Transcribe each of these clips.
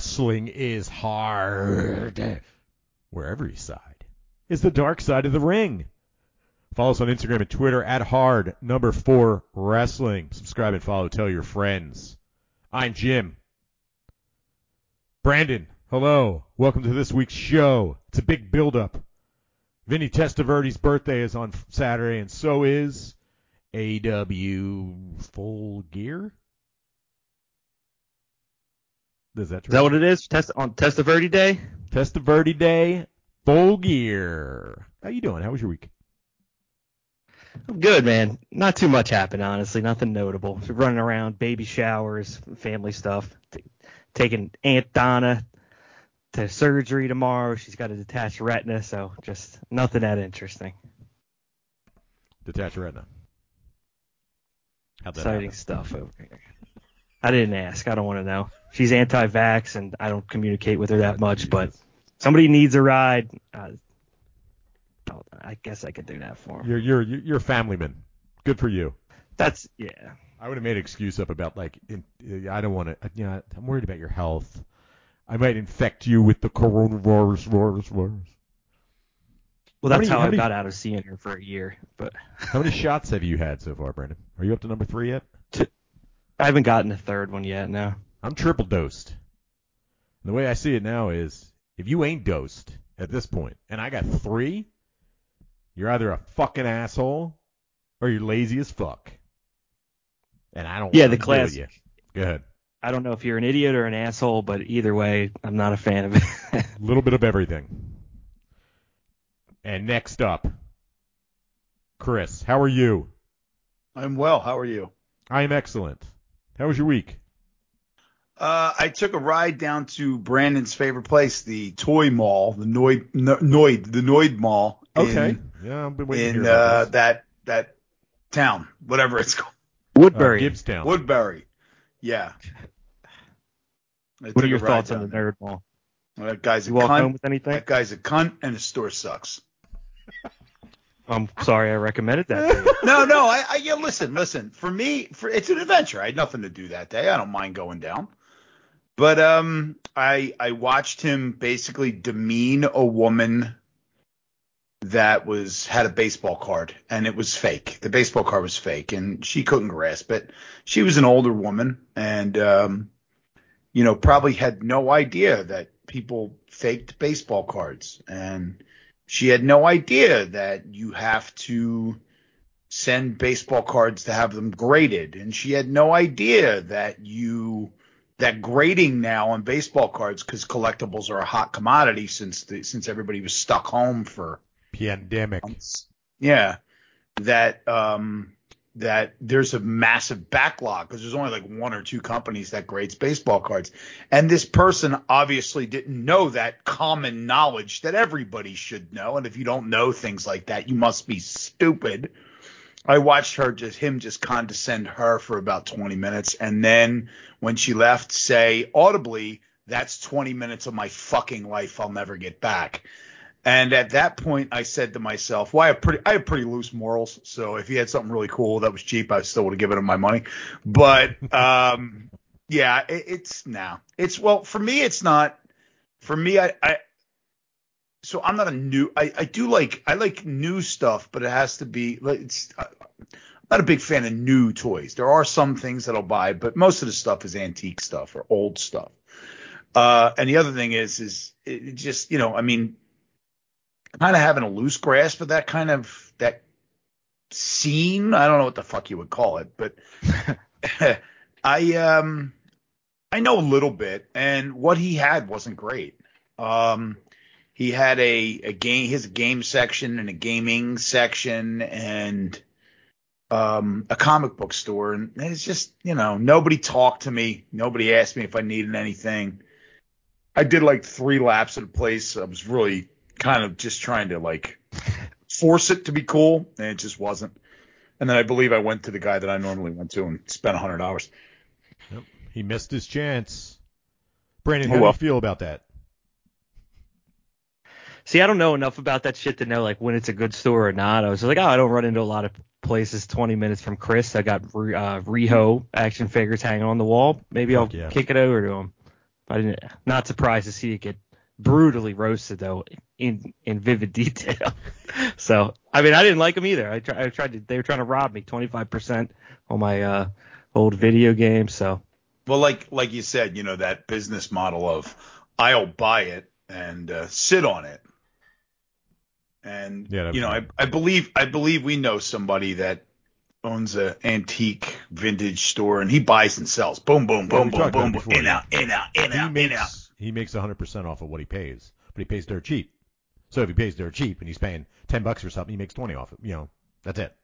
Wrestling is Hard, where every side is the dark side of the ring. Follow us on Instagram and Twitter at hard number four wrestling. Subscribe and follow. Tell your friends. I'm Jim. Brandon, hello. Welcome to this week's show. It's a big build up. Vinny Testaverde's birthday is on Saturday, and so is AEW Full Gear. Is that true? Is that what it is? Test on Testaverde Day? Testaverde Day, Full Gear. How you doing? How was your week? I'm good, man. Not too much happened, honestly. Nothing notable. Running around, baby showers, family stuff. T- taking Aunt Donna to surgery tomorrow. She's got a detached retina, so just nothing that interesting. Detached retina. How'd that Exciting happen? stuff over here. I didn't ask. I don't want to know. She's anti-vax, and I don't communicate with her that much. But somebody needs a ride. Uh, oh, I guess I could do that for him. You're you're you're a family man. Good for you. That's yeah. I would have made an excuse up about like in, I don't want to. You know, I'm worried about your health. I might infect you with the coronavirus. Virus, virus. Well, How that's many- how, how I many- got out of seeing her for a year. But How many shots have you had so far, Brandon? Are you up to number three yet? I haven't gotten a third one yet. No. I'm triple dosed. And the way I see it now is, if you ain't dosed at this point, and I got three, you're either a fucking asshole or you're lazy as fuck. And I don't. Yeah, wanna the deal with class- You. Go ahead. I don't know if you're an idiot or an asshole, but either way, I'm not a fan of it. A little bit of everything. And next up, Chris, how are you? I'm well. How are you? I am excellent. How was your week? Uh, I took a ride down to Brandon's favorite place, the toy mall, the Noid, Noid, the Noid Mall. In, yeah, I've been waiting to in hear uh, this. that that town, whatever it's called, Uh, Woodbury. Gibbstown. Woodbury. Yeah. What are your thoughts on the there. nerd mall? That guy's a You walk home cunt. with anything? That guy's a cunt, and the store sucks. I'm sorry I recommended that. No, no. I, I yeah. Listen, listen. For me, for it's an adventure. I had nothing to do that day. I don't mind going down. But um, I I watched him basically demean a woman that was had a baseball card and it was fake. The baseball card was fake and she couldn't grasp it. She was an older woman and um, you know probably had no idea that people faked baseball cards and she had no idea that you have to send baseball cards to have them graded and she had no idea that you that grading now on baseball cards because collectibles are a hot commodity since the, since everybody was stuck home for Pandemic. months. Yeah, that um that there's a massive backlog because there's only like one or two companies that grades baseball cards, and this person obviously didn't know that common knowledge that everybody should know, and if you don't know things like that, you must be stupid. I watched her just him just condescend her for about 20 minutes, and then when she left, say audibly, "That's 20 minutes of my fucking life I'll never get back." And at that point, I said to myself, "Well, I have pretty, I have pretty loose morals. So if he had something really cool that was cheap, I still would have given him my money." But um, yeah, it, it's now, it's well for me, it's not. For me, I, I so I'm not a new. I, I do like I like new stuff, but it has to be. It's I'm not a big fan of new toys. There are some things that I'll buy, but most of the stuff is antique stuff or old stuff. Uh, and the other thing is, is it it just you know, I mean, kind of having a loose grasp of that kind of that scene. I don't know what the fuck you would call it, but I um I know a little bit, and what he had wasn't great. Um, he had a a game his game section and a gaming section and um a comic book store, and it's just you know nobody talked to me, nobody asked me if I needed anything. I did like three laps at a place. I was really kind of just trying to like force it to be cool, and it just wasn't. And then I believe I went to the guy that I normally went to and spent a hundred dollars. He missed his chance. Brandon, Oh, how do you feel about that? See, I don't know enough about that shit to know like when it's a good store or not. I was just like, oh, I don't run into a lot of places 20 minutes from Chris. I got uh, Riho action figures hanging on the wall. Maybe I'll yeah. kick it over to him. I didn't. Not surprised to see it get brutally roasted though in in vivid detail. so I mean, I didn't like them either. I, try, I tried to. They were trying to rob me 25% on my uh, old video game. So Well, like like you said, you know that business model of I'll buy it and uh, sit on it, and Yeah, you know I. I believe I believe we know somebody that owns a antique vintage store and he buys and sells. Boom, boom, boom, we boom, boom, before, in yeah. out, in out, in he out, in makes out. he makes 100% off of what he pays, but he pays dirt cheap. So if he pays dirt cheap and he's paying 10 bucks for something, he makes 20 off it. You know, that's it.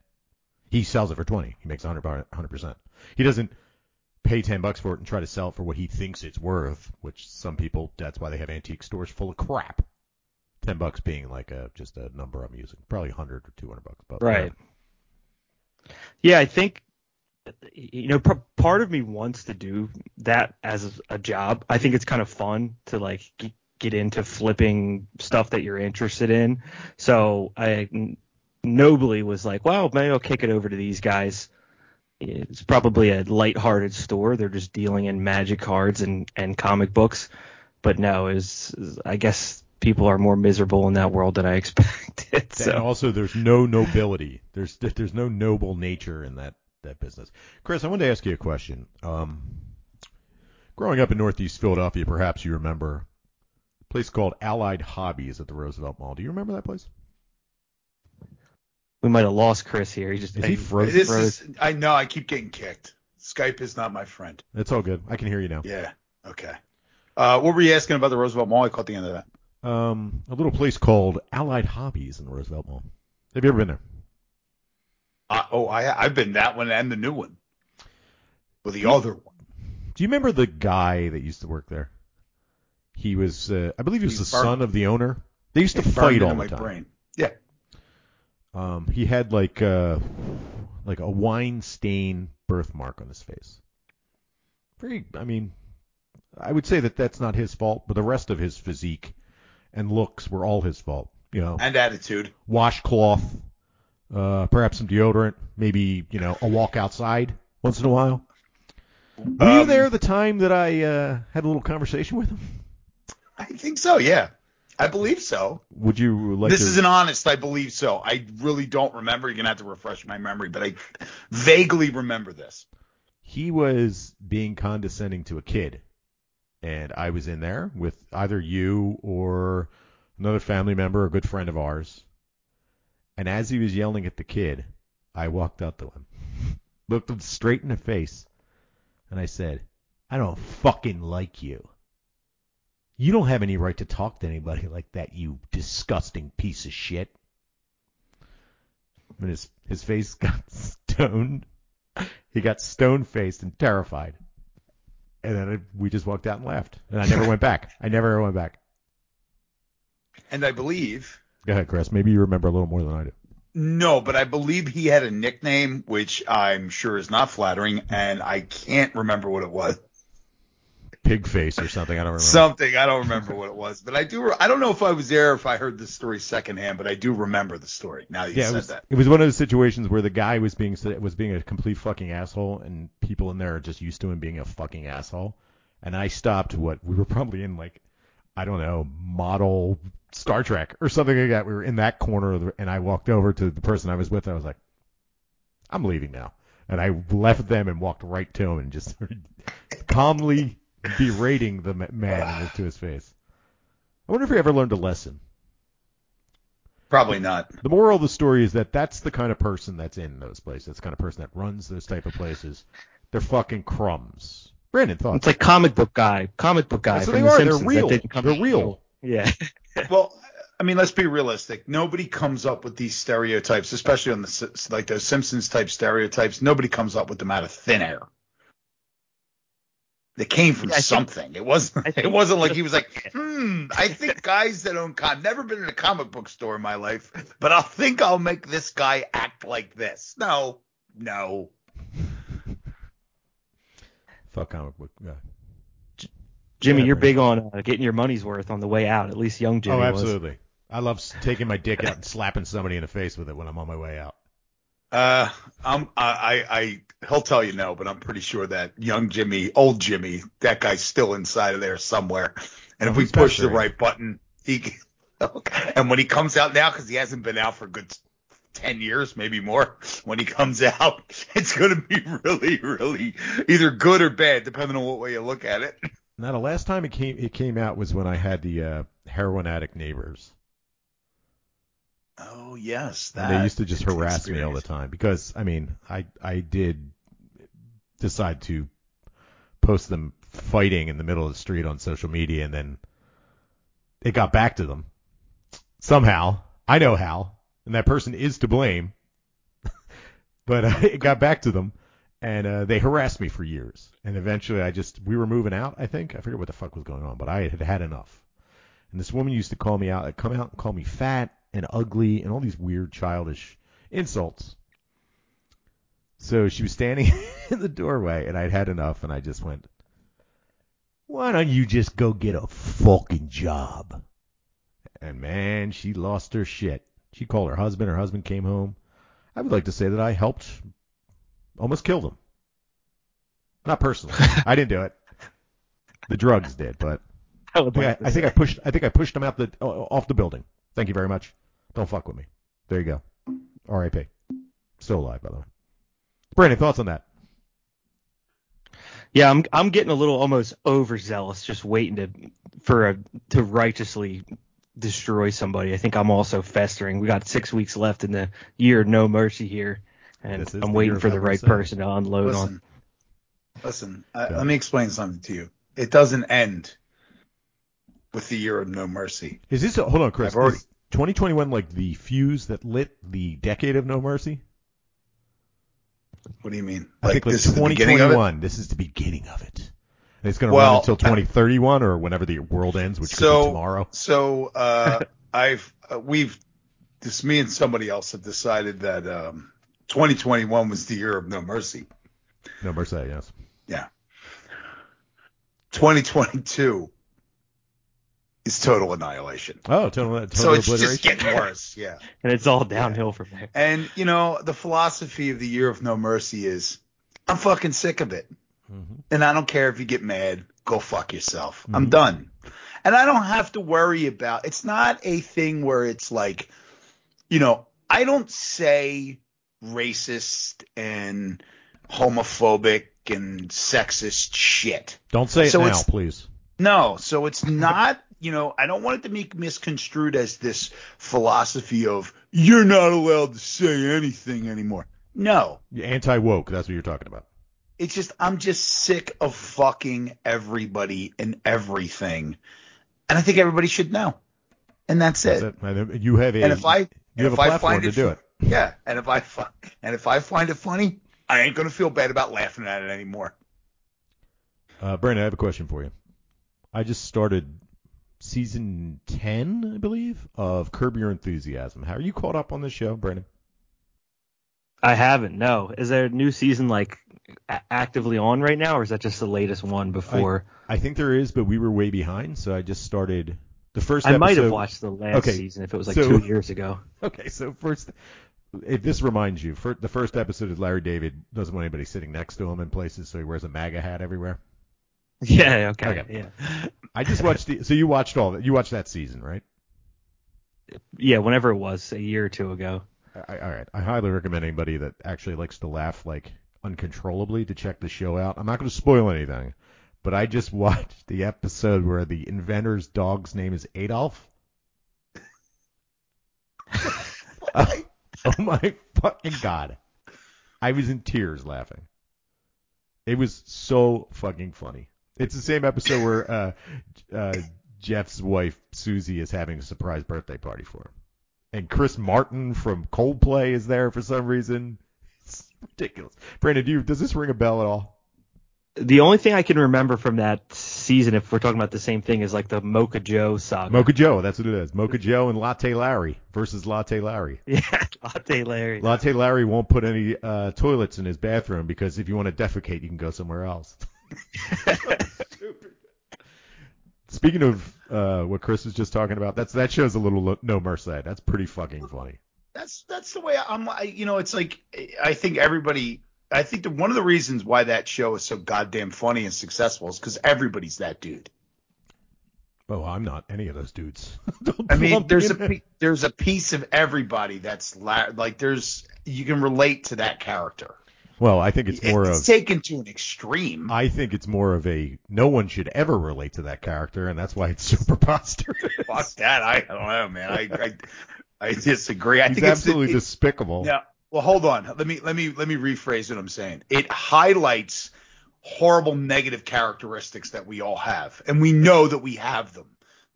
He sells it for 20. He makes 100 100%. He doesn't pay 10 bucks for it and try to sell it for what he thinks it's worth, which some people that's why they have antique stores full of crap. 10 bucks being like a just a number I'm using. Probably 100 or 200 bucks, but right. Yeah, I think you know part of me wants to do that as a job. I think it's kind of fun to like get into flipping stuff that you're interested in. So I n- nobly was like, well, maybe I'll kick it over to these guys. It's probably a light-hearted store. They're just dealing in magic cards and, and comic books. But no, is I guess people are more miserable in that world than I expected. And also, there's no nobility. There's there's no noble nature in that that business. Chris, I wanted to ask you a question. Um, growing up in Northeast Philadelphia, perhaps you remember a place called Allied Hobbies at the Roosevelt Mall. Do you remember that place? we might have lost Chris here. He just Is he frozen? This Rose. is I know I keep getting kicked. Skype is not my friend. It's all good. I can hear you now. Yeah. Okay. Uh, what were you asking about the Roosevelt Mall? I caught the end of that. Um, a little place called Allied Hobbies in the Roosevelt Mall. Have you ever been there? Uh, oh, I I've been that one and the new one. Well, the other one. Do you remember the guy that used to work there? He was, uh, I believe, he was He's the son of the owner. They used to It burned fight into all my the time. brain. Yeah. Um, he had like a like a wine stain birthmark on his face. Very, I mean, I would say that that's not his fault, but the rest of his physique and looks were all his fault. You know, And attitude. washcloth, uh, perhaps some deodorant, maybe you know a walk outside once in a while. Were you Um, there the time that I uh, had a little conversation with him? I think so. Yeah. I believe so. Would you like this to? is an honest. I believe so. I really don't remember. You're gonna have to refresh my memory, but I vaguely remember this. he was being condescending to a kid, and I was in there with either you or another family member, a good friend of ours. And as he was yelling at the kid, I walked up to him, looked him straight in the face, and I said, "I don't fucking like you. You don't have any right to talk to anybody like that, you disgusting piece of shit." And his his face got stoned. He got stone faced and terrified. And then it, we just walked out and left. And I never went back. I never ever went back. And I believe Go ahead, Chris. Maybe you remember a little more than I do. no, but I believe he had a nickname which I'm sure is not flattering, and I can't remember what it was. Pig face or something. I don't remember. Something I don't remember what it was, but I do. I don't know if I was there, or if I heard the story secondhand, but I do remember the story. Now that you yeah, it said was, that. it was one of those situations where the guy was being was being a complete fucking asshole, and people in there are just used to him being a fucking asshole. And I stopped. What we were probably in like, I don't know, model Star Trek or something like that. We were in that corner, of the, and I walked over to the person I was with. I was like, I'm leaving now, and I left them and walked right to him and just calmly berating the man to his face. I wonder if he ever learned a lesson. Probably not. The moral of the story is that that's the kind of person that's in those places. That's the kind of person that runs those type of places. They're fucking crumbs. Brandon thoughts. It's like comic book guy, comic book guy That's what they The are. They're real. that didn't come They're real. Yeah. Well, I mean, let's be realistic. Nobody comes up with these stereotypes, especially on the like those Simpsons type stereotypes. Nobody comes up with them out of thin air. They came from I think- something. it wasn't. It wasn't like he was like, hmm. I think guys that own con. Never been in a comic book store in my life, but I think I'll make this guy act like this. No, no. Fuck comic book guy. Jimmy, Yeah, you're big on uh, getting your money's worth on the way out. At least young Jimmy oh, was. absolutely. I love taking my dick out and slapping somebody in the face with it when I'm on my way out. Uh, I'm, I, I, he'll tell you no, but I'm pretty sure that young Jimmy, old Jimmy, that guy's still inside of there somewhere. And if we push the right button, he, can- and when he comes out now, because he hasn't been out for a good ten years, maybe more. When he comes out, it's going to be really, really either good or bad, depending on what way you look at it. Now the last time it came it came out was when I had the uh, heroin addict neighbors. Oh yes, And they used to just harass me all the time because I mean I I did decide to post them fighting in the middle of the street on social media and then it got back to them somehow. I know how, and that person is to blame. but uh, it got back to them, and uh, they harassed me for years. And eventually, I just we were moving out. I think I forget what the fuck was going on, but I had had enough. And this woman used to call me out, come out and call me fat and ugly and all these weird childish insults. So she was standing in the doorway, and I'd had enough, and I just went, "Why don't you just go get a fucking job?" And man, she lost her shit. She called her husband. Her husband came home. I would like to say that I helped almost killed him. Not personally. I didn't do it. The drugs did, but I I, think I pushed. I think I pushed him out the off the building. Thank you very much. Don't fuck with me. There you go. R.I.P. Still alive, by the way. Brandon, thoughts on that? Yeah, I'm I'm getting a little almost overzealous, just waiting to for a to righteously destroy somebody. I think I'm also festering. We got six weeks left in the year no mercy here, and I'm waiting for the right mercy. person to unload on. Listen, listen. I, Yeah. Let me explain something to you. It doesn't end with the year of no mercy. Is this? a, hold on, Chris. Already- Is 2021 like the fuse that lit the decade of no mercy? What do you mean? I think like this is the beginning of it. 2021. This is the beginning of it. And it's going to Well, run until 2031 or whenever the world ends, which could be tomorrow. So uh, I've uh, we've this me and somebody else have decided that um, 2021 was the year of no mercy. No mercy, yes. Yeah. 2022 is total annihilation. Oh, total, total so it's obliteration. just getting worse. Yeah. And it's all downhill from there. And you know the philosophy of the year of no mercy is I'm fucking sick of it. Mhm. And I don't care if you get mad, go fuck yourself. I'm Mhm. done. And I don't have to worry about it's not a thing where it's like, you know, I don't say racist and homophobic and sexist shit. Don't say it So now, please. No, so it's not, you know, I don't want it to be misconstrued as this philosophy of you're not allowed to say anything anymore. No. Anti woke. That's what you're talking about. It's just I'm just sick of fucking everybody and everything. And I think everybody should know. And that's, That's it. it. And You have a. And if I you have a platform find to it do it. Yeah, and if I and if I find it funny, I ain't going to feel bad about laughing at it anymore. Uh, Brandon, I have a question for you. I just started season 10, I believe, of Curb Your Enthusiasm. How are you caught up on this show, Brandon? I haven't. No. Is there a new season like a- actively on right now, or is that just the latest one before? I think there is, but we were way behind, so I just started the first I, episode. might have watched the last Okay, season if it was like so- two years ago. Okay, so first, if this reminds you, for, the first episode is Larry David doesn't want anybody sitting next to him in places, so he wears a MAGA hat everywhere. Yeah. Okay. Okay. Yeah. I just watched the. So you watched all that. You watched that season, right? Yeah. Whenever it was, a year or two ago. I, all right. I highly recommend anybody that actually likes to laugh like uncontrollably to check the show out. I'm not going to spoil anything, but I just watched the episode where the inventor's dog's name is Adolf. oh, oh my fucking god! I was in tears laughing. It was so fucking funny. It's the same episode where uh, uh, Jeff's wife Susie is having a surprise birthday party for him and Chris Martin from Coldplay is there for some reason. It's ridiculous. Brandon, do you, does this ring a bell at all? The only thing I can remember from that season, if we're talking about the same thing, is like the Mocha Joe saga. Mocha Joe, that's what it is. Mocha Joe and Latte Larry versus Latte Larry. Yeah. Latte Larry. Latte Larry won't put any uh, toilets in his bathroom because if you want to defecate, you can go somewhere else. Speaking of uh, what Chris was just talking about, that's that shows a little lo- no mercy. That's pretty fucking funny. That's that's the way I'm. I, you know, it's like I think everybody. I think that one of the reasons why that show is so goddamn funny and successful is because everybody's that dude. Oh, I'm not any of those dudes. I mean, there's a there's a piece of everybody that's la- like there's you can relate to that character. Well, I think it's more it's of taken to an extreme. I think it's more of a no one should ever relate to that character, and that's why it's super preposterous. Fuck that! I, I don't know, man. I I, I disagree. I He's think absolutely it's, it, despicable. Yeah. Well, hold on. Let me let me let me rephrase what I'm saying. It highlights horrible negative characteristics that we all have, and we know that we have them.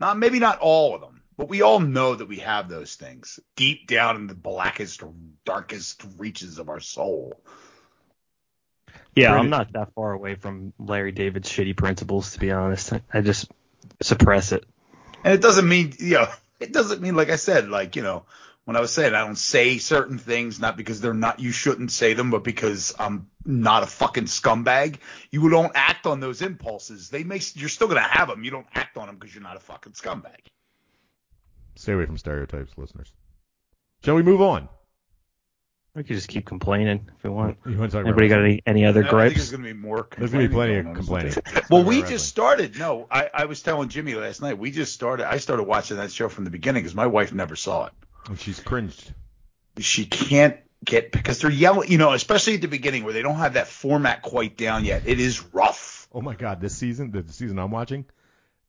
Not maybe not all of them, but we all know that we have those things deep down in the blackest, darkest reaches of our soul. Yeah, I'm not that far away from Larry David's shitty principles, to be honest. I just suppress it. And it doesn't mean, you know, it doesn't mean, like I said, like, you know, when I was saying I don't say certain things, not because they're not, you shouldn't say them, but because I'm not a fucking scumbag. You don't act on those impulses. They may, you're still going to have them. You don't act on them because you're not a fucking scumbag. Stay away from stereotypes, listeners. Shall we move on? We could just keep complaining if we want. You want to talk Anybody about got any, any other I think there's gripes? going to be more. There's gonna be plenty of complaining complaining. going on. Well, we just started. No, I, I was telling Jimmy last night. We just started. I started watching that show from the beginning because my wife never saw it. And she's cringed. she can't get because they're yelling, you know, especially at the beginning where they don't have that format quite down yet. It is rough. Oh my god, this season, the season I'm watching,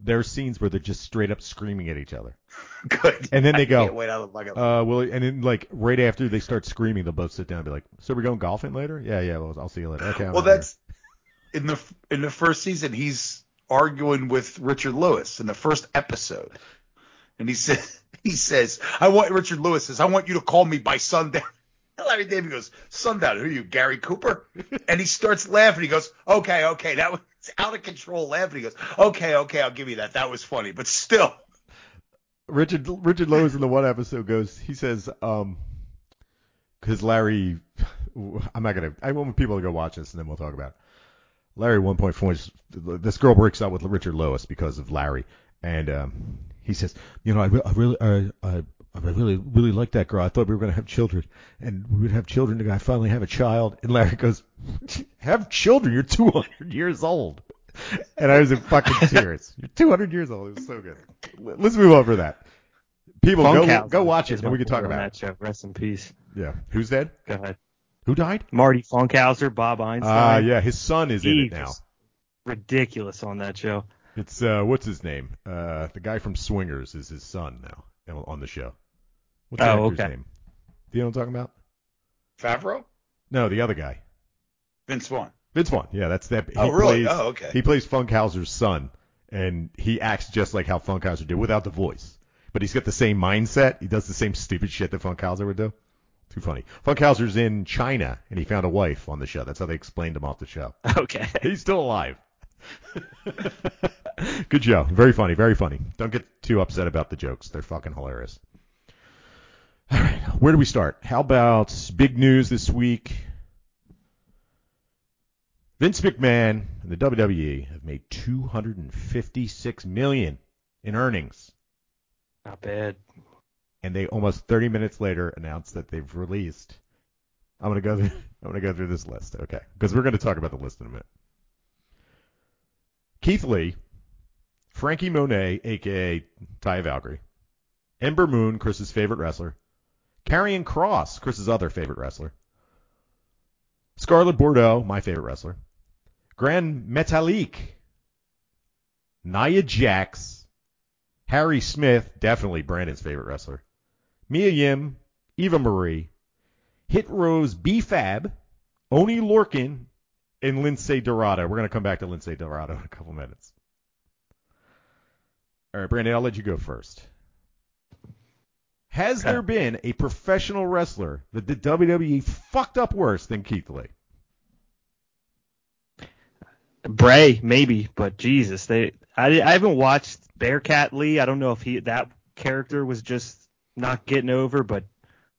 there's scenes where they're just straight up screaming at each other. Good. And then they go, wait out of the Uh, well, and then like right after they start screaming, they'll both sit down and be like, "So we're going golfing later? Yeah, yeah. Well, I'll see you later. Okay. I'm well, out here." that's in the in the first season. He's arguing with Richard Lewis in the first episode, and he says he says, "I want Richard Lewis says I want you to call me by sundown." Larry David goes, "Sundown? Who are you, Gary Cooper?" And he starts laughing. He goes, "Okay, okay, that was out of control." Laughing. He goes, "Okay, okay, I'll give you that. That was funny, but still." Richard Richard Lewis in the one episode goes, he says, um, because Larry, I'm not gonna, I want people to go watch this and then we'll talk about. It. Larry at one this girl breaks up with Richard Lewis because of Larry, and um, he says, you know, I, re- I really, I, I, I really, really like that girl. I thought we were gonna have children, and we would have children. And I finally have a child, and Larry goes, have children? You're 200 years old. And I was in fucking tears. You're 200 years old. It was so good. Let's move over that. People, go, go watch it, and we can talk about that show. Rest in peace. it. Yeah. Who's dead? Go ahead. Who died? Marty Funkhouser, Bob Einstein. Ah, yeah. His son is in it now. ridiculous on that show. It's uh, what's his name? Uh, the guy from Swingers is his son now on the show. What's the Oh, actor's okay. name? Do you know what I'm talking about? Favreau, No, the other guy. Vince Vaughn. Vince Vaughn. Yeah, that's that. He Oh, really? Plays, Oh, okay. He plays Funkhouser's son, and he acts just like how Funkhouser did without the voice. But he's got the same mindset. He does the same stupid shit that Funkhouser would do. Too funny. Funkhouser's in China, and he found a wife on the show. That's how they explained him off the show. Okay. He's still alive. Good show. Very funny. Very funny. Don't get too upset about the jokes. They're fucking hilarious. All right. Where do we start? How about big news this week? Vince McMahon and the WWE have made 256 million in earnings, Not bad. and they almost 30 minutes later announced that they've released. I'm gonna go. Through, I'm gonna go through this list, okay? Because we're gonna talk about the list in a minute. Keith Lee, Frankie Monet, aka Taya Valkyrie, Ember Moon, Chris's favorite wrestler, Karrion Kross, Chris's other favorite wrestler, Scarlett Bordeaux, my favorite wrestler, Grand Metalik, Nia Jax, Harry Smith, definitely Brandon's favorite wrestler, Mia Yim, Eva Marie, Hit Row's B Fab, Oney Lorcan, and Lince Dorado. We're going to come back to Lince Dorado in a couple minutes. All right, Brandon, I'll let you go first. Has there been a professional wrestler that the WWE fucked up worse than Keith Lee? Bray, maybe, but Jesus, they. I, I haven't watched Bearcat Lee. I don't know if he that character was just not getting over, but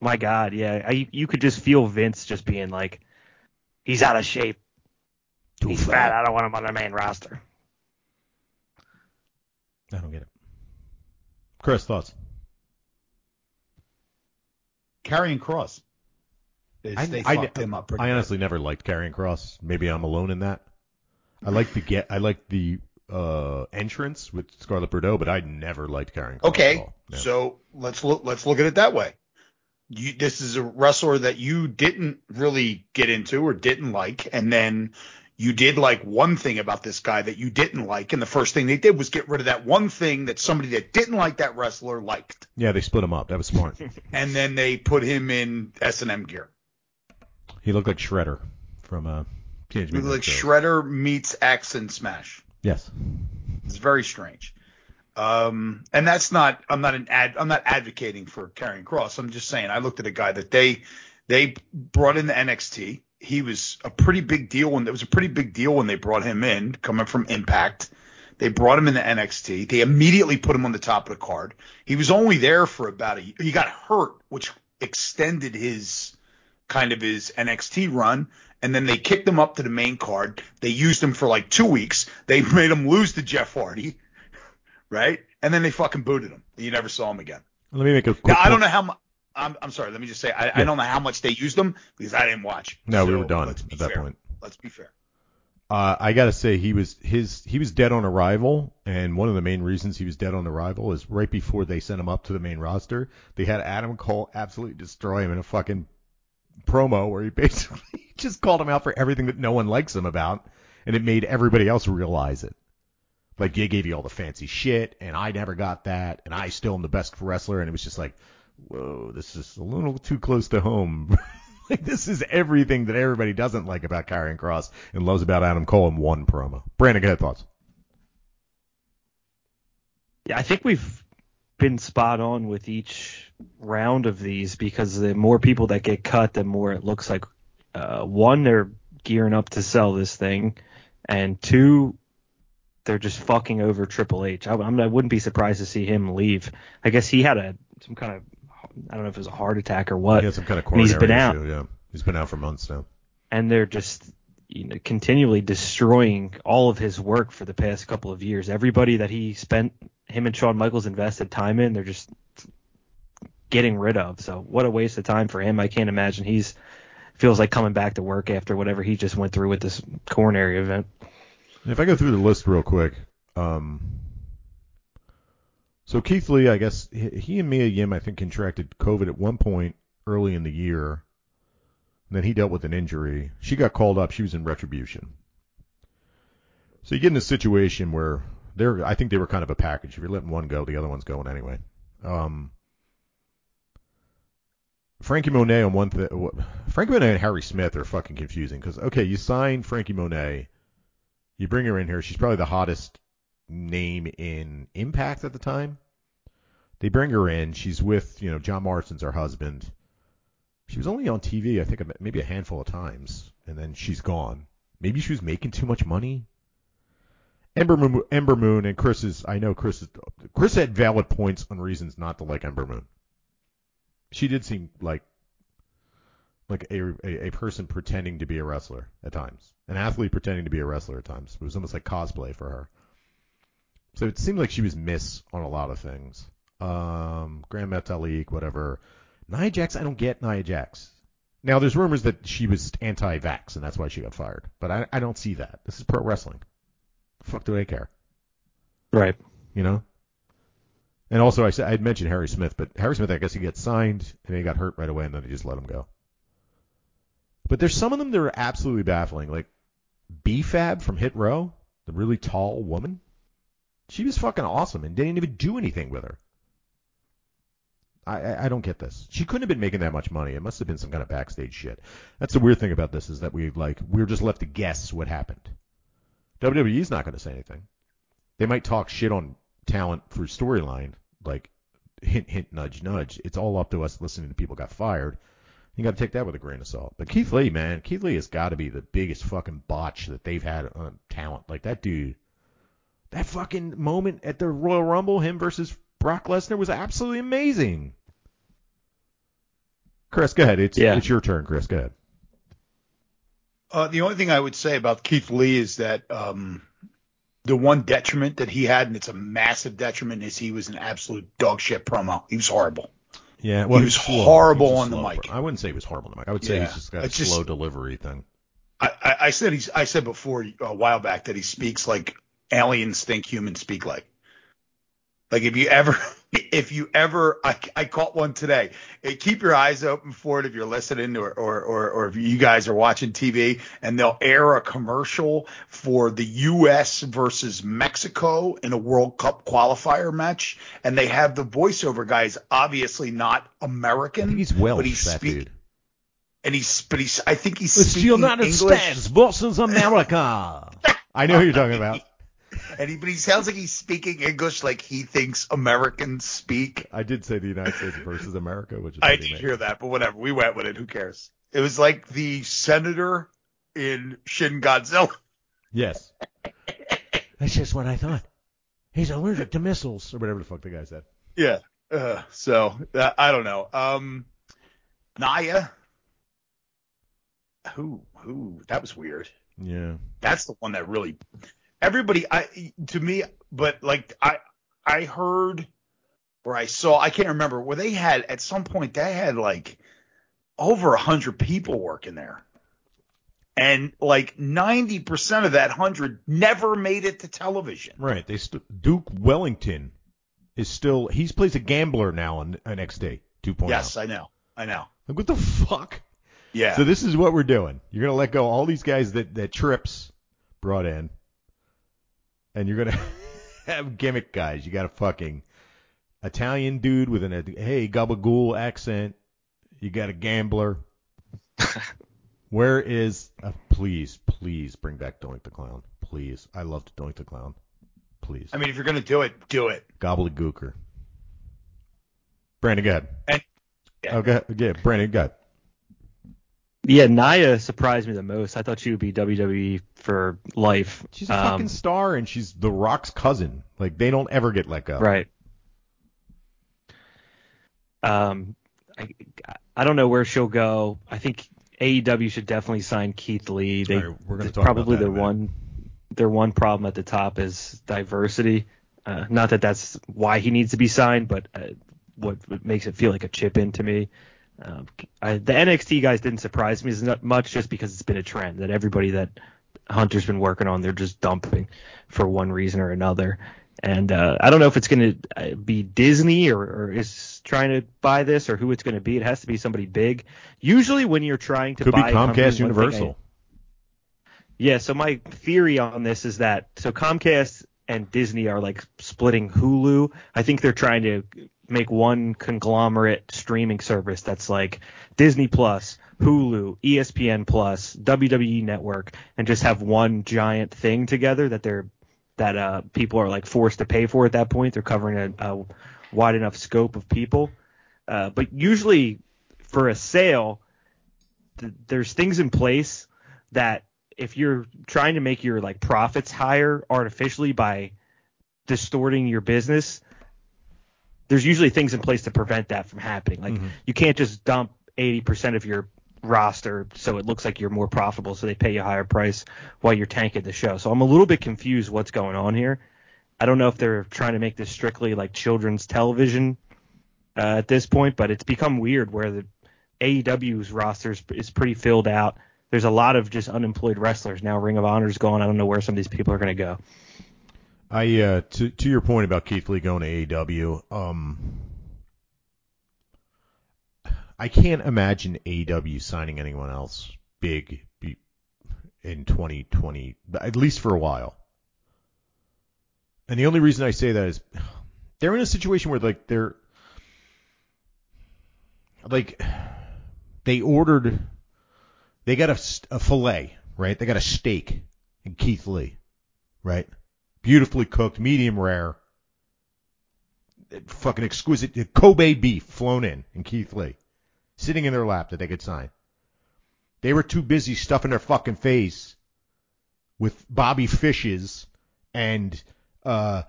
my God, yeah, I, you could just feel Vince just being like, he's out of shape, he's fat. I don't want him on the main roster. I don't get it. Chris, thoughts? Karrion Kross. They, I, they I- fucked him up. pretty I good. honestly never liked Karrion Kross. Maybe I'm alone in that. I like the get. I like the uh, entrance with Scarlett Bordeaux, but I never liked Karrion Kross. at Okay, all. Yeah. so let's look. Let's look at it that way. You, this is a wrestler that you didn't really get into or didn't like, and then you did like one thing about this guy that you didn't like, and the first thing they did was get rid of that one thing that somebody that didn't like that wrestler liked, yeah, they split him up. That was smart. and then they put him in S and M gear. he looked like Shredder from uh, Teenage He looked like Turtles. Shredder meets X and Smash. Yes. It's very strange. Um, and that's not, I'm not an ad, I'm not advocating for Karrion Kross. I'm just saying, I looked at a guy that they, they brought in the NXT. He was a pretty big deal when, it was a pretty big deal when they brought him in, coming from Impact. They brought him in the NXT. They immediately put him on the top of the card. He was only there for about a, he got hurt, which extended his, kind of his NXT run. And then they kicked him up to the main card. They used him for like two weeks. They made him lose to Jeff Hardy, right? And then they fucking booted him. You never saw him again. Let me make a quick. Now I don't know how. I'm, I'm sorry. Let me just say I, Yeah. I don't know how much they used them because I didn't watch. No, we were done at that fair. point. Let's be fair. Uh, I gotta say he was his he was dead on arrival, and one of the main reasons he was dead on arrival is right before they sent him up to the main roster, they had Adam Cole absolutely destroy him in a fucking promo where he basically just called him out for everything that no one likes him about, and it made everybody else realize it. Like they gave you all the fancy shit, and I never got that, and I still am the best wrestler, and it was just like, whoa, this is a little too close to home. like this is everything that everybody doesn't like about Karrion Kross and loves about Adam Cole in one promo. Brandon, go ahead, thoughts. Yeah, I think we've been spot on with each round of these because the more people that get cut, the more it looks like uh, one they're gearing up to sell this thing, and two they're just fucking over Triple H. I, I wouldn't be surprised to see him leave. I guess he had a some kind of I don't know if it was a heart attack or what, He had some kind of And he's coronary been out. issue. Yeah, he's been out for months now. and they're just you know continually destroying all of his work for the past couple of years. Everybody that he spent him and Shawn Michaels invested time in, they're just getting rid of. So what a waste of time for him. I can't imagine he's feels like coming back to work after whatever he just went through with this coronary event. If I go through the list real quick, um, so Keith Lee, I guess he and Mia Yim, I think, contracted COVID at one point early in the year. And then he dealt with an injury. She got called up. She was in retribution. So you get in a situation where they're, I think they were kind of a package. If you're letting one go, the other one's going anyway. Um, Frankie Monet on one thing. Frankie Monet and Harry Smith are fucking confusing because okay, you sign Frankie Monet, you bring her in here. She's probably the hottest name in Impact at the time. They bring her in. She's with you know John Morrison's her husband. She was only on TV, I think, maybe a handful of times, and then she's gone. Maybe she was making too much money. Ember Moon, Ember Moon, and Chris is. I know Chris is. Chris had valid points on reasons not to like Ember Moon. She did seem like like a, a a person pretending to be a wrestler at times, an athlete pretending to be a wrestler at times. It was almost like cosplay for her. So it seemed like she was miss on a lot of things. Um, Grand Metalik, whatever. Nia Jax, I don't get Nia Jax. Now there's rumors that she was anti-vax and that's why she got fired, but I I don't see that. This is pro wrestling. The fuck do I care? Right. You know. And also, I said I'd mentioned Harry Smith, but Harry Smith, I guess he gets signed and he got hurt right away, and then they just let him go. But there's some of them that are absolutely baffling, like B-Fab from Hit Row, the really tall woman. She was fucking awesome and didn't even do anything with her. I, I I don't get this. She couldn't have been making that much money. It must have been some kind of backstage shit. That's the weird thing about this is that we like we're just left to guess what happened. WWE's not going to say anything. They might talk shit on talent through storyline, like hint, hint, nudge, nudge. It's all up to us listening to people got fired. You got to take that with a grain of salt. But Keith Lee, man, Keith Lee has got to be the biggest fucking botch that they've had on talent. Like that dude, that fucking moment at the Royal Rumble, him versus Brock Lesnar was absolutely amazing. Chris, go ahead. It's Yeah. it's your turn, Chris. Go ahead. Uh, the only thing I would say about Keith Lee is that um, the one detriment that he had, and it's a massive detriment, is he was an absolute dog shit promo. He was horrible. Yeah, well, He was slow. horrible He's a on the mic. per- I wouldn't say he was horrible on the mic. I would say Yeah. he's just got a It's just- slow delivery thing. I, I, I said he's. I said before a while back that he speaks like aliens think humans speak like. Like if you ever, if you ever, I, I caught one today. Eh, Keep your eyes open for it if you're listening or, or, or, or if you guys are watching TV and they'll air a commercial for the U.S. versus Mexico in a World Cup qualifier match. And they have the voiceover guys obviously not American. He's Welsh, but he's that speak- dude. And he's, but he's, I think he's It's speaking United English. States versus America. I know who you're talking about. And he, but he sounds like he's speaking English like he thinks Americans speak. I did say the United States versus America, which is I did amazing. hear that, but whatever. We went with it. Who cares? It was like the senator in Shin Godzilla. Yes. That's just what I thought. He's allergic to missiles, or whatever the fuck the guy said. Yeah. Uh, so uh, I don't know. Um, Nia. Who? Who? That was weird. Yeah. That's the one that really everybody I to me but like I I heard or I saw I can't remember where they had at some point they had like over a hundred people working there. And like ninety percent of that hundred never made it to television. Right. They st- Duke Wellington is still he's plays a gambler now on NXT 2.0. Yes, I know. I know. Like what the fuck? Yeah. So this is what we're doing. You're gonna let go all these guys that that Trips brought in, and you're gonna have gimmick guys. You got a fucking Italian dude with an hey gabagool accent. You got a gambler. Where is uh, please please bring back Doink the Clown. Please, I loved Doink the Clown. Please, I mean if you're gonna do it, do it. gobbledygooker. Brandon, go ahead. And- yeah. Okay, yeah, Brandon, go ahead. Yeah, Nia surprised me the most. I thought she would be WWE for life. She's a Um, fucking star, and she's The Rock's cousin. Like they don't ever get let go. Right. Um, I, I don't know where she'll go. I think AEW should definitely sign Keith Lee. They right, we're gonna talk probably their in a minute. one their one problem at the top is diversity. Uh, not that that's why he needs to be signed, but uh, what, what makes it feel like a chip in to me. Um, I, the NXT guys didn't surprise me as much just because it's been a trend that everybody that Hunter's been working on, they're just dumping for one reason or another. And uh, I don't know if it's going to be Disney or, or is trying to buy this or who it's going to be. It has to be somebody big. Usually, when you're trying to Could be buy company, Comcast thing I- Universal. yeah, so my theory on this is that so Comcast and Disney are like splitting Hulu. I think they're trying to make one conglomerate streaming service that's like Disney Plus, Hulu, ESPN Plus, WWE Network, and just have one giant thing together that they're that uh people are like forced to pay for at that point. They're covering a, a wide enough scope of people. Uh, but usually for a sale, th- there's things in place that if you're trying to make your like profits higher artificially by distorting your business, there's usually things in place to prevent that from happening. Like Mhm. you can't just dump 80% of your roster so it looks like you're more profitable so they pay you a higher price while you're tanking the show. So I'm a little bit confused what's going on here. I don't know if they're trying to make this strictly like children's television uh, at this point, but it's become weird where the AEW's roster is, is pretty filled out. There's a lot of just unemployed wrestlers now. Ring of Honor's gone. I don't know where some of these people are going to go. I uh, to to your point about Keith Lee going to AEW, um, I can't imagine AEW signing anyone else big in 2020, at least for a while. And the only reason I say that is they're in a situation where like they're like they ordered they got a, a fillet, right? They got a steak in Keith Lee, right? Beautifully cooked, medium rare, fucking exquisite Kobe beef flown in and Keith Lee, sitting in their lap that they could sign. They were too busy stuffing their fucking face with Bobby Fishes and uh,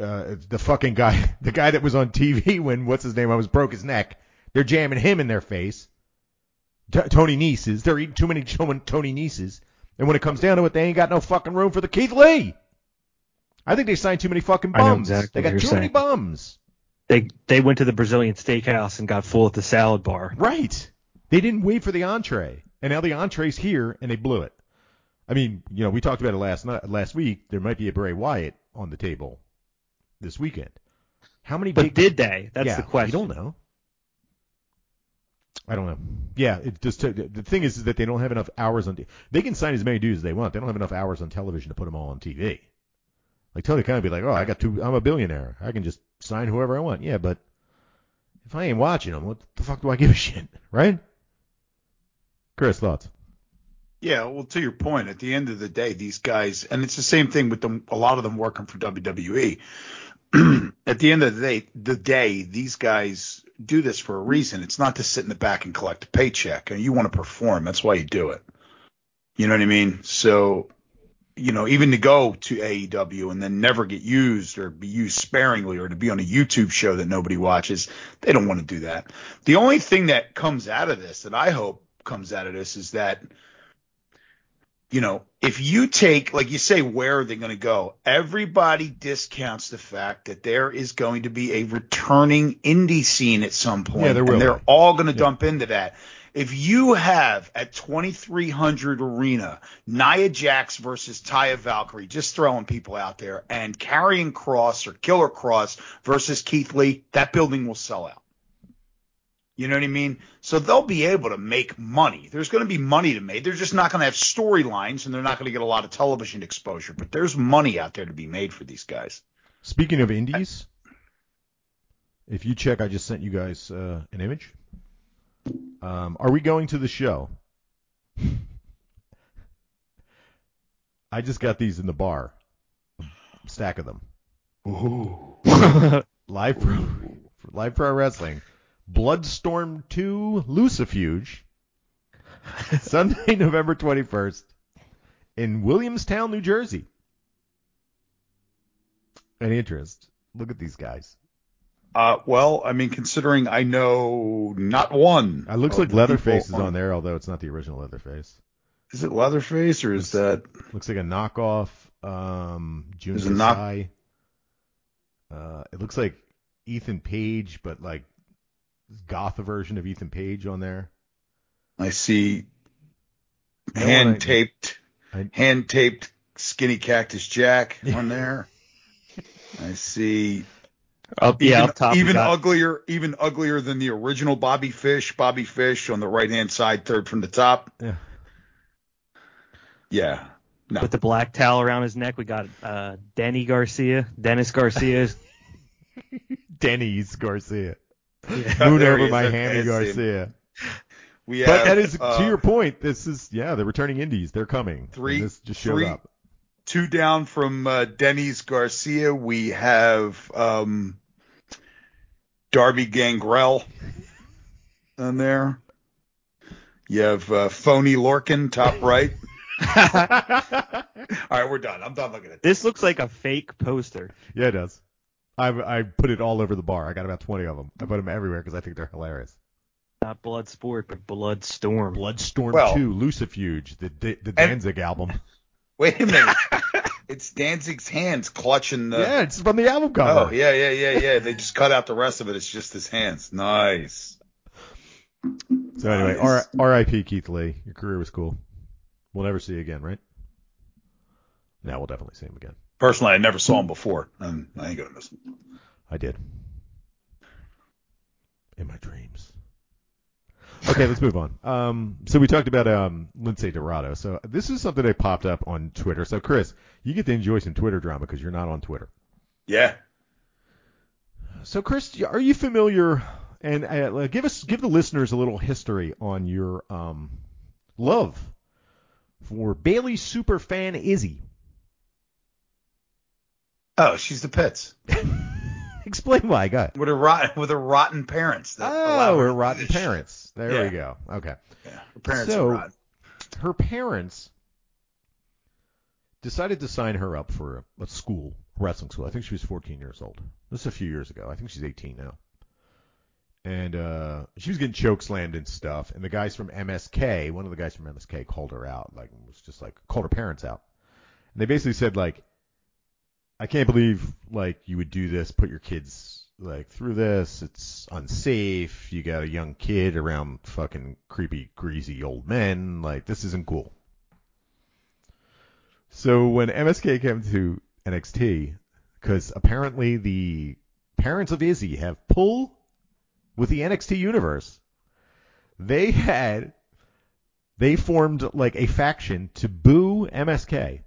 uh, the fucking guy, the guy that was on TV when what's his name? I was broke his neck. They're jamming him in their face. T- Tony Nieces. They're eating too many Tony Nieces. And when it comes down to it, they ain't got no fucking room for the Keith Lee. I think they signed too many fucking bums. exactly they got too you're many bums. They they went to the Brazilian steakhouse and got full at the salad bar. Right. They didn't wait for the entree, and now the entree's here, and they blew it. I mean, you know, we talked about it last night, last week. There might be a Bray Wyatt on the table this weekend. How many? But big, did they? That's yeah, the question. We don't know. I don't know. Yeah, it just took, the thing is, is that they don't have enough hours on. They can sign as many dudes as they want. They don't have enough hours on television to put them all on TV. Like Tony Khan would be like, oh, I got two. I'm a billionaire. I can just sign whoever I want. Yeah, but if I ain't watching them, what the fuck do I give a shit, right? Chris, thoughts? Yeah, well, to your point, at the end of the day, these guys, and it's the same thing with them. A lot of them working for WWE. at the end of the day, the day, these guys do this for a reason. It's not to sit in the back and collect a paycheck. And you want to perform. That's why you do it. You know what I mean? So, you know, even to go to AEW and then never get used or be used sparingly or to be on a YouTube show that nobody watches, they don't want to do that. The only thing that comes out of this that I hope comes out of this is that you know, if you take, like you say, where are they going to go? Everybody discounts the fact that there is going to be a returning indie scene at some point, Yeah, there will and they're all going to Yeah. dump into that. If you have at 2300 Arena Nia Jax versus Taya Valkyrie, just throwing people out there, and Karrion Kross or Killer Kross versus Keith Lee, that building will sell out. You know what I mean? So they'll be able to make money. There's going to be money to make. They're just not going to have storylines and they're not going to get a lot of television exposure. But there's money out there to be made for these guys. Speaking of indies, if you check, I just sent you guys uh, an image. Um, are we going to the show? I just got these in the bar, a stack of them. Live pro, live pro wrestling, Bloodstorm 2 Lucifuge, Sunday, November 21st, in Williamstown, New Jersey. Any interest? Look at these guys. Uh, well, I mean, considering I know not one. It looks like Leatherface is on there, although it's not the original Leatherface. Is it Leatherface or is that? Looks like a knockoff. Um, June a knock- Uh, it looks like Ethan Page, but like goth version of Ethan Page on there. I see hand taped, hand taped skinny cactus Jack on there. I see Up, even, yeah, up top. even got- uglier, even uglier than the original Bobby Fish. Bobby Fish on the right hand side, third from the top. Yeah. Yeah. No. with the black towel around his neck. We got uh, Denny Garcia, Dennis Garcia. Denny's Garcia. Yeah, Moon over he is. my hammy I see him. Garcia. We But that is uh, to your point. This is yeah, the returning indies. They're coming. Three- And this just showed three- up. Two down from uh, Denny's Garcia. We have um, Darby Gangrel on there. You have uh, Phony Lorcan, top right. All right, we're done. I'm done looking at this. this looks like a fake poster. Yeah, it does. I I put it all over the bar. I got about 20 of them. I put them everywhere because I think they're hilarious. Not Blood Sport, but Blood Storm. Bloodstorm Well- 2, Lucifuge, the the, the And- Danzig album. Wait a minute. it's Danzig's hands clutching the. yeah, it's from the album cover. Oh yeah, yeah, yeah, yeah. They just cut out the rest of it. It's just his hands. Nice. So anyway, Nice. R- R.I.P. Keith Lee. Your career was cool. We'll never see you again, right? Now we'll definitely see him again. Personally, I never saw him before, and I ain't gonna miss him. I did. In my dreams. Okay, let's move on. Um, so we talked about um, Lince Dorado. So this is something that popped up on Twitter. So Chris, you get to enjoy some Twitter drama because you're not on Twitter. Yeah. So Chris, are you familiar? And uh, give us, give the listeners a little history on your um, love for Bayley superfan Izzy. Oh, she's the pits Explain why. Go ahead. with her rotten with her rotten parents. That Oh, her rotten parents. There Yeah. we go. Okay. Yeah, her parents So- are rotten. her parents decided to sign her up for a, a school, wrestling school. I think she was 14 years old. This is a few years ago. I think she's 18 now. And uh, she was getting choke slammed and stuff. And the guys from MSK, one of the guys from MSK, called her out. Like, was just like called her parents out. And they basically said like, I can't believe like you would do this, put your kids like through this, it's unsafe. You got a young kid around fucking creepy, greasy old men. Like this isn't cool. So when MSK came to NXT, because apparently the parents of Izzy have pull with the NXT universe, they had they formed like a faction to boo MSK,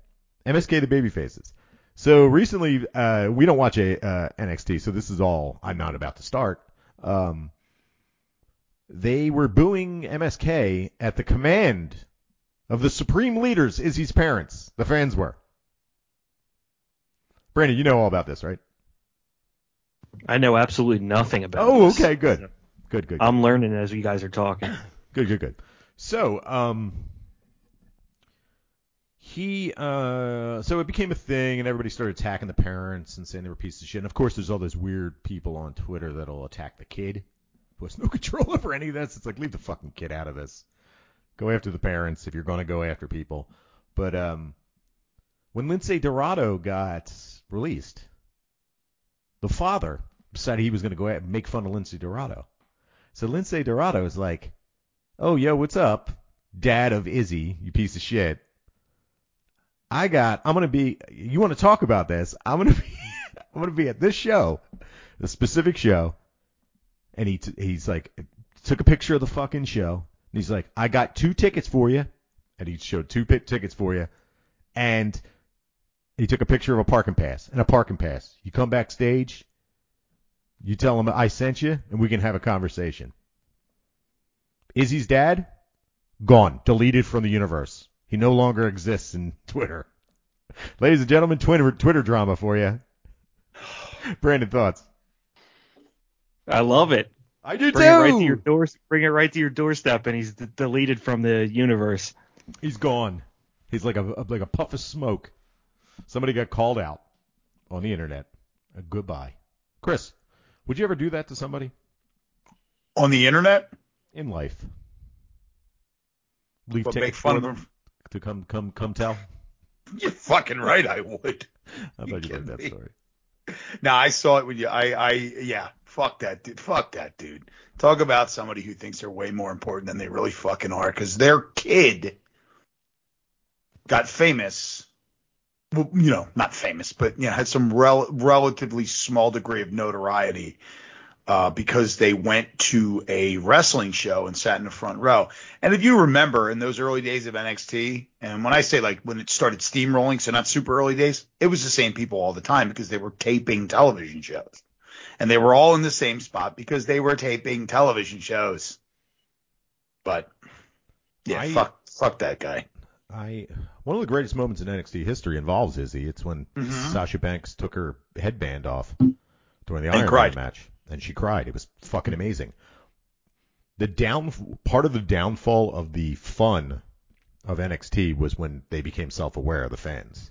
MSK the babyfaces. So recently, uh, we don't watch a uh, NXT, so this is all I'm not about to start. Um, they were booing MSK at the command of the supreme leaders, Izzy's parents. The fans were. Brandon, you know all about this, right? I know absolutely nothing about. Oh, this. okay, good, good, good. I'm learning as you guys are talking. Good, good, good. So, um, he, uh, so it became a thing, and everybody started attacking the parents and saying they were pieces of shit. And of course, there's all those weird people on Twitter that'll attack the kid who has no control over any of this. It's like leave the fucking kid out of this. Go after the parents if you're going to go after people. But um, when Lince Dorado got released, the father decided he was going to go out and make fun of Lince Dorado. So Lince Dorado is like, "Oh, yo, what's up, dad of Izzy, you piece of shit? I got. I'm gonna be. You want to talk about this? I'm gonna be. I'm gonna be at this show, the specific show." And he t- he's like, took a picture of the fucking show. And he's like, "I got two tickets for you," and he showed two pit tickets for you, and he took a picture of a parking pass and a parking pass. You come backstage, you tell him I sent you, and we can have a conversation. Izzy's dad, gone, deleted from the universe. He no longer exists in Twitter. Ladies and gentlemen, Twitter Twitter drama for you. Brandon thoughts. I love it. I do Bring it right to your door. Bring it right to your doorstep, and he's d- deleted from the universe. He's gone. He's like a like a puff of smoke. Somebody got called out on the internet. A goodbye. Chris, would you ever do that to somebody On the internet? in life? Leave But make fun of them them? To come come come tell. You're fucking right, I would. I You thought you liked that story. No, I saw it when you. I, I, yeah, fuck that dude. Fuck that dude. Talk about somebody who thinks they're way more important than they really fucking are, because their kid got famous. Well, you know, not famous, but you know, had some rel- relatively small degree of notoriety uh, because they went to a wrestling show and sat in the front row. And if you remember in those early days of NXT, and when I say like when it started steamrolling, so not super early days, it was the same people all the time because they were taping television shows. And they were all in the same spot because they were taping television shows. But yeah, I- fuck fuck that guy. I one of the greatest moments in NXT history involves Izzy. It's when Mhm. Sasha Banks took her headband off during the And Iron Man match, and she cried. It was fucking amazing. The down part of the downfall of the fun of NXT was when they became self-aware, of the fans.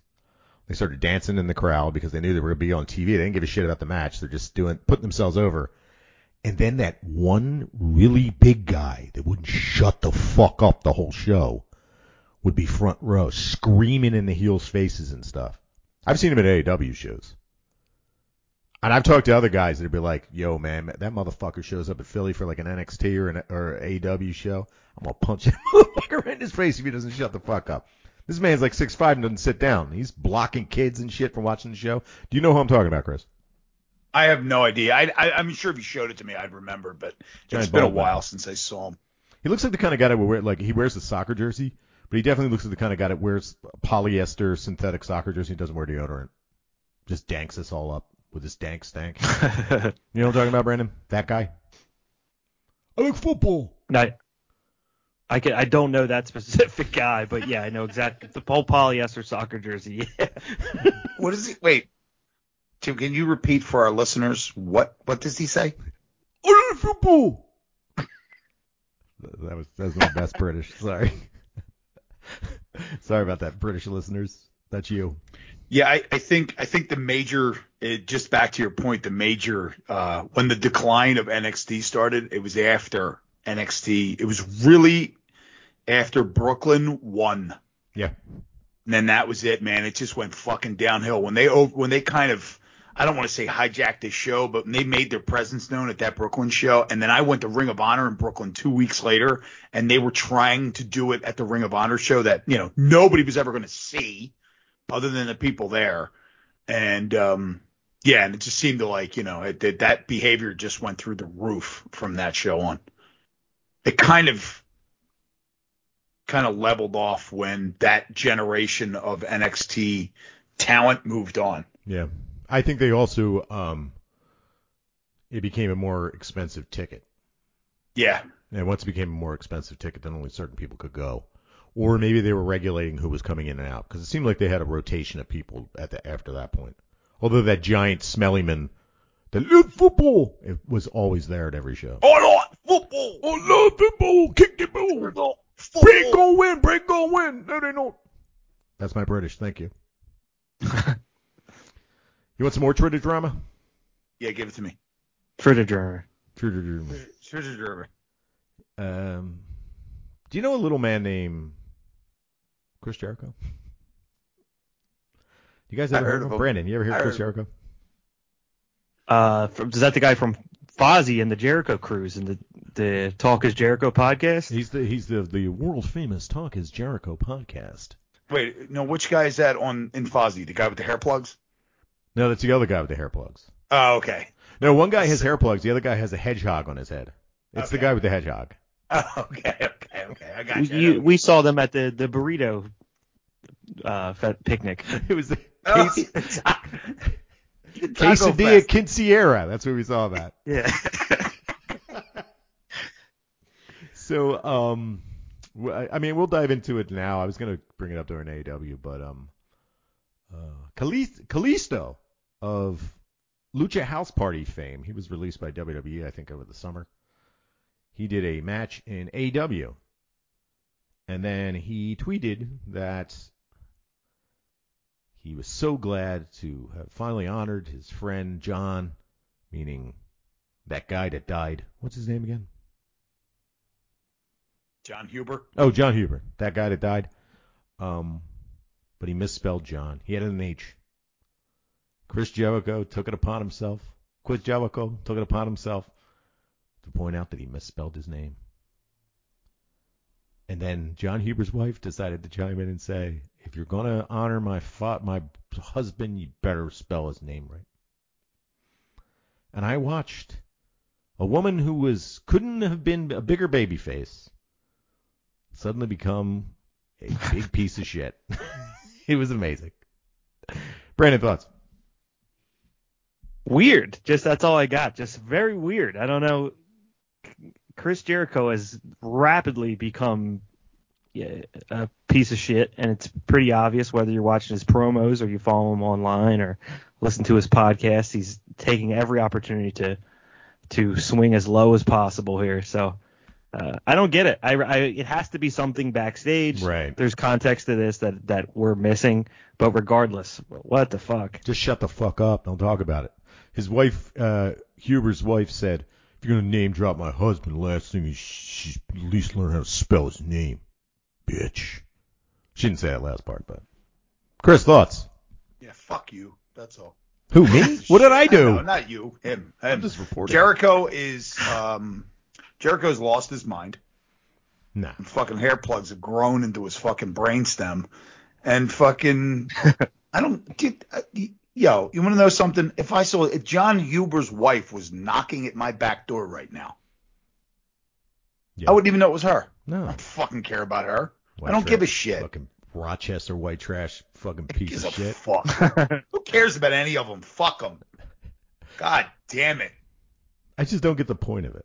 They started dancing in the crowd because they knew they were going to be on TV. They didn't give a shit about the match. They're just doing putting themselves over. And then that one really big guy that wouldn't shut the fuck up the whole show would be front row screaming in the heels' faces and stuff. I've seen him at AEW shows. And I've talked to other guys that'd be like, "Yo, man, that motherfucker shows up at Philly for like an NXT or an or AEW show. I'm gonna punch that motherfucker in his face if he doesn't shut the fuck up." This man's like six five and doesn't sit down. He's blocking kids and shit from watching the show. Do you know who I'm talking about, Chris? I have no idea. I, I I'm sure if you showed it to me, I'd remember, but Giant it's been a while since I saw him. He looks like the kind of guy that would wear like he wears a soccer jersey, but he definitely looks like the kind of guy that wears polyester synthetic soccer jersey and doesn't wear deodorant. Just danks us all up with his dank stank. You know what I'm talking about, Brandon? That guy. I like football. I, I can I don't know that specific guy, but yeah, I know exactly the whole polyester soccer jersey. Yeah. What is he? Wait, Tim, can you repeat for our listeners what what does he say? I like football. That was that was my best British. Sorry. Sorry about that, British listeners. That's you. Yeah, I, I think I think the major it, just back to your point, the major uh, when the decline of NXT started, it was after NXT. It was really after Brooklyn won. Yeah. And then that was it, man. It just went fucking downhill when they when they kind of I don't want to say hijacked the show, but they made their presence known at that Brooklyn show. And then I went to Ring of Honor in Brooklyn two weeks later, and they were trying to do it at the Ring of Honor show that you know nobody was ever going to see, other than the people there. And um, yeah, and it just seemed to like you know it, it, that behavior just went through the roof from that show on. It kind of kind of leveled off when that generation of NXT talent moved on. Yeah. I think they also um it became a more expensive ticket. Yeah. And once it became a more expensive ticket, then only certain people could go. Or maybe they were regulating who was coming in and out because it seemed like they had a rotation of people at the after that point. Although that giant smelly man that loved football it was always there at every show. I like football. I love football. Kick the ball. Break go win. Break go win. No, they don't. That's my British. Thank you. You want some more Twitter drama? Yeah, give it to me. Twitter drama. Twitter drama. Twitter drama. Um, do you know a little man named Chris Jericho? You guys I ever heard heard of of him? him. Brandon, you ever hear I of Chris heard Jericho? Uh, from, is that the guy from Fozzy and the Jericho Cruise and the the Talk is Jericho podcast? He's the he's the the world famous Talk is Jericho podcast. Wait, no, which guy is that on in Fozzy? The guy with the hair plugs? No, that's the other guy with the hair plugs. Oh, okay. No, one guy has hair plugs. The other guy has a hedgehog on his head. It's the guy with the hedgehog. Oh, okay, okay, okay. I got We, you. you, we saw them at the the burrito uh fe- picnic. It was the Oh, Case, Taco Quesadilla Quinceañera. That's where we saw that. Yeah. So, um, w- I I mean, we'll dive into it now. I was gonna bring it up during AEW, but um, uh, Kalis- Kalisto of Lucha House Party fame. He was released by WWE, I think, over the summer. He did a match in AEW. and then he tweeted that he was so glad to have finally honored his friend John, meaning that guy that died. What's his name again? Jon Huber. Oh, Jon Huber, that guy that died. Um, but he misspelled John. He had an H. Chris Jericho took it upon himself. Chris Jericho took it upon himself to point out that he misspelled his name. And then Jon Huber's wife decided to chime in and say, "If you're gonna honor my fa- my husband, you better spell his name right." And I watched a woman who was couldn't have been a bigger baby face suddenly become a big piece of shit. it was amazing. Brandon, thoughts? weird. Just that's all I got. Just very weird. I don't know. Chris Jericho has rapidly become yeah, a piece of shit, and it's pretty obvious whether you're watching his promos or you follow him online or listen to his podcast. He's taking every opportunity to to swing as low as possible here. So uh, I don't get it. I, I it has to be something backstage. Right. There's context to this that that we're missing. But regardless, what the fuck? Just shut the fuck up. Don't talk about it. His wife, uh, Huber's wife, said, "If you're gonna name drop my husband, the last thing is sh- at least learn how to spell his name, bitch." She didn't say that last part, but Chris, thoughts? Yeah, fuck you. That's all. Who me? what did I do? No, not you. Him. I'm just reporting. Jericho is um Jericho's lost his mind. Nah. Fucking hair plugs have grown into his fucking brainstem, and fucking I don't get. Uh, y- yo, you want to know something? If I saw if Jon Huber's wife was knocking at my back door right now, Yeah. I wouldn't even know it was her. No, I don't fucking care about her. White I don't trash. give a shit. Fucking Rochester white trash, fucking piece of shit. fuck? Who cares about any of them? Fuck them. God damn it. I just don't get the point of it.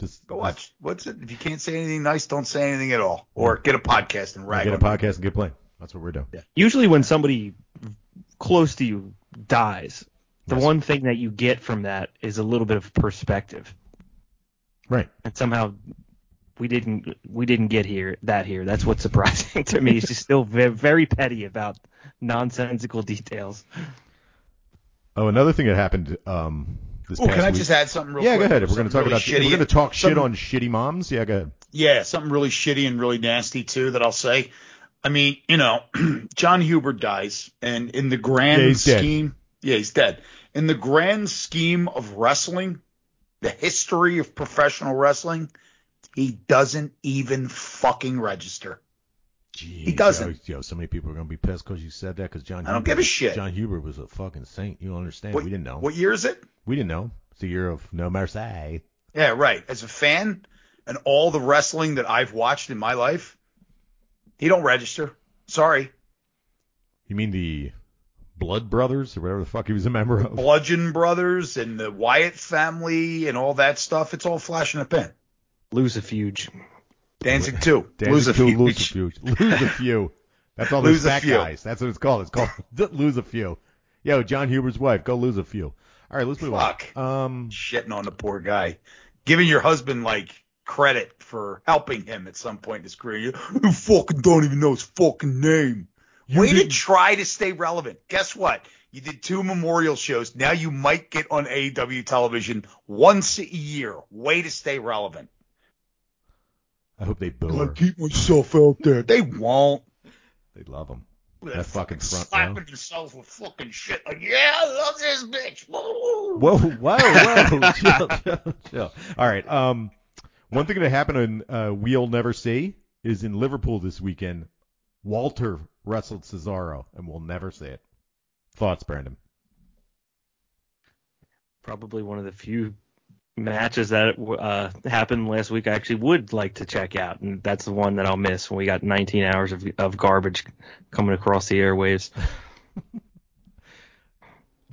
Just Go watch. What's it? If you can't say anything nice, don't say anything at all. Or get a podcast and rag get a podcast and get playing. That's what we're doing. usually when somebody close to you dies, the Yes. one thing that you get from that is a little bit of perspective. Right. And somehow we didn't we didn't get here that here. That's what's surprising to me. It's just still very, very petty about nonsensical details. Oh, another thing that happened um, this Oh, past can I week. just add something real yeah, quick? go ahead. If we're going to talk Something about, really if we're going to talk shit on shitty moms. Yeah, go ahead. Yeah, something really shitty and really nasty too that I'll say. I mean, you know, Jon Huber dies, and in the grand Yeah, he's dead. scheme, yeah, he's dead. In the grand scheme of wrestling, the history of professional wrestling, he doesn't even fucking register. Jeez, He doesn't. Yo, yo, so many people are gonna be pissed because you said that. Because John, I don't Huber- give a shit. Jon Huber was a fucking saint. You don't understand. What, we didn't know. What year is it? We didn't know. It's the year of No Mercy. Yeah, right. As a fan and all the wrestling that I've watched in my life, he don't register. Sorry. You mean the Blood Brothers or whatever the fuck he was a member of? Bludgeon Brothers and the Wyatt family and all that stuff, it's all flash in a pan. Lucifuge. Dancing too. Lose a few. few. Lose a few. Lose a few. That's all Lose those fat guys. That's what it's called. It's called lose a few. Yo, Jon Huber's wife, go lose a few. All right, let's move Fuck. on. Um, Shitting on the poor guy. Giving your husband like credit for helping him at some point in his career. You, you fucking don't even know his fucking name. Way to didn't- try to stay relevant. Guess what? You did two memorial shows. Now you might get on AEW television once a year. Way to stay relevant. I hope they boo Gotta her. keep myself out there. They won't. They love him. They're That fucking front slapping row. themselves with fucking shit. Like, yeah, I love this bitch. Woo. Whoa, whoa, whoa! chill, chill, chill. All right. Um, one thing that happened in uh, We'll Never See is in Liverpool this weekend. Walter wrestled Cesaro, and we'll never see it. Thoughts, Brandon? Probably one of the few matches that uh, happened last week I actually would like to check out, and that's the one that I'll miss when we got 19 hours of, of garbage coming across the airwaves.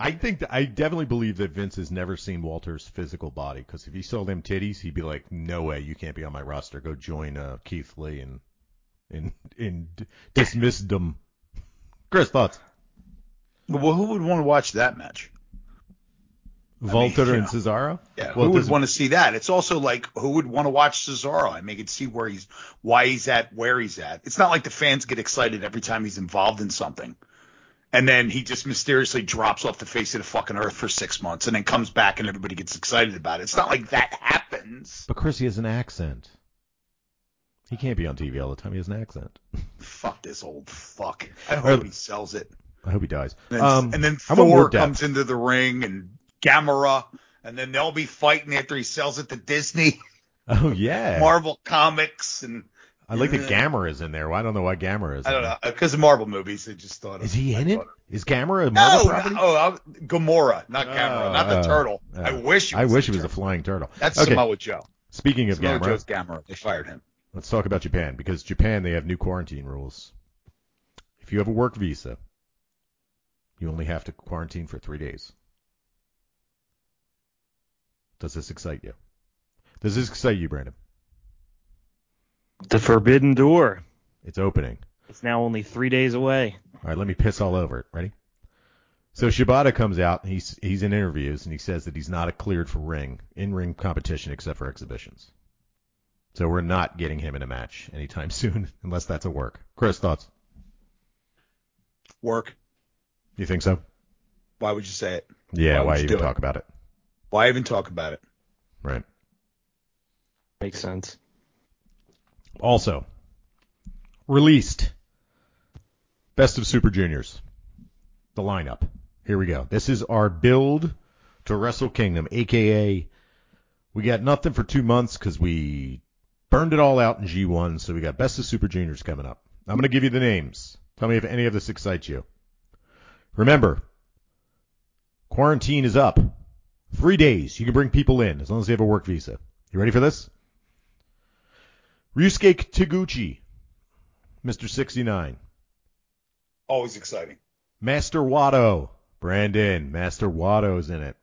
I think that, I definitely believe that Vince has never seen Walter's physical body because if he saw them titties, he'd be like, "No way, you can't be on my roster. Go join uh, Keith Lee and and and dismiss them." Chris, thoughts? Well, who would want to watch that match? Walter you and know. Cesaro? Yeah, Well, who would want to see that? It's also like who would want to watch Cesaro? I mean, you can see where he's, why he's at, where he's at. It's not like the fans get excited every time he's involved in something, and then he just mysteriously drops off the face of the fucking earth for six months, and then comes back and everybody gets excited about it. It's not like that happens. But Chris, he has an accent. He can't be on TV all the time. He has an accent. Fuck this old fuck. I hope he sells it. I hope he dies. And, Um, and then Thor depth. comes into the ring and Gamera, and then they'll be fighting after he sells it to Disney, Oh yeah. Marvel Comics, and I like that Yeah. Gamera is in there. Well, I don't know why Gamera is. I don't in know because of Marvel movies. I just thought. there. Is of- he in it? thought- Is Gamera a Marvel no, property? oh, I- Gamora, not Gamera, not the Uh, turtle. uh, I wish. It I was wish the it was a flying turtle. That's okay. Samoa Joe. Speaking of Samoa Gamera, Joe's Gamera. They fired him. let's talk about Japan because Japan they have new quarantine rules. If you have a work visa, you only have to quarantine for three days. Does this excite you? Does this excite you, Brandon? The Forbidden Door. It's opening. It's now only three days away. All right, let me piss all over it. Ready? So Shibata comes out. and He's he's in interviews and he says that he's not cleared for ring in ring competition except for exhibitions. So we're not getting him in a match anytime soon unless that's a work. Chris, thoughts? Work. You think so? Why would you say it? Yeah. Why Why, would you even do it? talk about it? Why even talk about it? Right. Makes sense. Also, released Best of Super Juniors. The lineup. Here we go. This is our build to Wrestle Kingdom, aka we got nothing for two months because we burned it all out in G1, so we got Best of Super Juniors coming up. I'm going to give you the names. Tell me if any of this excites you. Remember, quarantine is up. Three days. You can bring people in as long as they have a work visa. You ready for this? Ryusuke Taguchi, Mr. 69. Always exciting. Master Wato, Brandon. Master Wato's in it.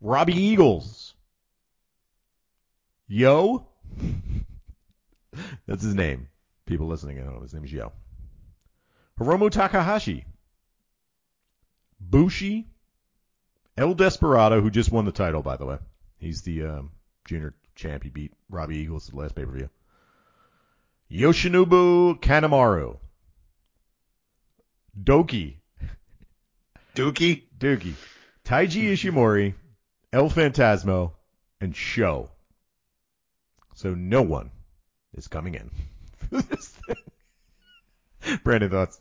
Robbie Eagles. Yo. That's his name. People listening, I don't know. His name is Yo. Hiromu Takahashi. Bushi. El Desperado, who just won the title, by the way. He's the um, junior champ. He beat Robbie Eagles at the last pay per view. Yoshinobu Kanemaru. Douki. Dookie. Dookie. Taiji Ishimori. El Fantasmo. And Sho. So no one is coming in for this thing. Brandon, thoughts?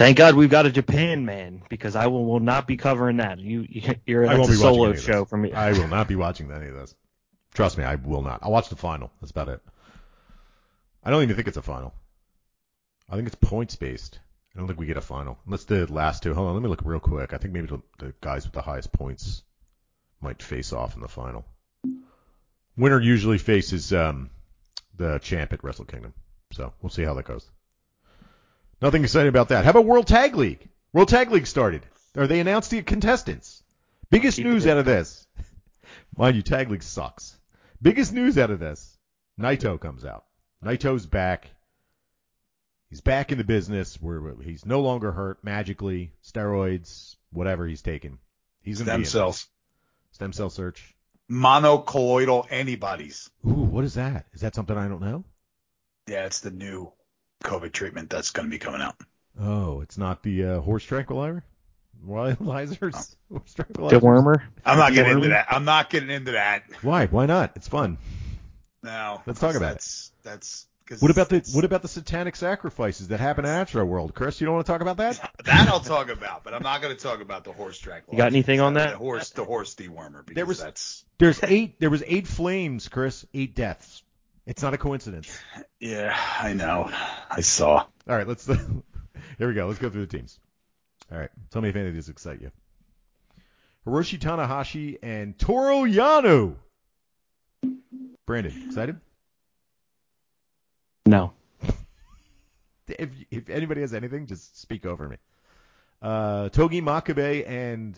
Thank God we've got a Japan man because I will, will not be covering that. You, you you're I won't a be solo show for me. I will not be watching any of this. Trust me, I will not. I'll watch the final. That's about it. I don't even think it's a final. I think it's points based. I don't think we get a final. Unless the last two. Hold on, let me look real quick. I think maybe the, the guys with the highest points might face off in the final. Winner usually faces um, the champ at Wrestle Kingdom. So we'll see how that goes. Nothing exciting about that. How about World Tag League? World Tag League started. Or they announced the contestants. Biggest news out of this. Mind you, Tag League sucks. Biggest news out of this. Naito comes out. Naito's back. He's back in the business where he's no longer hurt magically, steroids, whatever he's taken. He's Stem cells. Stem cell search. Monoclonal antibodies. Ooh, what is that? Is that something I don't know? Yeah, it's the new COVID treatment that's going to be coming out. Oh, it's not the uh, horse tranquilizer? Tranquilizers? Horse tranquilizers? Dewormer. I'm not getting into that. I'm not getting into that. Why? Why not? It's fun. No. Let's talk about it. that's, That's cause What about the what about the satanic sacrifices that happen in Astro World? Chris, you don't want to talk about that? that I'll talk about, but I'm not going to talk about the horse track. You got anything on that? The horse, the horse dewormer. Because There was- that's There's eight. There was eight flames, Chris. Eight deaths. It's not a coincidence. yeah, I know. I saw. All right, let's. here we go. Let's go through the teams. All right, tell me if any of these excite you. Hiroshi Tanahashi and Toru Yano. Brandon, excited? No. If if anybody has anything, just speak over me. Uh, Togi Makabe and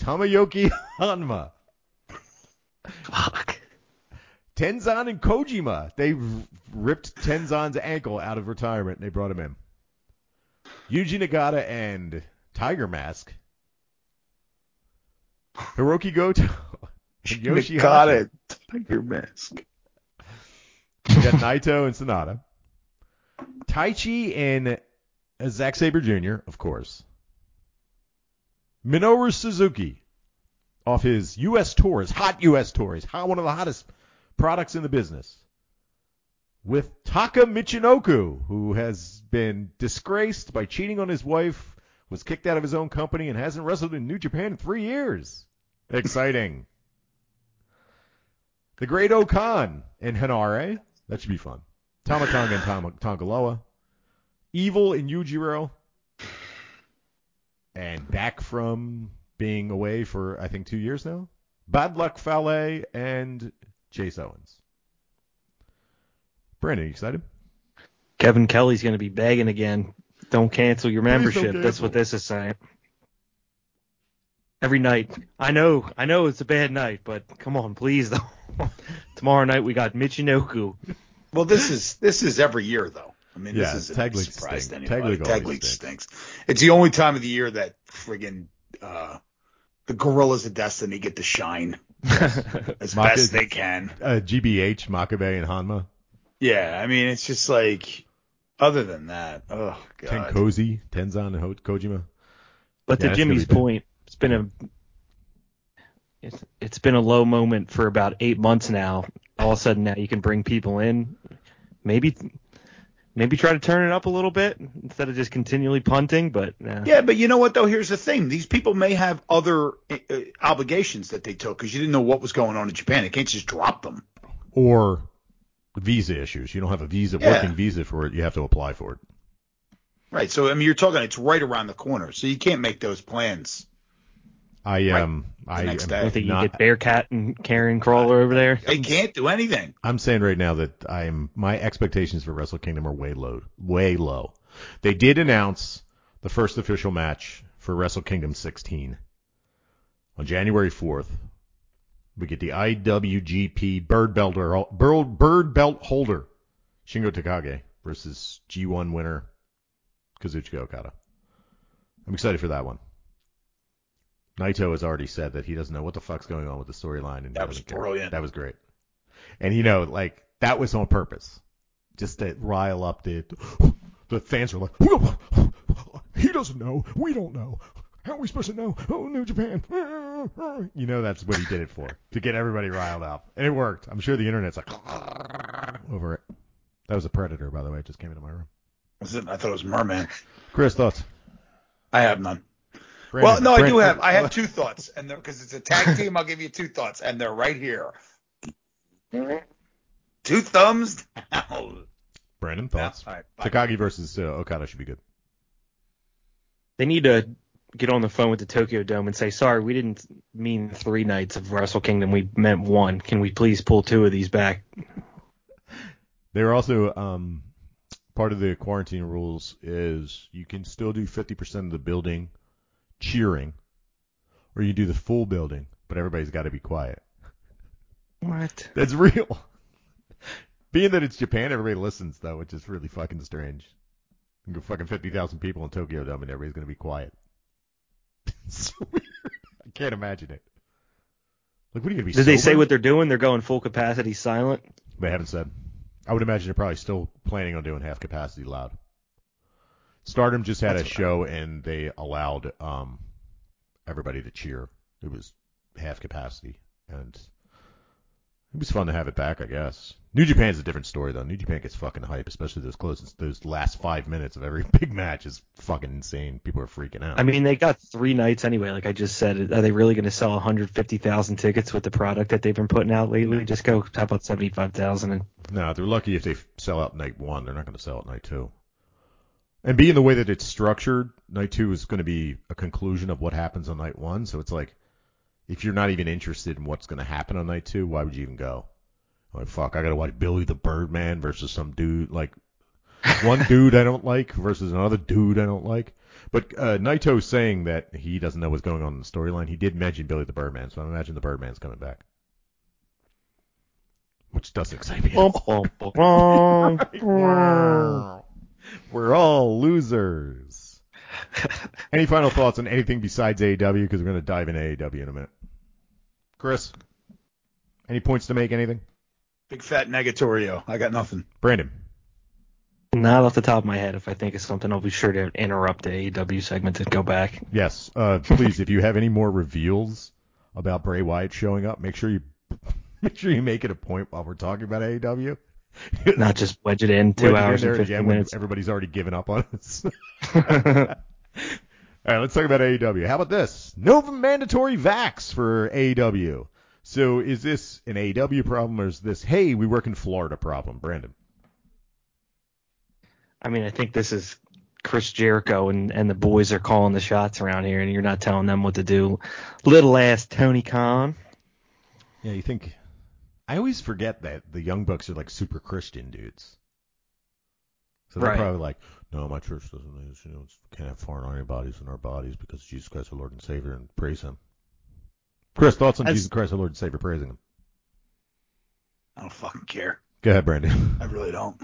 Tamayoki Hanma. Fuck. Tenzan and Kojima. They ripped Tenzan's ankle out of retirement and they brought him in. Yuji Nagata and Tiger Mask. Hiroki Goto. and Yoshi got it. Tiger mask. We got Naito and Sanada. Taichi and Zack Sabre Jr., of course. Minoru Suzuki off his U.S. tour, his hot U.S. tour, his hot, one of the hottest products in the business. With Taka Michinoku, who has been disgraced by cheating on his wife, was kicked out of his own company, and hasn't wrestled in New Japan in three years. Exciting. The Great O-Khan and Henare. That should be fun. Tamatanga and Tama- Tongaloa. Evil and Yujiro. And back from being away for, I think, two years now. Bad Luck Fale and Chase Owens. Brandon, you excited? Kevin Kelly's going to be begging again. Don't cancel your Please don't membership. That's what this is saying. Every night. I know. I know it's a bad night, but come on, please though. Tomorrow night we got Michinoku. Well, this is this is every year though. I mean, Yeah, this isn't Tag a League surprise to stink. Tag anybody. League Tag League stinks. stinks. It's the only time of the year that friggin' uh, the Guerrillas of Destiny get to shine as Maka- best they can. Uh, GBH, Makabe, and Hanma. Yeah, I mean, it's just like other than that, oh god. TenKoji, Tenzan, and Ho- Kojima. But Yeah, to Jimmy's be point, it's been a it's, it's been a low moment for about eight months now. All of a sudden now you can bring people in. Maybe maybe try to turn it up a little bit instead of just continually punting. But uh, Yeah, but you know what though? Here's the thing: these people may have other uh, uh, obligations that they took because you didn't know what was going on in Japan. They can't just drop them. Or visa issues. You don't have a visa, Yeah. working visa for it. You have to apply for it. Right. So I mean, you're talking it's right around the corner, so you can't make those plans. I Right. um I next day. I don't think you get Bearcat and Karen Crawler over there. They can't do anything. I'm saying right now that I'm my expectations for Wrestle Kingdom are way low, way low. They did announce the first official match for Wrestle Kingdom 16 on January 4th. We get the IWGP Bird Belter Bird, Bird Belt holder Shingo Takagi versus G1 winner Kazuchika Okada. I'm excited for that one. Naito has already said that he doesn't know what the fuck's going on with the storyline, and That was brilliant. That was great. And you know, like that was on purpose, just to rile up the the fans. Are like, he doesn't know, we don't know. How are we supposed to know? Oh, New Japan. You know that's what he did it for to get everybody riled up, and it worked. I'm sure the internet's like over it. That was a predator, by the way. It just came into my room. I thought it was Merman. Chris, thoughts? I have none. Brandon, well, no, I do have. I have two thoughts, and because it's a tag team, I'll give you two thoughts, and they're right here. Two thumbs down. Brandon, thoughts? All right, bye. Takagi versus uh, Okada should be good. They need to get on the phone with the Tokyo Dome and say, sorry, we didn't mean three nights of Wrestle Kingdom. We meant one. Can we please pull two of these back? They were also um, part of the quarantine rules is you can still do 50% of the building cheering, or you do the full building, but everybody's got to be quiet. What? That's real. Being that it's Japan, everybody listens though, which is really fucking strange. You go fucking 50,000 people in Tokyo Dome and everybody's gonna be quiet. it's weird. I can't imagine it. Like, what are you gonna be? Did they say what they're doing? They're going full capacity silent? They haven't said. I would imagine they're probably still planning on doing half capacity loud. Stardom just had That's a show and they allowed um everybody to cheer. It was half capacity and it was fun to have it back, I guess. New Japan's a different story though. New Japan gets fucking hype, especially those close those last five minutes of every big match is fucking insane. People are freaking out. I mean, they got three nights anyway. Like I just said, are they really going to sell 150,000 tickets with the product that they've been putting out lately? Just go, top about 75,000? And No, they're lucky if they sell out night one. They're not going to sell out night two. And being the way that it's structured, night two is going to be a conclusion of what happens on night one. So it's like, if you're not even interested in what's going to happen on night two, why would you even go? Like, fuck, I got to watch Billy the Birdman versus some dude, like, one dude I don't like versus another dude I don't like. But uh, Naito's saying that he doesn't know what's going on in the storyline. He did mention Billy the Birdman, so I imagine the Birdman's coming back. Which doesn't excite me. at all. We're all losers. Any final thoughts on anything besides AEW? Because we're going to dive into AEW in a minute. Chris, any points to make? Anything? Big fat negatorio. I got nothing. Brandon, Not off the top of my head. If I think of something, I'll be sure to interrupt the AEW segment and go back. yes. Uh, please, if you have any more reveals about Bray Wyatt showing up, make sure you make sure you make it a point while we're talking about AEW. Not just wedge it in two Wedge in hours there and 15 again when minutes. everybody's already given up on us. All right, let's talk about AEW. How about this? No mandatory vax for AEW. So is this an AEW problem or is this, hey, we work in Florida problem? Brandon. I mean, I think this is Chris Jericho and, and the boys are calling the shots around here, and you're not telling them what to do. Little ass Tony Khan. Yeah, you think. I always forget that the Young Bucks are like super Christian dudes. So they're Right. probably like, no, my church doesn't, you know, can't have foreign antibodies in our bodies because Jesus Christ, our Lord and Savior, and praise Him. Chris, thoughts on That's- Jesus Christ, our Lord and Savior, praising Him? I don't fucking care. Go ahead, Brandon. I really don't.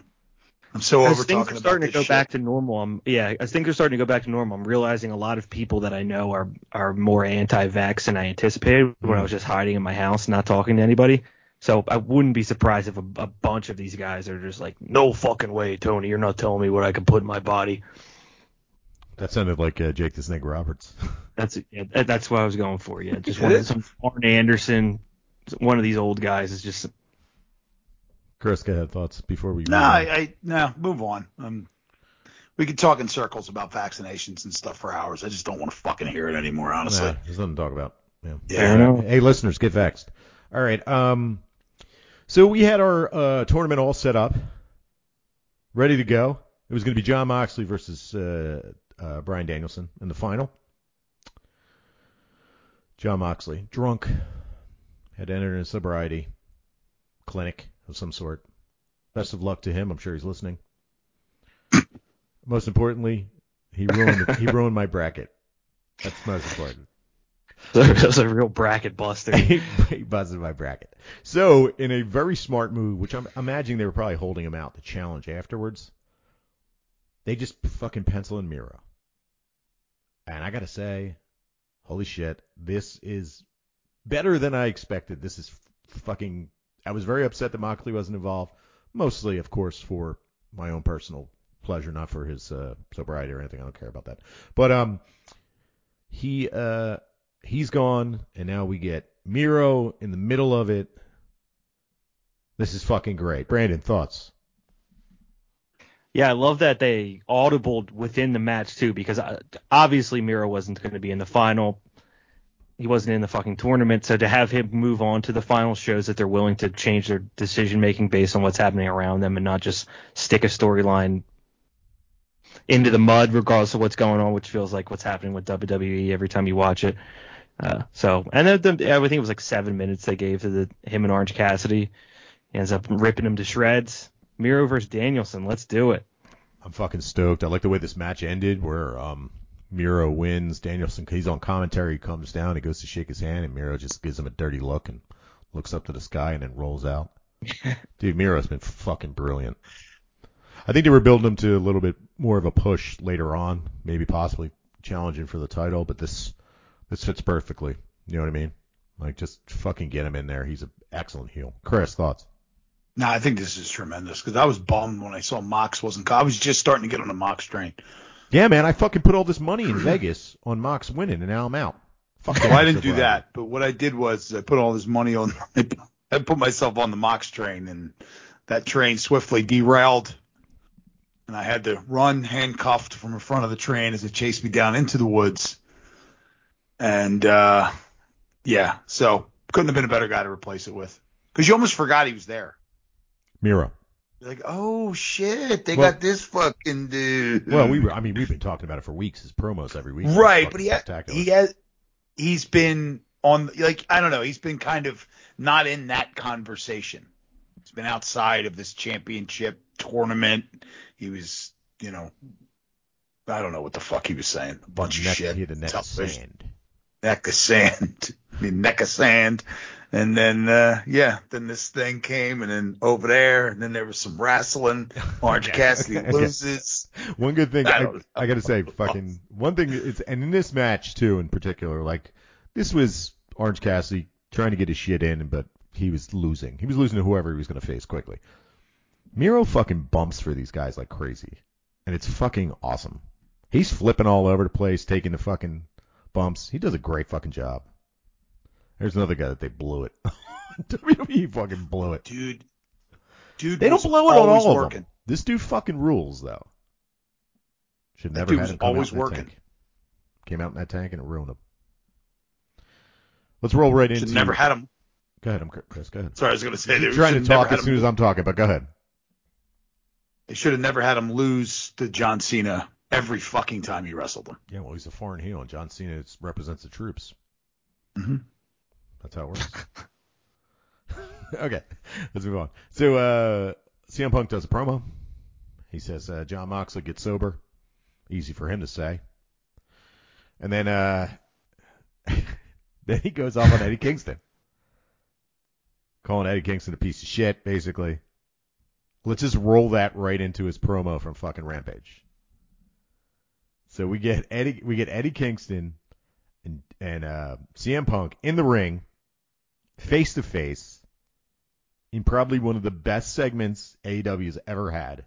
I'm so As over things talking are about starting to this go shit. back to normal, I'm yeah. As things are starting to go back to normal, I'm realizing a lot of people that I know are are more anti-vax than I anticipated when I hmm. was just hiding in my house, not talking to anybody. So I wouldn't be surprised if a, a bunch of these guys are just like, no fucking way, Tony, you're not telling me what I can put in my body. That sounded like uh, Jake the Snake Roberts. That's yeah, that's what I was going for. Yeah, just It one of is. some Arn Anderson, one of these old guys is just Chris, go ahead. Thoughts before we. No, on? I, I no, move on. Um, we could talk in circles about vaccinations and stuff for hours. I just don't want to fucking hear it anymore, honestly. Nah, there's nothing to talk about. Yeah. Yeah. enough. Hey, listeners, get vexed. All right. Um, so we had our uh, tournament all set up, ready to go. It was going to be Jon Moxley versus uh, uh, Bryan Danielson in the final. Jon Moxley, drunk, had entered a sobriety clinic of some sort. Best of luck to him. I'm sure he's listening. Most importantly, he ruined he ruined my bracket. That's most important. that was a real bracket buster. he busted my bracket. So, in a very smart move, which I'm imagining they were probably holding him out to challenge afterwards, they just fucking pencil in Miro. And I gotta say, holy shit, this is better than I expected. This is fucking. I was very upset that Moxley wasn't involved, mostly, of course, for my own personal pleasure, not for his uh, sobriety or anything. I don't care about that. But um, he uh he's gone, and now we get Miro in the middle of it. This is fucking great. Brandon, thoughts? Yeah, I love that they audibled within the match too, because uh, obviously Miro wasn't going to be in the final. He wasn't in the fucking tournament, so to have him move on to the final shows that they're willing to change their decision making based on what's happening around them and not just stick a storyline into the mud regardless of what's going on, which feels like what's happening with WWE every time you watch it. Uh, so, and then the, I think it was like seven minutes they gave to the him and Orange Cassidy. He ends up ripping him to shreds. Miro versus Danielson. Let's do it. I'm fucking stoked. I like the way this match ended, where um Miro wins. Danielson, he's on commentary, he comes down, he goes to shake his hand, and Miro just gives him a dirty look and looks up to the sky and then rolls out. Dude, Miro's been fucking brilliant. I think they were building him to a little bit more of a push later on, maybe possibly challenging for the title, but this this fits perfectly. You know what I mean? Like just fucking get him in there. He's an excellent heel. Chris, thoughts? No, I think this is tremendous because I was bummed when I saw Mox wasn't. I was just starting to get on the Mox train. Yeah, man, I fucking put all this money in Vegas on Mox winning, and now I'm out. Fuck well, I didn't do that, but what I did was I put all this money on. I put myself on the Mox train, and that train swiftly derailed, and I had to run handcuffed from in front of the train as it chased me down into the woods. And uh, yeah, so couldn't have been a better guy to replace it with because you almost forgot he was there. Miro. You're like, oh shit, they Well- got this fucking dude. Well, we were, I mean, we've been talking about it for weeks. His promos every week. right, but he ha- spectacular. he has he's been on like I don't know, he's been kind of not in that conversation. He's been outside of this championship tournament. He was, you know, I don't know what the fuck he was saying. A bunch neck, of shit. He had neck sand. Neck of sand, neck of sand. And then, uh, yeah, then this thing came and then over there and then there was some wrestling. Orange Okay, Cassidy okay. loses. One good thing I I, I, gotta say, fucking one thing is, and in this match too, in particular, like this was Orange Cassidy trying to get his shit in, but he was losing. He was losing to whoever he was gonna face quickly. Miro fucking bumps for these guys like crazy, and it's fucking awesome. He's flipping all over the place, taking the fucking bumps. He does a great fucking job. There's another guy that they blew it. WWE fucking blew it. Dude, dude, They don't blow it on all of working. them. This dude fucking rules, though. Should never dude had was him come always out in that working. tank. Came out in that tank and it ruined him. Let's roll right into. Should never had him. Go ahead, I'm Chris. Go ahead. Sorry, I was going to say I'm trying to talk as soon as I'm talking, but go ahead. They should have never had him lose to John Cena every fucking time he wrestled him. Yeah, well, he's a foreign heel, and John Cena represents the troops. Mm-hmm. That's how it works. okay, let's move on. So, uh, CM Punk does a promo. He says, uh, Jon Moxley gets sober. Easy for him to say. And then, uh, then he goes off on Eddie Kingston. Calling Eddie Kingston a piece of shit, basically. Let's just roll that right into his promo from fucking Rampage. So we get Eddie, we get Eddie Kingston and and uh, CM Punk in the ring, face to face, in probably one of the best segments AEW's ever had.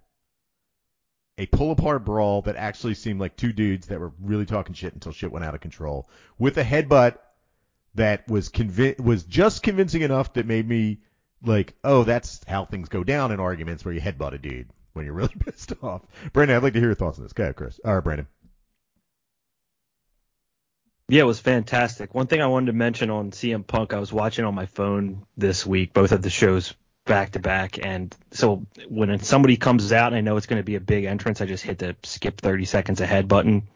A pull apart brawl that actually seemed like two dudes that were really talking shit until shit went out of control, with a headbutt that was convi- was just convincing enough that made me like, oh, that's how things go down in arguments where you headbutt a dude when you're really pissed off. Brandon, I'd like to hear your thoughts on this. Go ahead, Chris. Or Brandon. Yeah, it was fantastic. One thing I wanted to mention on CM Punk, I was watching on my phone this week, both of the shows back to back, and so when somebody comes out and I know it's going to be a big entrance, I just hit the skip 30 seconds ahead button.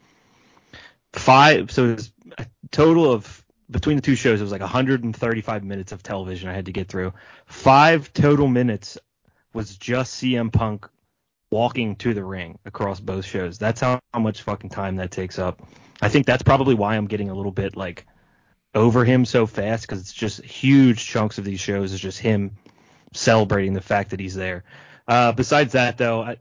Five, so it was a total of between the two shows, it was like 135 minutes of television I had to get through. Five total minutes was just CM Punk walking to the ring across both shows. That's how, how much fucking time that takes up. I think that's probably why I'm getting a little bit like over him so fast because it's just huge chunks of these shows is just him celebrating the fact that he's there. Uh, besides that, though, I,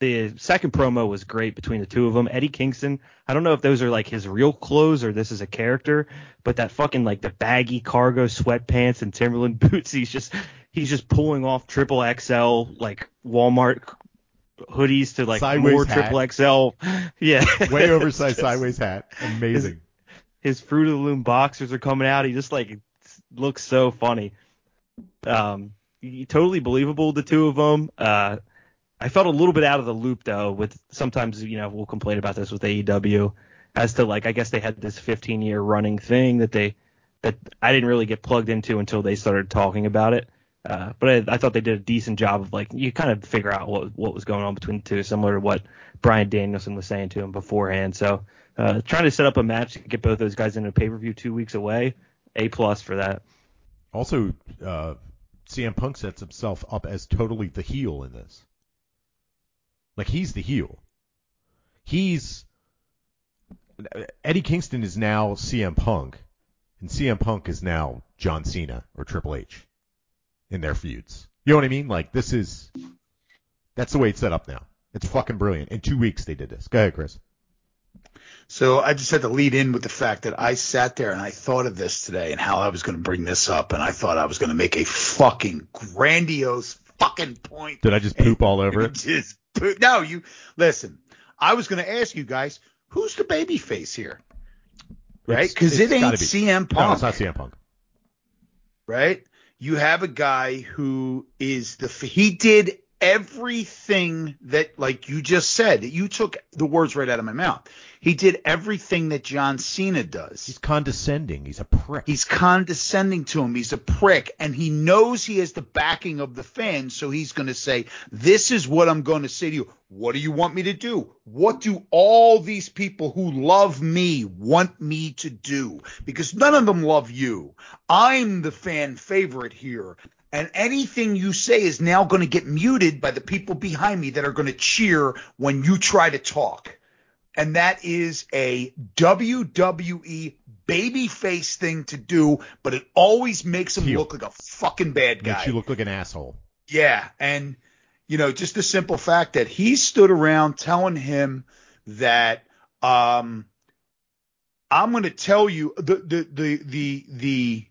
the second promo was great between the two of them. Eddie Kingston, I don't know if those are like his real clothes or this is a character, but that fucking like the baggy cargo sweatpants and Timberland boots, he's just he's just pulling off triple XL like Walmart hoodies to like Sideways more hat. triple XL. Yeah. Way oversized just- sideways hat. Amazing. his Fruit of the Loom boxers are coming out. He just like looks so funny. Um, totally believable, the two of them. Uh, I felt a little bit out of the loop though. With sometimes you know we'll complain about this with AEW as to like I guess they had this 15 year running thing that they that I didn't really get plugged into until they started talking about it. Uh, but I, I, thought they did a decent job of like you kind of figure out what what was going on between the two, similar to what Bryan Danielson was saying to him beforehand. So uh, trying to set up a match to get both those guys into a pay per view two weeks away, a plus for that. Also, uh, CM Punk sets himself up as totally the heel in this. Like he's the heel. He's Eddie Kingston is now CM Punk, and CM Punk is now John Cena or Triple H in their feuds. You know what I mean? Like this is that's the way it's set up now. It's fucking brilliant. In two weeks they did this. Go ahead, Chris. So I just had to lead in with the fact that I sat there and I thought of this today and how I was going to bring this up, and I thought I was going to make a fucking grandiose fucking point. Did I just poop all over it? Just poop. No, you listen. I was going to ask you guys, who's the baby face here? Right? Because it ain't be. CM Punk. No, it's not CM Punk. Right? You have a guy who is the he did everything that like you just said you took the words right out of my mouth. He did everything that john cena does. He's condescending. He's a prick. He's condescending to him. He's a prick. And he knows he has the backing of the fans so he's going to say this is what i'm going to say to you. What do you want me to do? What do all these people who love me want me to do? Because none of them love you. I'm the fan favorite here and anything you say is now going to get muted by the people behind me that are going to cheer when you try to talk. And that is a WWE babyface thing to do, but it always makes him look like a fucking bad guy. Makes you look like an asshole. Yeah, and you know, just the simple fact that he stood around telling him that um I'm going to tell you the the the the the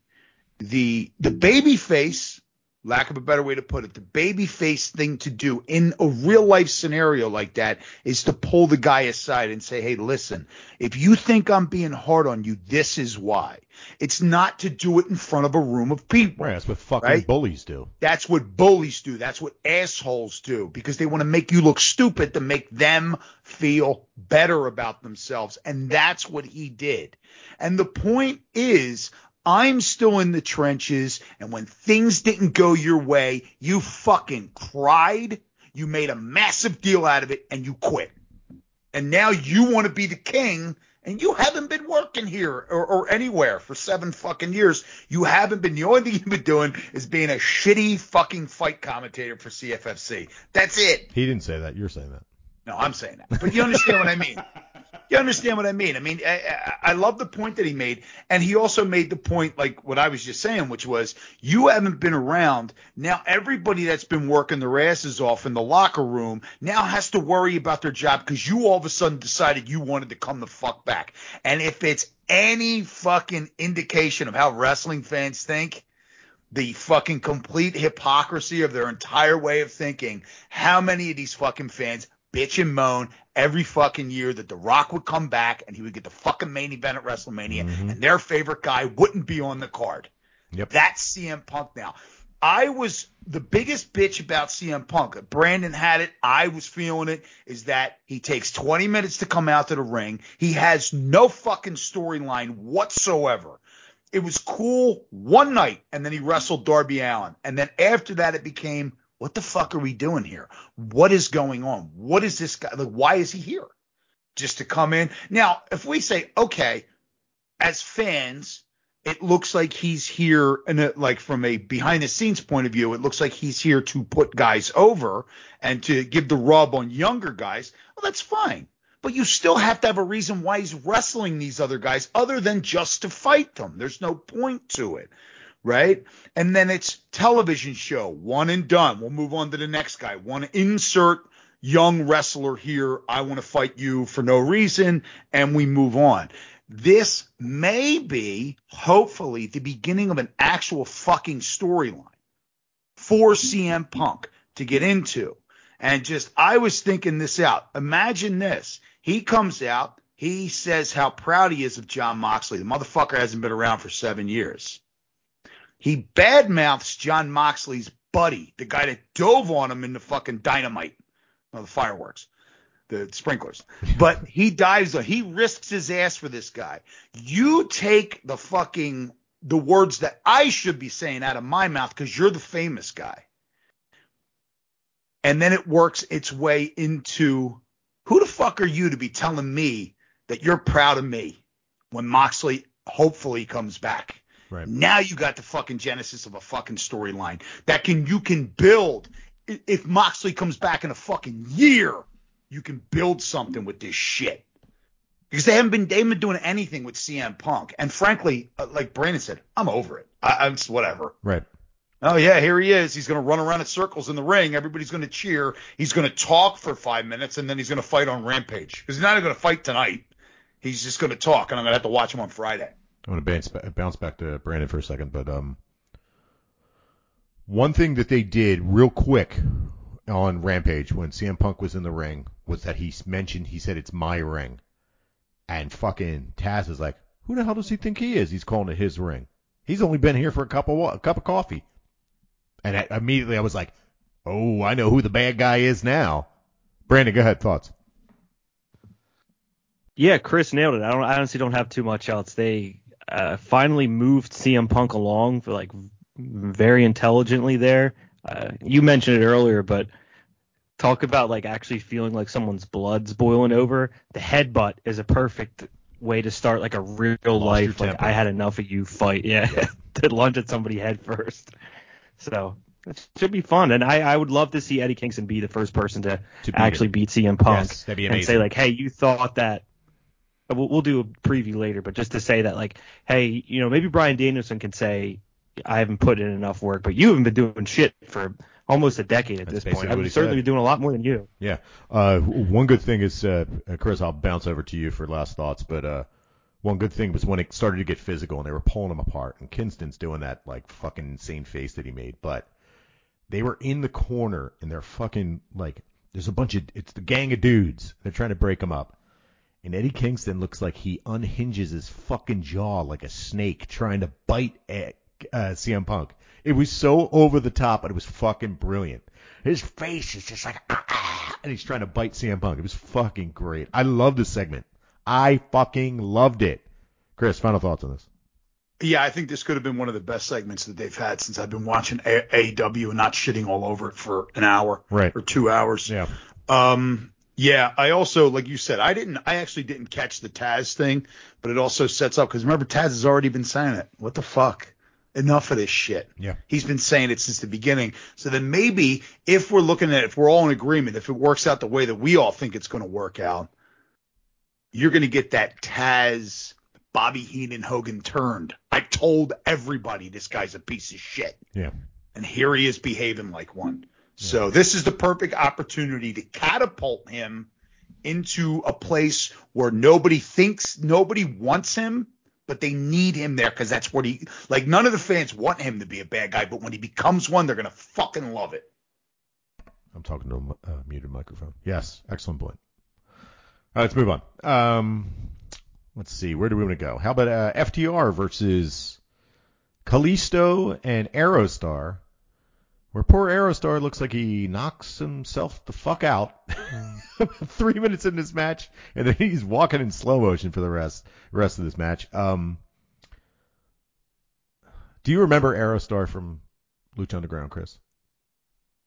the the baby face lack of a better way to put it, the baby face thing to do in a real life scenario like that is to pull the guy aside and say, Hey, listen, if you think I'm being hard on you, this is why. It's not to do it in front of a room of people. Right, that's what fucking right? bullies do. That's what bullies do. That's what assholes do because they want to make you look stupid to make them feel better about themselves. And that's what he did. And the point is, I'm still in the trenches, and when things didn't go your way, you fucking cried, you made a massive deal out of it, and you quit. And now you want to be the king, and you haven't been working here or, or, anywhere for seven fucking years. You haven't been. The only thing you've been doing is being a shitty fucking fight commentator for CFFC. That's it. He didn't say that. You're saying that. No, I'm saying that. But you understand what I mean. You understand what I mean? I mean, I, I, love the point that he made, and he also made the point, like what I was just saying, which was you haven't been around. Now everybody that's been working their asses off in the locker room now has to worry about their job because you all of a sudden decided you wanted to come the fuck back. And if it's any fucking indication of how wrestling fans think, the fucking complete hypocrisy of their entire way of thinking. How many of these fucking fans bitch and moan every fucking year that The Rock would come back and he would get the fucking main event at WrestleMania mm-hmm. and their favorite guy wouldn't be on the card. Yep. That's CM Punk now. I was the biggest bitch about CM Punk. Brandon had it. I was feeling it. Is that he takes 20 minutes to come out to the ring. He has no fucking storyline whatsoever. It was cool one night, and then he wrestled Darby Allin. And then after that, it became what the fuck are we doing here? What is going on? What is this guy? Like, why is he here? Just to come in? Now, if we say, okay, as fans, it looks like he's here and like from a behind the scenes point of view, it looks like he's here to put guys over and to give the rub on younger guys. Well, that's fine. But you still have to have a reason why he's wrestling these other guys other than just to fight them. There's no point to it right? And then it's television show, one and done. We'll move on to the next guy. Want to insert young wrestler here. I want to fight you for no reason, and we move on. This may be, hopefully, the beginning of an actual fucking storyline for CM Punk to get into. And just, I was thinking this out. Imagine this. He comes out, he says how proud he is of Jon Moxley. The motherfucker hasn't been around for seven years. He badmouths Jon Moxley's buddy, the guy that dove on him in the fucking dynamite, well, the fireworks, the sprinklers. But he dives he risks his ass for this guy. You take the fucking the words that I should be saying out of my mouth because you're the famous guy. And then it works its way into who the fuck are you to be telling me that you're proud of me when Moxley hopefully comes back? Right. Now you got the fucking genesis of a fucking storyline that can you can build. If Moxley comes back in a fucking year, you can build something with this shit. Because they haven't been they haven't been doing anything with CM Punk, and frankly, uh, like Brandon said, I'm over it. I, I'm just whatever. Right. Oh yeah, here he is. He's going to run around in circles in the ring. Everybody's going to cheer. He's going to talk for five minutes, and then he's going to fight on Rampage. Because he's not even going to fight tonight. He's just going to talk, and I'm going to have to watch him on Friday. I'm going to bounce, bounce back to Brandon for a second, but um, one thing that they did real quick on Rampage when CM Punk was in the ring was that he mentioned he said it's my ring, and fucking Taz is like, who the hell does he think he is? He's calling it his ring. He's only been here for a cup of a cup of coffee, and I, immediately I was like, oh, I know who the bad guy is now. Brandon, go ahead, thoughts. Yeah, Chris nailed it. I don't. I honestly don't have too much else. They uh, finally moved CM Punk along for like very intelligently there. Uh, you mentioned it earlier, but talk about like actually feeling like someone's blood's boiling over. The headbutt is a perfect way to start like a real your life like. I had enough of you fight. Yeah, to lunge at somebody head first. So it should be fun, and I, I would love to see Eddie Kingston be the first person to, To beat actually him. beat CM Punk Yes, and say like, hey, you thought that. We'll, we'll do a preview later, but just to say that like, hey, you know, maybe Bryan Danielson can say, I haven't put in enough work, but you haven't been doing shit for almost a decade at That's this point. basically what he I've certainly been doing a lot more than you. Yeah. Uh, one good thing is, uh, Chris, I'll bounce over to you for last thoughts, but uh, one good thing was when it started to get physical and they were pulling him apart, and Kingston's doing that like fucking insane face that he made, but they were in the corner and they're fucking like, there's a bunch of, it's the gang of dudes. They're trying to break him up. And Eddie Kingston looks like he unhinges his fucking jaw like a snake trying to bite at uh, CM Punk. It was so over the top, but it was fucking brilliant. His face is just like, ah, ah, and he's trying to bite CM Punk. It was fucking great. I love this segment. I fucking loved it. Chris, final thoughts on this? Yeah, I think this could have been one of the best segments that they've had since I've been watching AEW and not shitting all over it for an hour Right. or two hours. Yeah. Um, yeah, I also, like you said, I didn't, I actually didn't catch the Taz thing, but it also sets up because remember Taz has already been saying it. What the fuck? Enough of this shit. Yeah. He's been saying it since the beginning. So then maybe if we're looking at, it, if we're all in agreement, if it works out the way that we all think it's going to work out, you're going to get that Taz, Bobby Heenan, Hogan turned. I told everybody this guy's a piece of shit Yeah. and here he is behaving like one. So this is the perfect opportunity to catapult him into a place where nobody thinks nobody wants him, but they need him there because that's what he like. None of the fans want him to be a bad guy, but when he becomes one, they're gonna fucking love it. I'm talking to a uh, muted microphone. Yes, excellent point. All right, let's move on. Um, let's see, where do we want to go? How about uh, FTR versus Kalisto and Aerostar, where poor Aerostar looks like he knocks himself the fuck out three minutes in this match, and then he's walking in slow motion for the rest rest of this match. Um, do you remember Aerostar from Lucha Underground, Chris?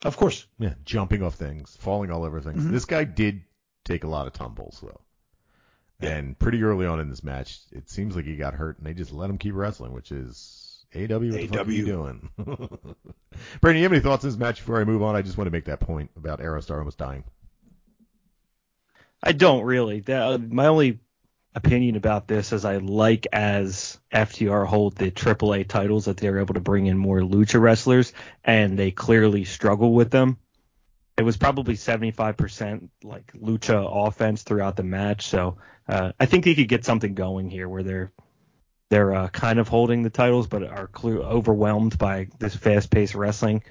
Of course. Yeah, jumping off things, falling all over things. Mhm. This guy did take a lot of tumbles though. Yeah. And pretty early on in this match, it seems like he got hurt and they just let him keep wrestling, which is AW what the fuck are you doing? Brandon, you have any thoughts on this match before I move on? I just want to make that point about Aerostar almost dying. I don't really. The- uh, my only opinion about this is I like as FTR hold the AAA titles that they're able to bring in more lucha wrestlers, and they clearly struggle with them. It was probably 75% like lucha offense throughout the match, so uh, I think they could get something going here where they're they're uh, kind of holding the titles, but are overwhelmed by this fast-paced wrestling.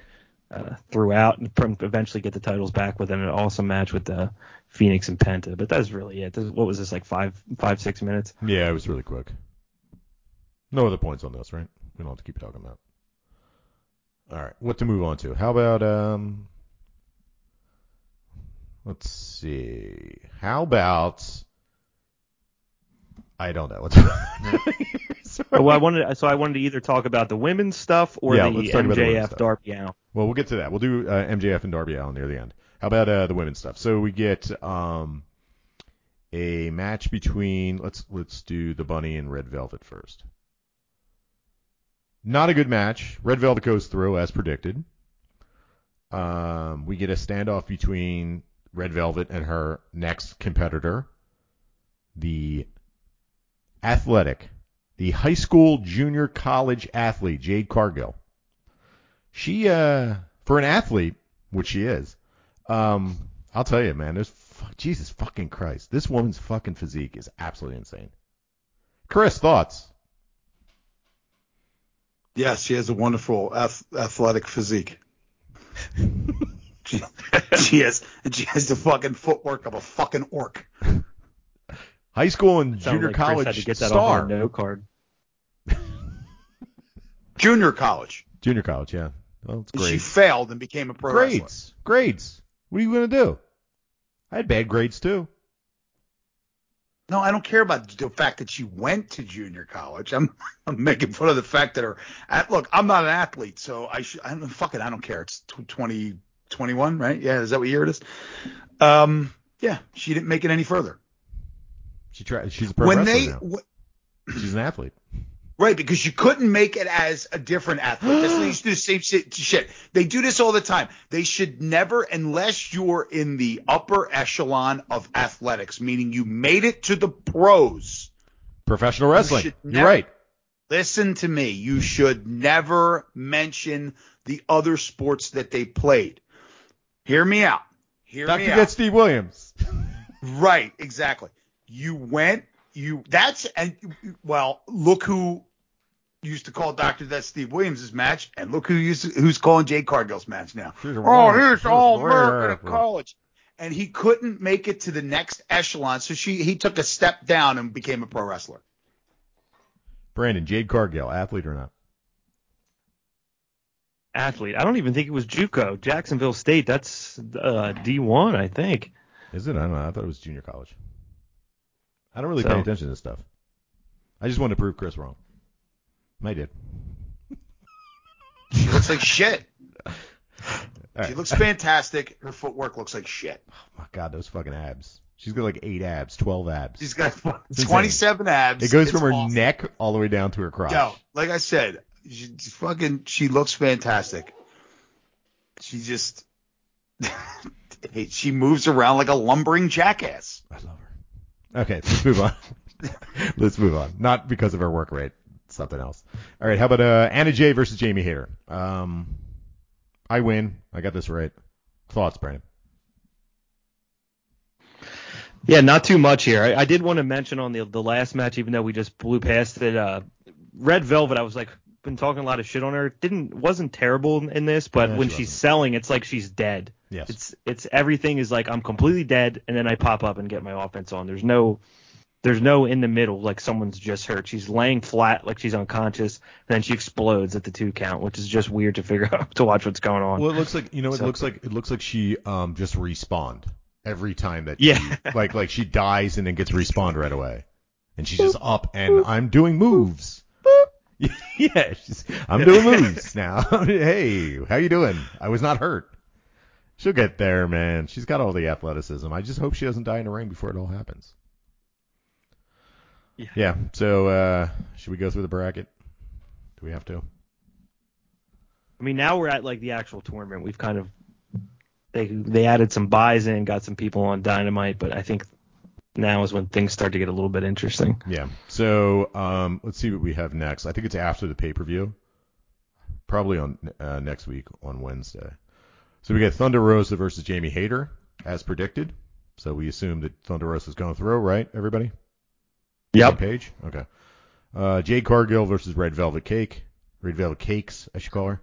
uh, throughout, and eventually get the titles back with an awesome match with the Fenix and Penta. But that's really it. This, what was this like five five six minutes? Yeah, it was really quick. No other points on this, right? We don't have to keep talking about. All right, what to move on to? How about um? Let's see. How about? I don't know. What's well, I wanted so I wanted to either talk about the women's stuff or Yeah, the about the MJF. Darby Allin. Well, we'll get to that. We'll do uh, MJF and Darby Allin near the end. How about uh, the women's stuff? So we get um, a match between let's let's do the Bunny and Red Velvet first. Not a good match. Red Velvet goes through as predicted. Um, we get a standoff between Red Velvet and her next competitor, the athletic, the high school junior college athlete Jade Cargill she uh for an athlete, which she is, um, I'll tell you, man, there's Jesus fucking Christ, this woman's fucking physique is absolutely insane. Chris, thoughts? Yes, she has a wonderful ath- athletic physique. she, she has, and she has the fucking footwork of a fucking orc. High school and Sounded junior like college had to get that star. off a note card. Junior college. Junior college, yeah. Well, it's And she failed and became a pro wrestler. Grades, grades. What are you gonna do? I had bad grades too. No, I don't care about the fact that she went to junior college. I'm I'm making fun of the fact that her. Look, I'm not an athlete, so I should. I don't fuck it. I don't care. It's tw- 20, 21, right? Yeah, is that what year it is? Um, yeah, she didn't make it any further. She tried. She's a pro when wrestler they, w- She's an athlete. right, because you couldn't make it as a different athlete. They used to do the same shit, shit. They do this all the time. They should never, unless you're in the upper echelon of athletics, meaning you made it to the pros. Professional wrestling. should You're right. Listen to me. You should never mention the other sports that they played. Hear me out. Hear Dr. me Get out. Steve Williams. Right, exactly. You went, you that's and well, look who used to call Dr. Death Steve Williams' match, and look who used to, who's calling Jade Cargill's match now. She's Oh, warrior. here's She's all warrior. American at college. And he couldn't make it to the next echelon, so she he took a step down and became a pro wrestler. Brandon, Jade Cargill, athlete or not? Athlete. I don't even think it was JUCO. Jacksonville State. That's uh, D1, I think. Is it? I don't know. I thought it was junior college. I don't really So- pay attention to this stuff. I just wanted to prove Chris wrong. I did. She looks like shit. All She looks fantastic. Her footwork looks like shit. Oh my God, those fucking abs. She's got like eight abs, twelve abs. She's got 27 abs. it goes It's from her awesome. neck all the way down to her crotch. Yo, like I said, she, she fucking she looks fantastic. She just she moves around like a lumbering jackass. I love her. Okay, let's move on. let's move on. Not because of her work rate, something else. All right, how about uh, Anna Jay versus Jamie Hayter? Um, I win. I got this right. Thoughts, Brandon? Yeah, not too much here. I, I did want to mention on the the last match, even though we just blew past it. Uh, Red Velvet, I was like, been talking a lot of shit on her. Didn't wasn't terrible in- this, but Yeah, when she she's wasn't. selling, it's like she's dead. Yes. It's it's everything is like I'm completely dead, and then I pop up and get my offense on. There's no there's no in the middle like someone's just hurt. She's laying flat like she's unconscious, then she explodes at the two count, which is just weird to figure out to watch what's going on. Well, it looks like you know. It So- looks like it looks like she um just respawned every time that Yeah. she, like like she dies and then gets respawned right away, and she's just up and I'm doing moves. yeah, she's, I'm doing moves now. hey, how you doing? I was not hurt. She'll get there, man. She's got all the athleticism. I just hope she doesn't die in the ring before it all happens. Yeah. Yeah. So uh should we go through the bracket? Do we have to? I mean, now we're at like the actual tournament. We've kind of they they added some buys in, got some people on Dynamite, but I think now is when things start to get a little bit interesting. Yeah. So um, let's see what we have next. I think it's after the pay per view, probably on uh, next week on Wednesday. So we got Thunder Rosa versus Jamie Hayter as predicted. So we assume that Thunder Rosa is going through, right? Everybody. Same page. Okay. Uh, Jade Cargill versus Red Velvet Cake. Red Velvet Cakes, I should call her.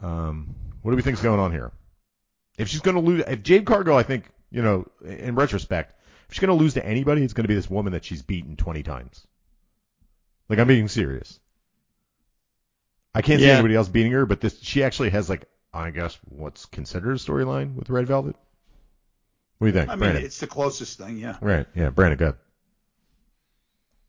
Um, what do we think's going on here? If she's going to lose, if Jade Cargill, I think, you know, in retrospect, if she's going to lose to anybody, it's going to be this woman that she's beaten 20 times. Like, I'm being serious. I can't see anybody else beating her, but this, she actually has, like, I guess, what's considered a storyline with Red Velvet. What do you think, I mean, Brandon? it's the closest thing, yeah. Right, yeah, Brandon, good.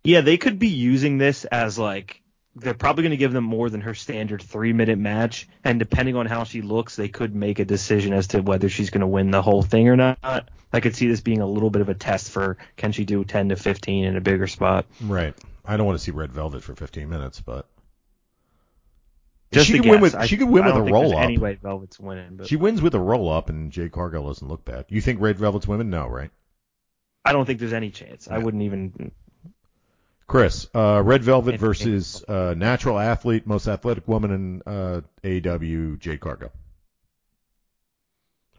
Yeah, they could be using this as like they're probably going to give them more than her standard three minute match, and depending on how she looks, they could make a decision as to whether she's going to win the whole thing or not. I could see this being a little bit of a test for can she do 10 to 15 in a bigger spot. Right. I don't want to see Red Velvet for 15 minutes, but Just she could win with she could win I with a roll up. Any way Velvet's winning, but She wins with a roll up, and Jade Cargill doesn't look bad. You think Red Velvet's women? No, right? I don't think there's any chance. I wouldn't even. Chris, uh, Red Velvet And- versus uh, natural athlete, most athletic woman in uh, AEW, Jade Cargill.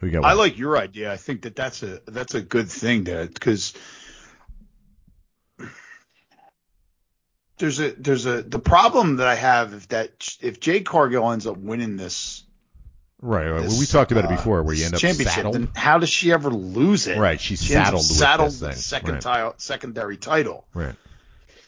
Who you got? I like your idea. I think that that's a that's a good thing to because there's a there's a the problem that I have if that if Jade Cargill ends up winning this, right. right. this we talked about it uh, before, where you end up championship, saddled. then how does she ever lose it? Right, she's She ends up saddled with saddled this thing. second Right. title, secondary title. Right.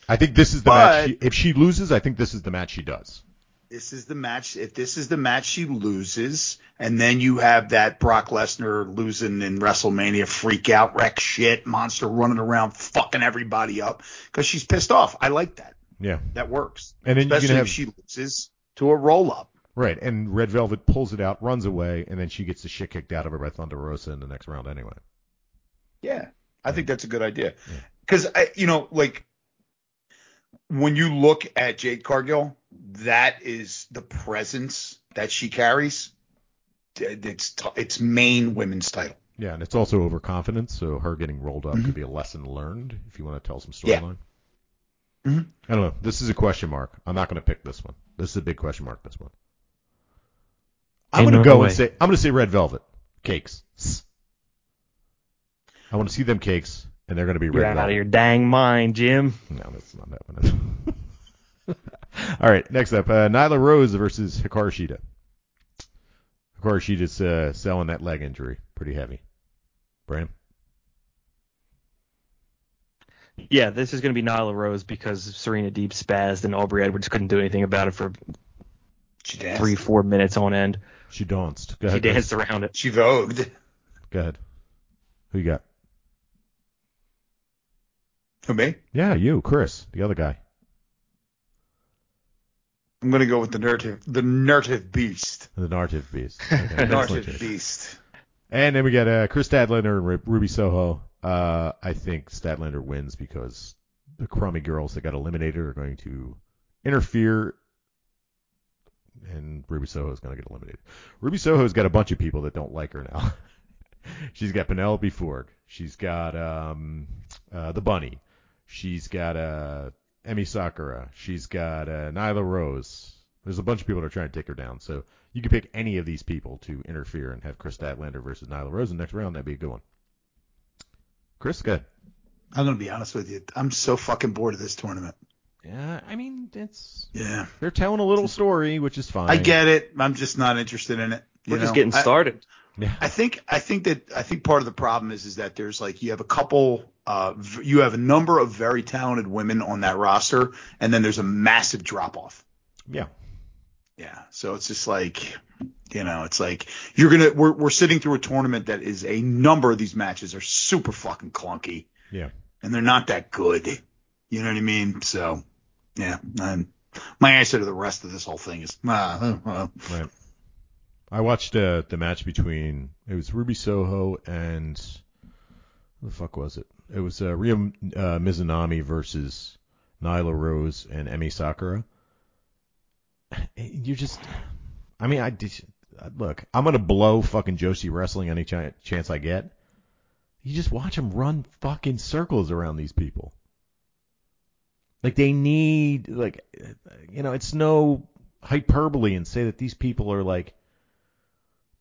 I think this is the But- match. She, if she loses, I think this is the match she does. This is the match. If this is the match she loses, and then you have that Brock Lesnar losing in WrestleMania freak out, wreck shit, monster running around fucking everybody up because she's pissed off. I like that. Yeah. That works. And then you Especially have if she loses to a roll up. right, and Red Velvet pulls it out, runs away, and then she gets the shit kicked out of her by Thunder Rosa in the next round anyway. Yeah, I think that's a good idea. Yeah. Because you know, like when you look at Jade Cargill, that is the presence that she carries. It's t- it's main women's title. Yeah, and it's also overconfidence, so her getting rolled up Mhm. could be a lesson learned if you want to tell some Yeah. storyline. Mhm. I don't know. This is a question mark. I'm not going to pick this one. This is a big question mark. This one. I'm going to go way. and say I'm going to say Red Velvet cakes. I want to see them cakes, and they're going to be You're Red out of your dang mind, Jim. No, that's not happening. All right, next up, uh, Nyla Rose versus Hikaru Shida. Hikaru Shida's uh, selling that leg injury pretty heavy. Bram? Yeah, this is going to be Nyla Rose because Serena Deeb spazzed and Aubrey Edwards couldn't do anything about it for She three, four minutes on end. She danced. Go She ahead. Chris. danced around it. She vogued. Go ahead. Who you got? Who me? Yeah, you, Chris, the other guy. I'm gonna go with the narrative, the narrative beast. The narrative beast. Okay, Narrative beast. And then we got uh, Kris Statlander and Ruby Soho. Uh, I think Statlander wins because the crummy girls that got eliminated are going to interfere, and Ruby Soho is going to get eliminated. Ruby Soho's got a bunch of people that don't like her now. She's got Penelope Ford. She's got um, uh, the Bunny. She's got uh, Emi Sakura. She's got uh, Nyla Rose. There's a bunch of people that are trying to take her down. So you could pick any of these people to interfere and have Kris Statlander versus Nyla Rose in the next round. That'd be a good one. Chris, good. I'm gonna be honest with you. I'm so fucking bored of this tournament. Yeah, I mean it's Yeah. they're telling a little story, which is fine. I get it. I'm just not interested in it. you We're just know? getting I- started. Yeah. I think I think that I think part of the problem is is that there's like you have a couple uh v- you have a number of very talented women on that roster and then there's a massive drop off. Yeah. Yeah. So it's just like you know, it's like you're gonna we're we're sitting through a tournament that is a number of these matches are super fucking clunky. Yeah. And they're not that good. You know what I mean? So yeah, and my answer to the rest of this whole thing is uh, uh, Right. I watched uh, the match between it was Ruby Soho and who the fuck was it? It was uh, Ryo uh, Mizunami versus Nyla Rose and Emi Sakura. You just, I mean, I just, look. I'm gonna blow fucking Joshi Wrestling any ch- chance I get. You just watch them run fucking circles around these people. Like they need, like, you know, it's no hyperbole and say that these people are like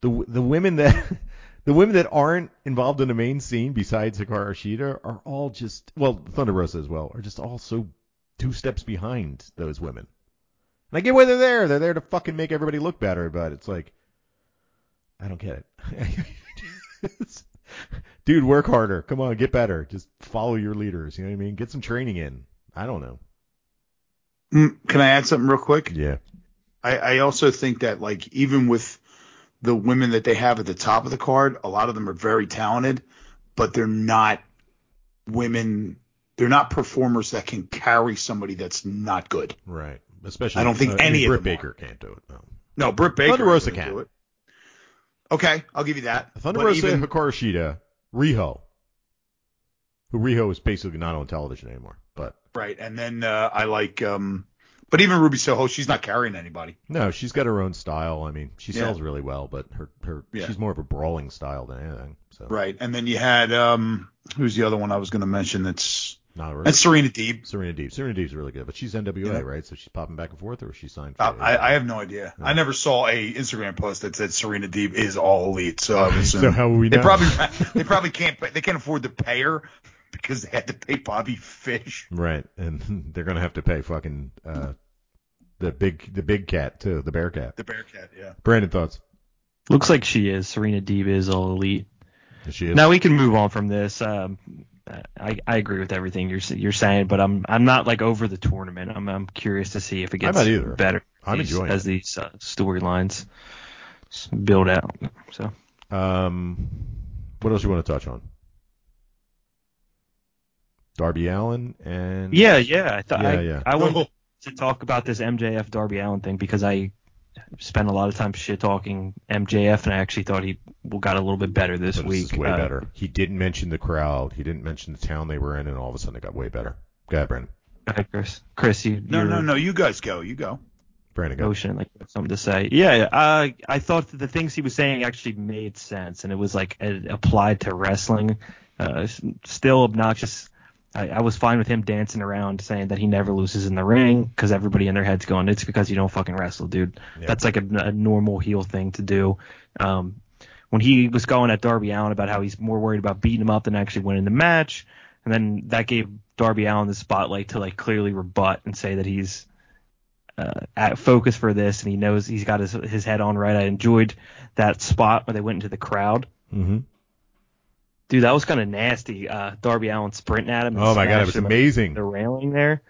the the women that the women that aren't involved in the main scene besides Hikaru Shida are all just well Thunder Rosa as well are just all so two steps behind those women. And I get why they're there. They're there to fucking make everybody look better, but it's like, I don't get it. Dude, work harder. Come on, get better. Just follow your leaders. You know what I mean? Get some training in. I don't know. Mm, Can I add something real quick? Yeah. I, I also think that like even with the women that they have at the top of the card, a lot of them are very talented, but they're not women. They're not performers that can carry somebody that's not good. Right. Especially. I don't think uh, any of Britt them Baker can't do it. No. No, Britt Baker. Thunder Rosa can. do it. Okay, I'll give you that. Thunder But Rosa, even- Hikaru Shida, Riho. Who Riho is basically not on television anymore. But right, and then uh, I like, um, but even Ruby Soho, she's not carrying anybody. no, she's got her own style. I mean, she Yeah. sells really well, but her her Yeah. she's more of a brawling style than anything. So Right, and then you had um, who's the other one I was going to mention? That's not really. that's Serena Deeb. Serena Deeb. Serena Deeb's really good, but she's NWA, Yeah. right? So she's popping back and forth, or is she signed? For Uh, I, I have no idea. Yeah. I never saw a Instagram post that said Serena Deeb is all elite. So I would assume So how will we they probably they probably can't pay- they can't afford to pay her because they had to pay Bobby Fish. Right, and they're gonna have to pay fucking uh, the big the big cat too, the bear cat. The Bearcat, yeah. Brandon thoughts? Looks like she is. Serena Deeb is all elite. She is. Now we can move on from this. Um, I, I agree with everything you're you're saying, but I'm I'm not like over the tournament. I'm I'm curious to see if it gets not either. better I'm these- enjoying as it. these uh, storylines s- build out. So Um, what else you want to touch on? Darby Allin and yeah, yeah. I thought Yeah, I, yeah. I wanted to talk about this MJF Darby Allin thing because I spent a lot of time shit talking MJF, and I actually thought he got a little bit better this But week. This way Uh, better. He didn't mention the crowd. He didn't mention the town they were in, and all of a sudden it got way better. Go ahead, Brandon. go ahead, Chris. Chris, you No, no, no. You guys go. You go. Brandon, go. motion like you have something to say. Yeah, uh, I thought that the things he was saying actually made sense, and it was like it applied to wrestling. Uh, still obnoxious. I, I was fine with him dancing around saying that he never loses in the ring because everybody in their heads going, it's because you don't fucking wrestle, dude. Yeah. That's like a, a normal heel thing to do. Um, when he was going at Darby Allin about how he's more worried about beating him up than actually winning the match, and then that gave Darby Allin the spotlight to like clearly rebut and say that he's uh, at focus for this and he knows he's got his his head on right. I enjoyed that spot where they went into the crowd. Mm-hmm. Dude, that was kind of nasty. Uh, Darby Allin sprinting at him. Oh my god, it was amazing. the railing there.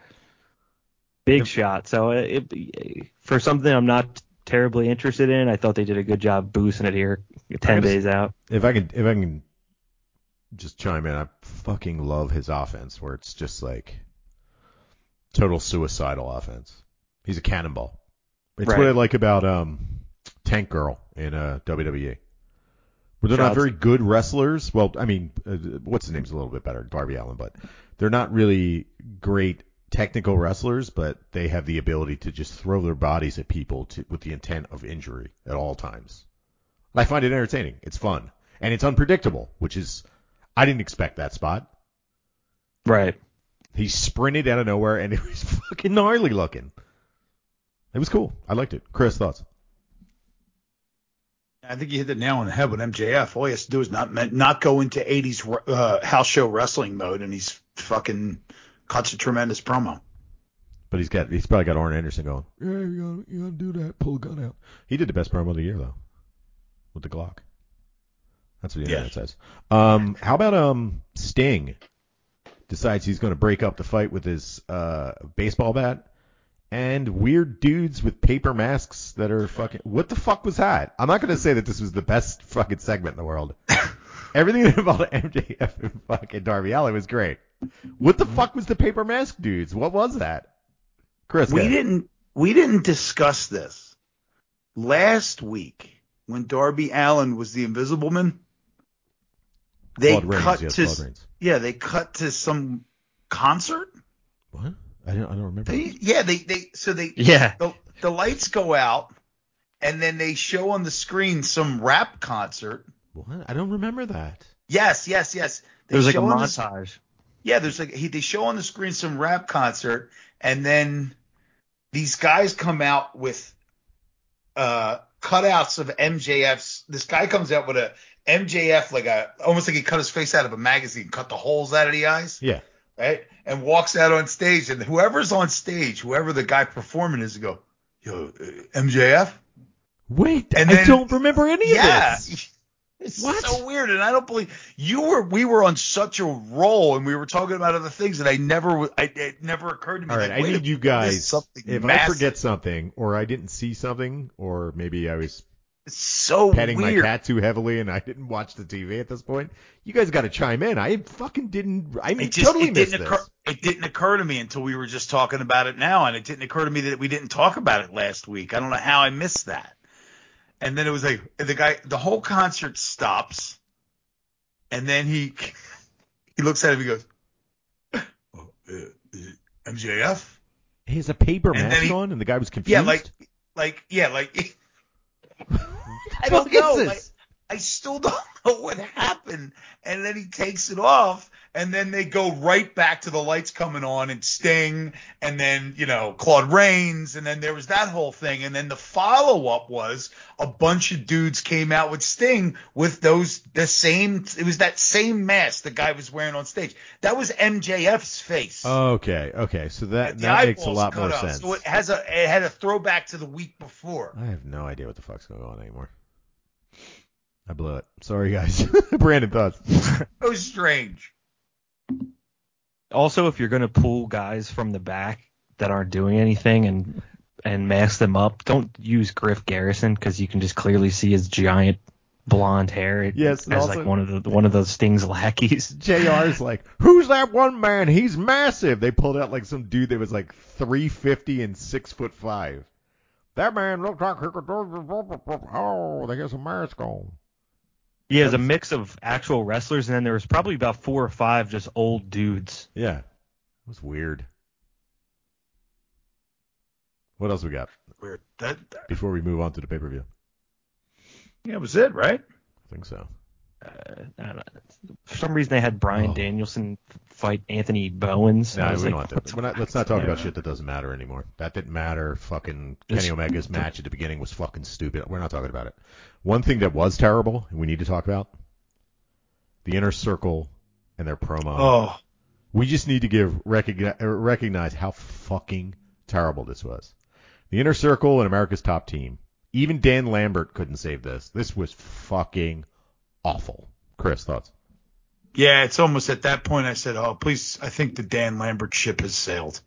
Big shot. So uh, it, for something I'm not terribly interested in, I thought they did a good job boosting it here. Ten days out. If I can, if I can, just chime in. I fucking love his offense, where it's just like total suicidal offense. He's a cannonball. It's what I like about um Tank Girl in uh, WWE. Where they're not very good wrestlers. Well, I mean, uh, what's his name's a little bit better, Darby Allin, but they're not really great technical wrestlers, but they have the ability to just throw their bodies at people to, with the intent of injury at all times. I find it entertaining. It's fun. And it's unpredictable, which is I didn't expect that spot. Right. He sprinted out of nowhere and it was fucking gnarly looking. It was cool. I liked it. Chris, thoughts? I think you hit the nail on the head with MJF. All he has to do is not not go into 80s uh, house show wrestling mode, and he's fucking cuts a tremendous promo. But he's got he's probably got Arn Anderson going. Yeah, you gotta, you gotta do that. Pull the gun out. He did the best promo of the year though, with the Glock. That's what the internet says. Um, how about um Sting decides he's going to break up the fight with his uh baseball bat and weird dudes with paper masks that are fucking. What the fuck was that? I'm not going to say that this was the best fucking segment in the world. Everything about MJF and fucking Darby Allin was great. What the fuck was the paper mask dudes? What was that? Chris, We didn't we didn't discuss this last week when Darby Allin was the Invisible Man. They Claude Rains, cut yes, to yeah, they cut to some concert. What? I don't. I don't remember. They, yeah, they they so they Yeah. the, the lights go out and then they show on the screen some rap concert. What? I don't remember that. Yes, yes, yes. They There was like a show on the- Yeah, there's like he, they show on the screen some rap concert, and then these guys come out with uh cutouts of MJF's. This guy comes out with a MJF like a almost like he cut his face out of a magazine, cut the holes out of the eyes, Yeah. Right? And walks out on stage, and whoever's on stage, whoever the guy performing is, go, yo, uh, MJF. Wait, And I then- don't remember any Yeah. of this. It's What? so weird, and I don't believe you were. We were on such a roll, and we were talking about other things, and I never, I, it never occurred to me. All right, like, I need you minute, this is guys. something If I forget something, or I didn't see something, or maybe I was so petting weird. my cat too heavily and I didn't watch the TV at this point, you guys got to chime in. I fucking didn't. I mean, It just totally it missed didn't this. occur. It didn't occur to me until we were just talking about it now, and it didn't occur to me that we didn't talk about it last week. I don't know how I missed that. And then it was like the guy. The whole concert stops, and then he he looks at him. He goes, oh, uh, is "MJF." He has a paper And mask he- on, and the guy was confused. Yeah, like like yeah, like I don't know. Like, I still don't know what happened. And then he takes it off, and then they go right back to the lights coming on and Sting, and then you know Claude Rains, and then there was that whole thing, and then the follow up was a bunch of dudes came out with Sting with those the same. It was that same mask the guy was wearing on stage. That was MJF's face. okay, okay, so that that makes a lot more off. sense. So it has a it had a throwback to the week before. I have no idea what the fuck's going on anymore. I blew it. Sorry, guys. Brandon thoughts. So strange. Also, if you're going to pull guys from the back that aren't doing anything and and mask them up, don't use Griff Garrison because you can just clearly see his giant blonde hair Yes, and as also- like one of the one of those Sting's lackeys. JR's like, who's that one man? He's massive. They pulled out like some dude that was like 350 and six foot five. That man looked like he could do. Oh, they got some mask on. Yeah, it was a mix of actual wrestlers, and then there was probably about four or five just old dudes. Yeah, it was weird. What else we got Weird. That, that before we move on to the pay per view? yeah, it was it right? I think so. Uh, I don't know. For some reason, they had Bryan Oh. Danielson fight Anthony Bowens. I No, we like, don't have to. We're not, let's not talk Yeah. about shit that doesn't matter anymore. That didn't matter. Fucking This- Kenny Omega's match at the beginning was fucking stupid. We're not talking about it. One thing that was terrible, and we need to talk about, the inner circle and their promo. Oh, We just need to give recogni- uh, recognize how fucking terrible this was. The inner circle and America's top team. Even Dan Lambert couldn't save this. This was fucking awful. Chris, thoughts? yeah. It's almost at that point. I said, "Oh, please." I think the Dan Lambert ship has sailed.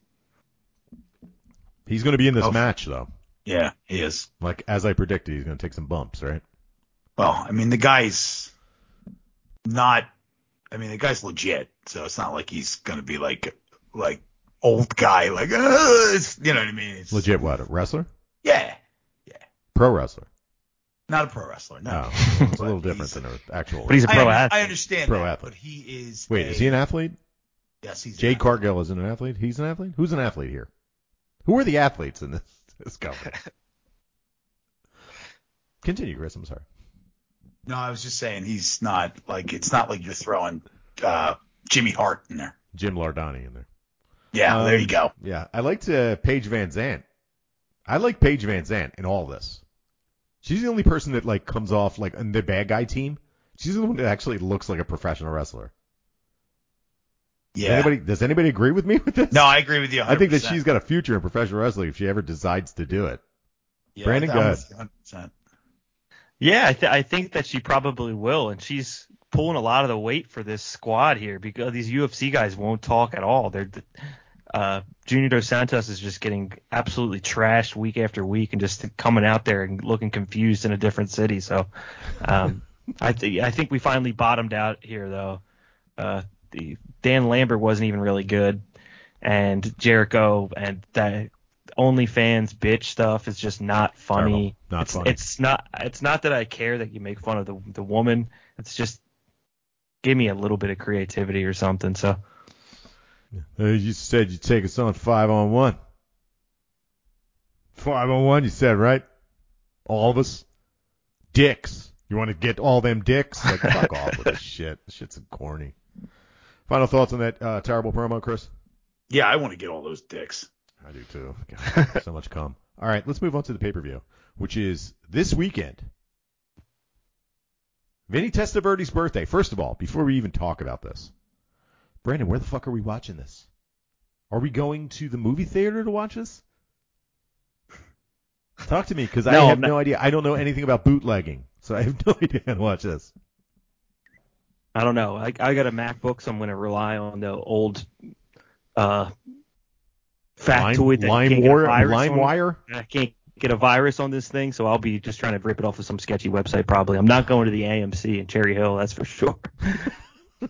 He's going to be in this Oh. match though. Yeah, he is. Like as I predicted, he's going to take some bumps, right? Well, I mean, the guy's not. I mean, the guy's legit, so it's not like he's gonna be like like old guy, like uh, you know what I mean? It's, Legit what? A wrestler? Yeah. Yeah, Pro wrestler? Not a pro wrestler. No, No, it's a little different than an actual. But he's a pro under- athlete. I understand Pro that, athlete. but he is. Wait, a, is he an athlete? Yes, he's. Jade. Cargill isn't an athlete. He's an athlete. Who's an athlete here? Who are the athletes in this this company? Continue, Chris. I'm sorry. No, I was just saying he's not like it's not like you're throwing uh, Jimmy Hart in there. Jim Lardani in there. Yeah, Um, there you go. Yeah, I liked uh, Paige Van Zant. I like Paige Van Zant in all this. She's the only person that like comes off like in the bad guy team. She's the one that actually looks like a professional wrestler. Does Yeah. Anybody, does anybody agree with me with this? no, I agree with you. 100%. I think that she's got a future in professional wrestling if she ever decides to do it. yeah, Brandon, go 100%. Yeah, I, th- I think that she probably will, and she's pulling a lot of the weight for this squad here because these UFC guys won't talk at all. They're uh, Junior Dos Santos is just getting absolutely trashed week after week, and just coming out there and looking confused in a different city. So, um, I th- I think we finally bottomed out here though. Uh, the Dan Lambert wasn't even really good, and Jericho and that OnlyFans bitch stuff is just not funny. Not it's, funny. It's not. It's not that I care that you make fun of the the woman. It's just give me a little bit of creativity or something. So you said you'd take us on five on one. Five on one, you said, right? All of us? Dicks. You want to get all them dicks? Like, fuck off with this shit. This shit's corny. Final thoughts on that uh, terrible promo, Chris? Yeah, I want to get all those dicks. I do too. God, so much cum. All right, let's move on to the pay per view, which is this weekend. Vinny Testaverde's birthday. First of all, before we even talk about this, Brandon, where the fuck are we watching this? Are we going to the movie theater to watch this? Talk to me because I No, have I'm not- no idea. I don't know anything about bootlegging, so I have no idea how to watch this. I don't know. I, I got a MacBook, so I'm going to rely on the old uh, factoid that Lime, can't get a Wire, virus Lime on. Wire. I can't get a virus on this thing, so I'll be just trying to rip it off of some sketchy website. Probably. I'm not going to the AMC in Cherry Hill. That's for sure.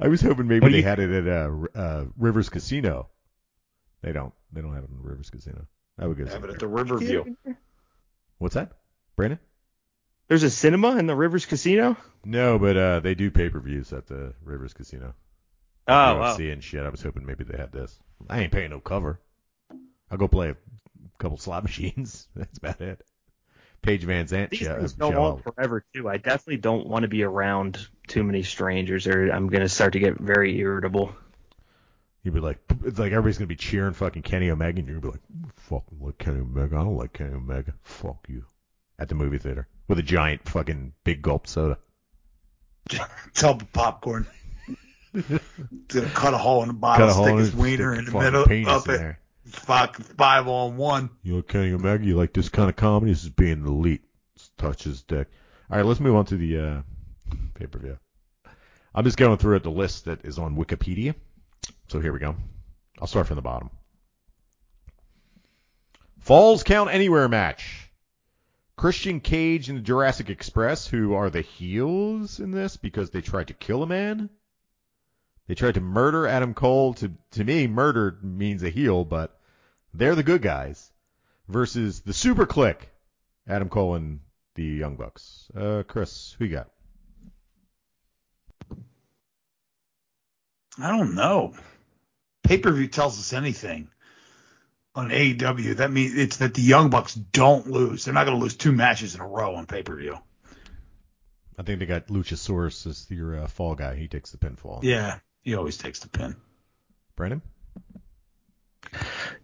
I was hoping maybe What they you- had it at uh, uh, Rivers Casino. They don't. They don't have it in Rivers Casino. I would go. see Have it it at the Riverview. What's that, Brandon? There's a cinema in the Rivers Casino. No, but uh, they do pay per views at the Rivers Casino. Oh wow. UFC and shit. I was hoping maybe they had this. I ain't paying no cover. I'll go play a couple slot machines. That's about it. Paige Van Zant These show. things uh, go show on forever too. I definitely don't want to be around too many strangers, or I'm gonna start to get very irritable. You'd be like, it's like everybody's gonna be cheering fucking Kenny Omega, and you're gonna be like, fucking like Kenny Omega. I don't like Kenny Omega. Fuck you. At the movie theater with a giant fucking big gulp soda. Tub of popcorn. Gonna cut a hole in the bottle, Cut a stick his his wiener in the middle penis up in it. there. Fuck five on one. You like Kenny Omega? You like this kind of comedy? This is being elite. Touch his dick. All right, let's move on to the uh, pay per view. I'm just going through the list that is on Wikipedia. So here we go. I'll start from the bottom. Falls Count Anywhere match. Christian Cage and the Jurassic Express, who are the heels in this because they tried to kill a man. They tried to murder Adam Cole. To to me, murder means a heel, but they're the good guys. Versus the SuperKliq, Adam Cole and the Young Bucks. Uh, Chris, who you got? I don't know. Pay per view tells us anything on AEW. That means it's that the Young Bucks don't lose. They're not going to lose two matches in a row on pay per view. I think they got Luchasaurus as your uh, fall guy. He takes the pinfall. Yeah, he always takes the pin. Brandon?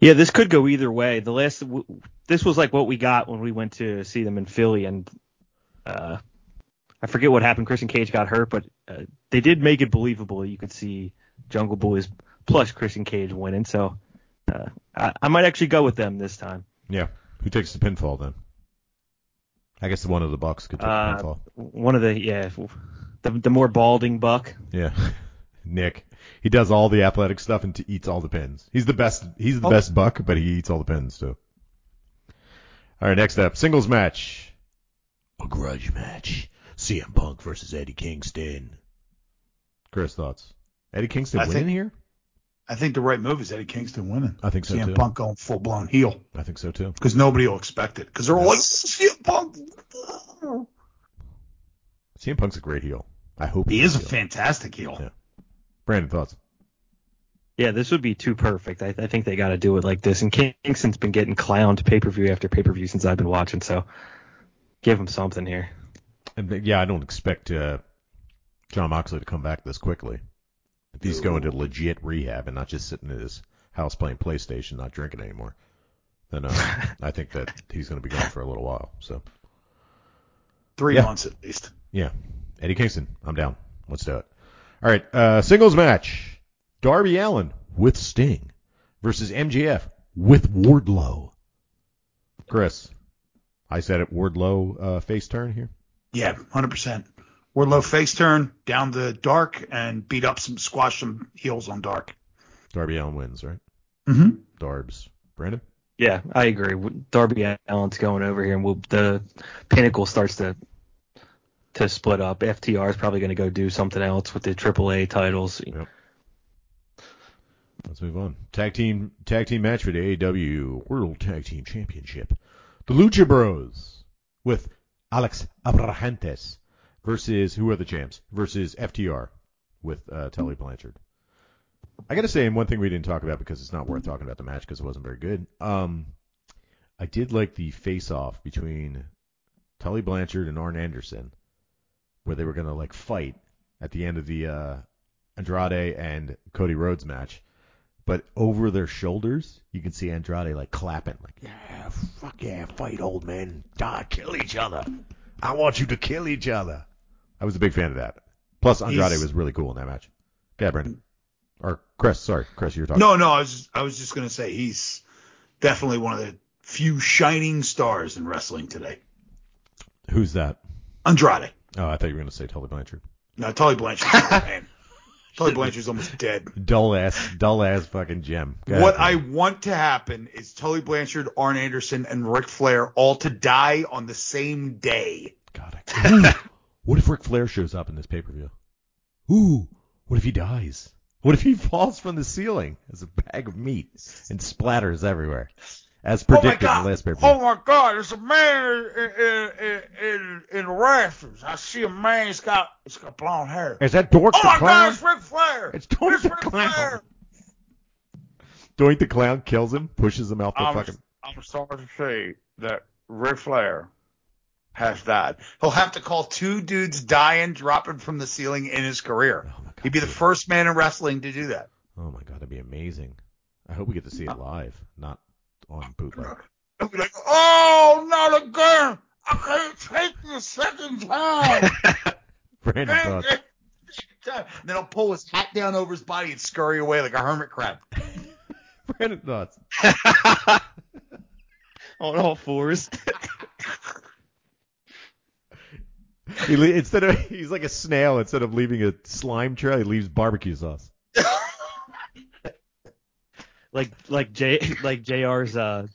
Yeah, this could go either way. The last, w- this was like what we got when we went to see them in Philly, and uh, I forget what happened. Christian Cage got hurt, but uh, they did make it believable. You could see Jungle Boys plus Christian Cage winning, so uh, I, I might actually go with them this time. Yeah. Who takes the pinfall then? I guess one of the Bucks could take Uh, the pinfall. One of the yeah, the the more balding buck. Yeah. Nick. He does all the athletic stuff and t- eats all the pins. He's the best. He's the Oh. best buck, but he eats all the pins too. All right, next up, singles match. A grudge match. CM Punk versus Eddie Kingston. Chris, thoughts? Eddie Kingston I winning think- here? I think the right move is Eddie Kingston winning. I think so CM too. Punk going full blown heel I think so too. because nobody will expect it because they're all like oh, CM Punk. CM Punk's a great heel. I hope He is a heel. fantastic heel. Yeah. Brandon, thoughts? Yeah, this would be too perfect. I, I think they got to do it like this. And Kingston's been getting clowned pay per view after pay per view since I've been watching, so give him something here. And th- yeah, I don't expect uh, Jon Moxley to come back this quickly. If he's going to legit rehab and not just sitting in his house playing PlayStation, not drinking anymore, then uh, I think that he's going to be gone for a little while. So Three Yeah. months at least. yeah, Eddie Kingston, I'm down. Let's do it. All right, uh, singles match: Darby Allin with Sting versus MJF with Wardlow. Chris, I said it. Wardlow uh, face turn here. Yeah, hundred percent. Wardlow face turn down the dark and beat up some squash some heels on dark. Darby Allin wins, right? Mm-hmm. Darbs. Brandon. Yeah, I agree. Darby Allin's going over here, and we'll, the pinnacle starts to to split up. FTR is probably going to go do something else with the AAA titles. Let's move on. Tag team tag team match for the AEW World Tag Team Championship. The Lucha Bros with Alex Abrahantes versus who are the champs? Versus FTR with uh, Tully Blanchard. I gotta say, and one thing we didn't talk about because it's not worth talking about the match because it wasn't very good. Um, I did like the face off between Tully Blanchard and Arn Anderson, where they were gonna like fight at the end of the uh, Andrade and Cody Rhodes match but over their shoulders, you can see Andrade like clapping, like, yeah, fuck yeah, fight, old man, die, kill each other. I want you to kill each other. I was a big fan of that. Plus, Andrade He's- was really cool in that match. Yeah, Brandon. Or Chris, sorry, Chris, you were talking. No, no, I was just, I was just gonna say he's definitely one of the few shining stars in wrestling today. Who's that? Andrade. Oh, I thought you were going to say Tully Blanchard. No, Tully Blanchard. man. Tully Blanchard's almost dead. Dull ass, dull ass fucking Jim. Go What I want to happen is Tully Blanchard, Arn Anderson, and Ric Flair all to die on the same day. God, I, Ooh, what if Ric Flair shows up in this pay per view? Ooh, what if he dies? What if he falls from the ceiling as a bag of meat and splatters everywhere, as oh predicted in the last pay per view? Oh my God! There's a man in in in, in the rafters. I see a man. He's got he's got blonde hair. Is that Doink Oh the my? God! It's Ric Flair. It's Doink It's the Ric clown. Flair. Doink the clown kills him, pushes him out the I'm, fucking. I'm sorry to say that Ric Flair has died. He'll have to call two dudes dying, dropping from the ceiling in his career. Oh God, He'd be the first man in wrestling to do that. Oh my god, that'd be amazing. I hope we get to see it uh, live, not on bootleg. He'll be like, "Oh, not again! I can't take the second time." Brandon thoughts. then he'll pull his hat down over his body and scurry away like a hermit crab. Brandon thoughts. On all fours. He instead of he's like a snail. Instead of leaving a slime trail, he leaves barbecue sauce. Like like J like JR's uh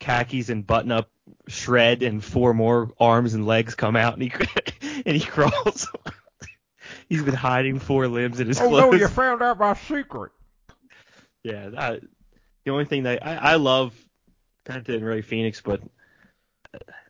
khakis and button up shred and four more arms and legs come out and he and he crawls. He's been hiding four limbs in his Oh clothes. no, you found out my secret. Yeah, that, the only thing that I, I love, of didn't really Fenix, but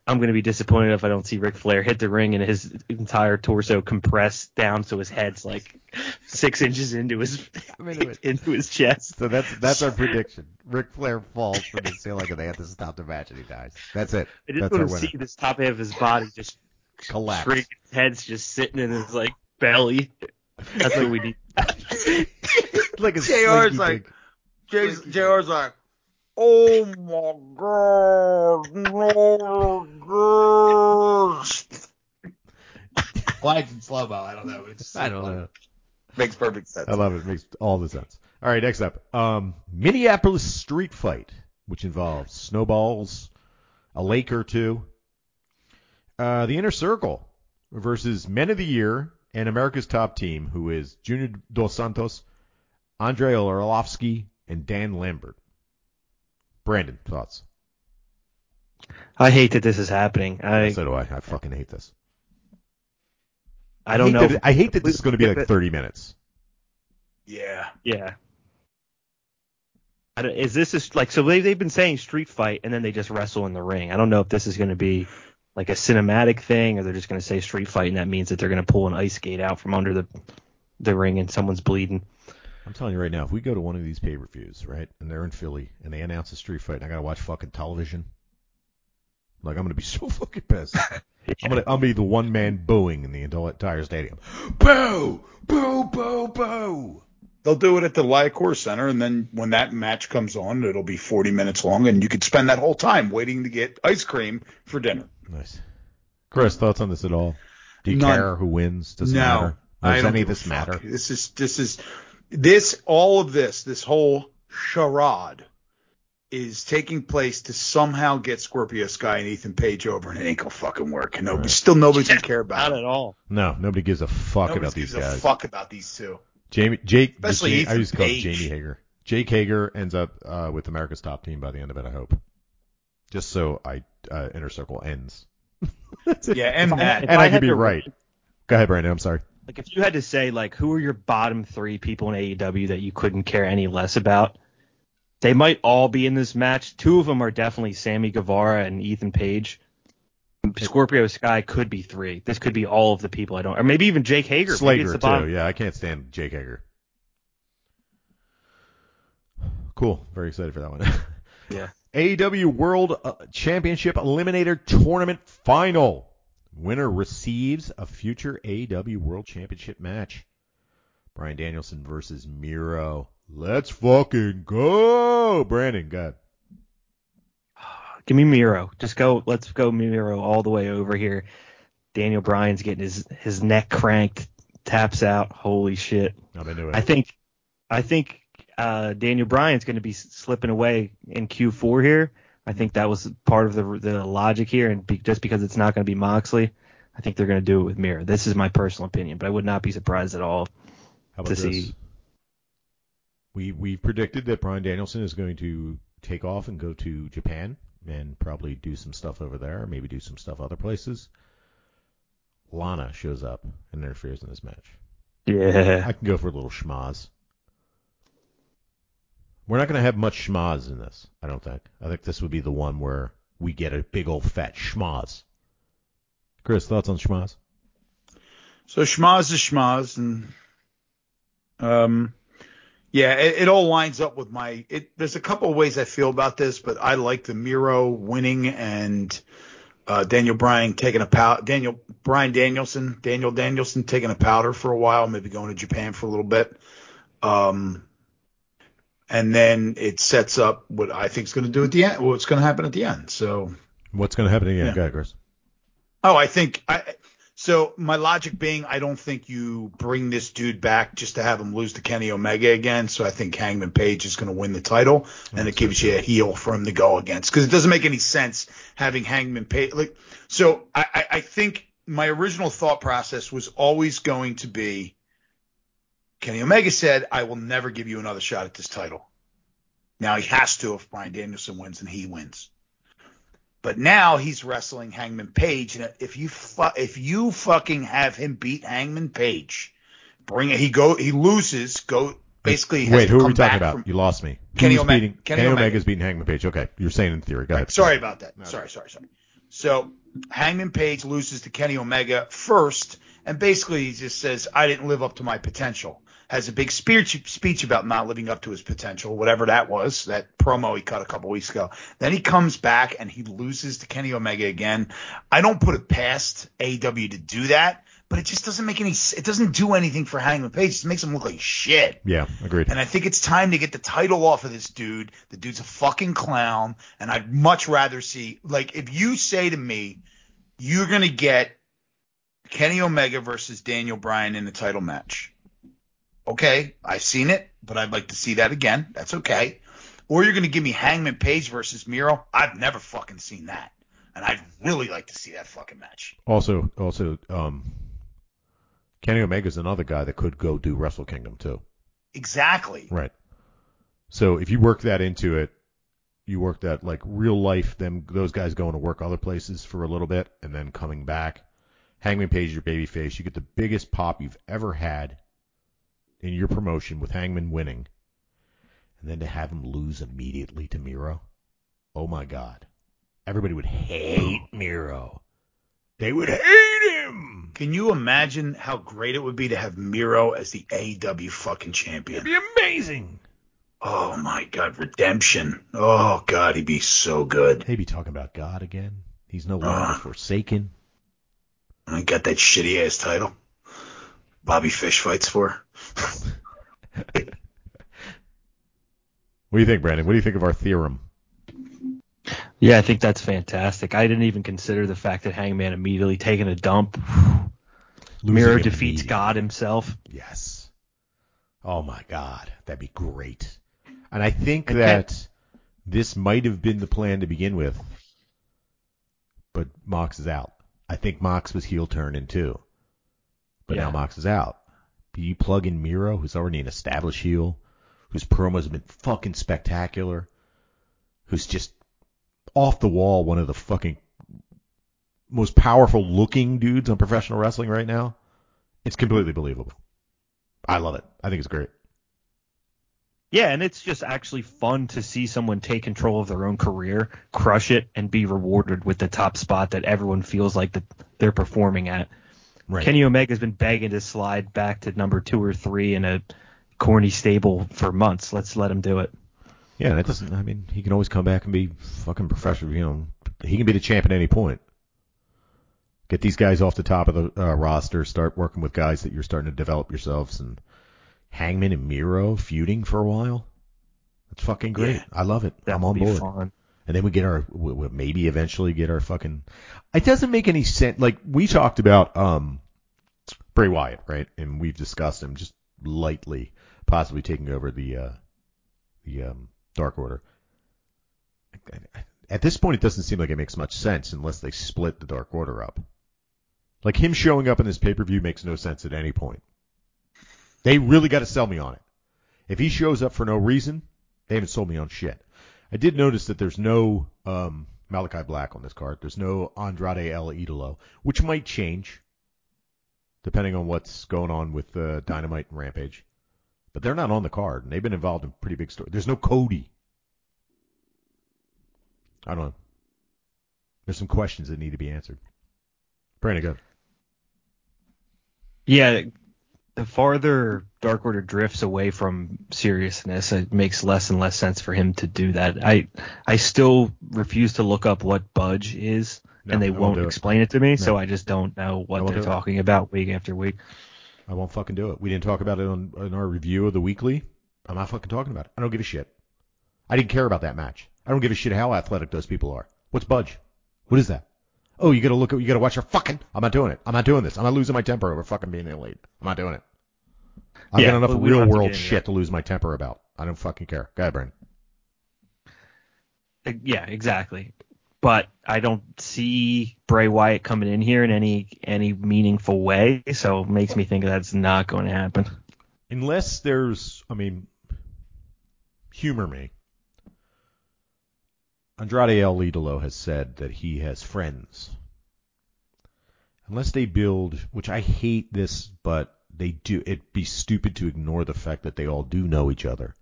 I'm gonna be disappointed if I don't see Ric Flair hit the ring and his entire torso compressed down so his head's like six inches into his I'm into into his chest. So that's that's our prediction. Ric Flair falls from the ceiling and they have to stop the match and he dies. That's it. I just That's want to see this top half of his body just Collapse. shrink. His head's just sitting in his like belly. That's what we need. like a JR's like- pig. Jay's, JR's like, "Oh my God, no, no." Why it's in slow mo? I don't know. It's I don't know. Makes perfect sense. I love it. It makes all the sense. All right, next up, um, Minneapolis street fight, which involves snowballs, a lake or two, uh, the inner circle versus Men of the Year and America's top team, who is Junior Dos Santos, Andrei Arlovski, and Dan Lambert. Brandon, thoughts? I hate that this is happening. I so do I. I fucking hate this. I don't hate know. That, I hate that this is going to be like 30 minutes. Yeah. Yeah. I don't, is this is like so they they've been saying street fight and then they just wrestle in the ring. I don't know if this is going to be like a cinematic thing or they're just going to say street fight and that means that they're going to pull an ice skate out from under the the ring and someone's bleeding. I'm telling you right now, if we go to one of these pay-per-views, right, and they're in Philly and they announce a street fight, and I gotta watch fucking television, like I'm gonna be so fucking pissed. I'm gonna, I'll be the one man booing in the entire stadium. Boo, boo, boo, boo. They'll do it at the Liacouras Center, and then when that match comes on, it'll be 40 minutes long, and you could spend that whole time waiting to get ice cream for dinner. Nice. Chris, thoughts on this at all? Do you None. care who wins? Does it no, matter? I Does don't any of this fuck. matter? This is this is this all of this this whole charade is taking place to somehow get Scorpio Sky and Ethan Page over, and it ain't gonna fucking work. And nobody, Right. still nobody's gonna care about Not it. at all. No, nobody gives a fuck Nobody about these gives a guys. fuck about these two. Jamie, Jake, Especially Jake- I Ethan used to call Page. Jamie Hager. Jake Hager ends up uh, with America's top team by the end of it. I hope. Just so I uh, inner circle ends. Yeah, and I- that. and I, had could be to right. Go ahead, Brandon. I'm sorry. Like if you had to say like who are your bottom three people in AEW that you couldn't care any less about, they might all be in this match. Two of them are definitely Sammy Guevara and Ethan Page. Scorpio Sky could be three. This could be all of the people I don't, or maybe even Jake Hager. Slater too. Yeah, I can't stand Jake Hager. Cool. Very excited for that one. Yeah. AEW World uh, Championship Eliminator Tournament Final. Winner receives a future AEW World Championship match. Bryan Danielson versus Miro. Let's fucking go, Brandon. God. Give me Miro. Just go. Let's go Miro all the way over here. Daniel Bryan's getting his his neck cranked, taps out. Holy shit. I'm into it. I think I think uh, Daniel Bryan's going to be slipping away in Q4 here. I think that was part of the the logic here, and be, just because it's not going to be Moxley, I think they're going to do it with Miro. This is my personal opinion, but I would not be surprised at all How to about this? see. We we predicted that Bryan Danielson is going to take off and go to Japan and probably do some stuff over there, maybe do some stuff other places. Lana shows up and interferes in this match. Yeah, I can go for a little schmaz. We're not going to have much schmaz in this, I don't think. I think this would be the one where we get a big old fat schmaz. Chris, thoughts on schmaz? So schmaz is schmaz, and um, yeah, it, it all lines up with my. It, there's a couple of ways I feel about this, but I like the Miro winning and uh, Daniel Bryan taking a pow. Daniel Bryan Danielson, Daniel Danielson taking a powder for a while, maybe going to Japan for a little bit. Um, and then it sets up what I think is going to do at the end. What's going to happen at the end. So What's going to happen again, Yeah. Go ahead, Chris? Oh, I think I. So my logic being, I don't think you bring this dude back just to have him lose to Kenny Omega again. So I think Hangman Page is going to win the title, and it gives you a heel for him to go against because it doesn't make any sense having Hangman Page. Like, so I, I, I think my original thought process was always going to be. Kenny Omega said, "I will never give you another shot at this title." Now he has to if Bryan Danielson wins and he wins. But now he's wrestling Hangman Page, and if you fu- if you fucking have him beat Hangman Page, bring it. He go he loses. Go basically. Has Wait, who are we talking about? from- You lost me. Kenny Omega- beating Kenny Kenny Omega. Omega's beating Hangman Page. Okay, you're saying in theory. Go ahead. Sorry about that. No, sorry, sorry, sorry. So Hangman Page loses to Kenny Omega first, and basically he just says, "I didn't live up to my potential." Has a big speech speech about not living up to his potential, whatever that was. That promo he cut a couple weeks ago. Then he comes back and he loses to Kenny Omega again. I don't put it past AEW to do that, but it just doesn't make any. It doesn't do anything for Hangman Page. It just makes him look like shit. Yeah, agreed. And I think it's time to get the title off of this dude. The dude's a fucking clown, and I'd much rather see like if you say to me, you're gonna get Kenny Omega versus Daniel Bryan in the title match. Okay, I've seen it, but I'd like to see that again. That's okay. Or you're gonna give me Hangman Page versus Miro. I've never fucking seen that, and I'd really like to see that fucking match. Also, also, um, Kenny Omega's another guy that could go do Wrestle Kingdom too. Exactly. Right. So if you work that into it, you work that like real life, them those guys going to work other places for a little bit and then coming back. Hangman Page, your baby face, you get the biggest pop you've ever had in your promotion with Hangman winning, and then to have him lose immediately to Miro. Oh my God, everybody would hate Miro. They would hate him. Can you imagine how great it would be to have Miro as the AEW fucking champion? It'd be amazing. Oh my God, redemption. Oh God, he'd be so good. They be talking about God again. He's no longer Ah. forsaken. I got that shitty ass title. Bobby Fish fights for. What do you think, Brandon? What do you think of our theorem? yeah, I think that's fantastic. I didn't even consider the fact that Hangman immediately taking a dump. Losing Miro defeats. God himself. Yes. Oh my God, that'd be great. And I think And that this might have been the plan to begin with, but Mox is out. I think Mox was heel turning too, but now Yeah. Mox is out. You plug in Miro, who's already an established heel, whose promos have been fucking spectacular, who's just off the wall, one of the fucking most powerful looking dudes on professional wrestling right now. It's completely believable. I love it. I think it's great. Yeah, and it's just actually fun to see someone take control of their own career, crush it, and be rewarded with the top spot that everyone feels like that they're performing at. Right. Kenny Omega's been begging to slide back to number two or three in a corny stable for months. Let's let him do it. yeah, that doesn't. I mean, he can always come back and be fucking professional. You know, he can be the champ at any point. Get these guys off the top of the uh, roster. Start working with guys that you're starting to develop yourselves. And Hangman and Miro feuding for a while. That's fucking great. Yeah. I love it. I'm on board. fun. And then we get our we, we maybe eventually get our fucking. It doesn't make any sense. Like we talked about um Bray Wyatt, right? And we've discussed him just lightly, possibly taking over the uh the um Dark Order. at this point, it doesn't seem like it makes much sense unless they split the Dark Order up. Like him showing up in this pay per view makes no sense at any point. They really got to sell me on it. If he shows up for no reason, they haven't sold me on shit. I did notice that there's no um, Malachi Black on this card. There's no Andrade El Idolo, which might change depending on what's going on with uh, Dynamite and Rampage. But they're not on the card, and they've been involved in pretty big stories. There's no Cody. I don't know. There's some questions that need to be answered. Brandon, go. Yeah, the farther Dark Order drifts away from seriousness, it makes less and less sense for him to do that. I I still refuse to look up what Budge is, No, and they won't won't do it. explain it to me, so I just don't know what they're do it. talking about week after week. I won't fucking do it. We didn't talk about it on, on our review of the weekly. I'm not fucking talking about it. I don't give a shit. I didn't care about that match. I don't give a shit how athletic those people are. What's Budge? What is that? Oh, you gotta look at, you gotta watch your fucking. I'm not doing it. I'm not doing this. I'm not losing my temper over fucking being elite. I'm not doing it. I've Yeah, got enough but we don't real to world get shit to lose my temper about. I don't fucking care. Go ahead, Brandon. Uh, Yeah, exactly. But I don't see Bray Wyatt coming in here in any any meaningful way, so it makes me think that's not going to happen. Unless there's, I mean, humor me. Andrade El Idolo has said that he has friends. Unless they build, which I hate this, but they do. It'd be stupid to ignore the fact that they all do know each other.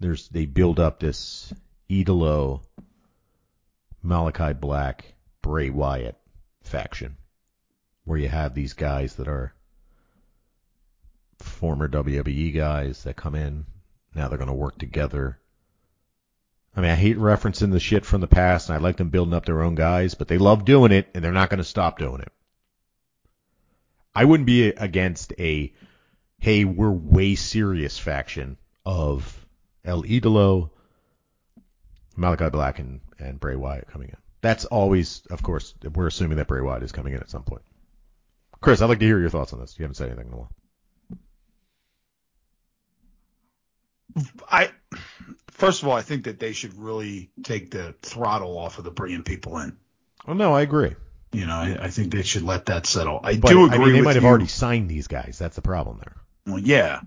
There's they build up this Idolo, Malachi Black, Bray Wyatt faction, where you have these guys that are former WWE guys that come in. Now they're going to work together. I mean, I hate referencing the shit from the past, and I like them building up their own guys, but they love doing it, and they're not going to stop doing it. I wouldn't be against a, hey, we're way serious faction of El Idolo, Malachi Black, and, and Bray Wyatt coming in. That's always, of course, we're assuming that Bray Wyatt is coming in at some point. Chris, I'd like to hear your thoughts on this. You haven't said anything in a while. I first of all, I think that they should really take the throttle off of the bringing people in. Well, no, I agree. You know, I, I think they should let that settle. I But do agree I mean, they might have you. already signed these guys. That's the problem there. Well, yeah,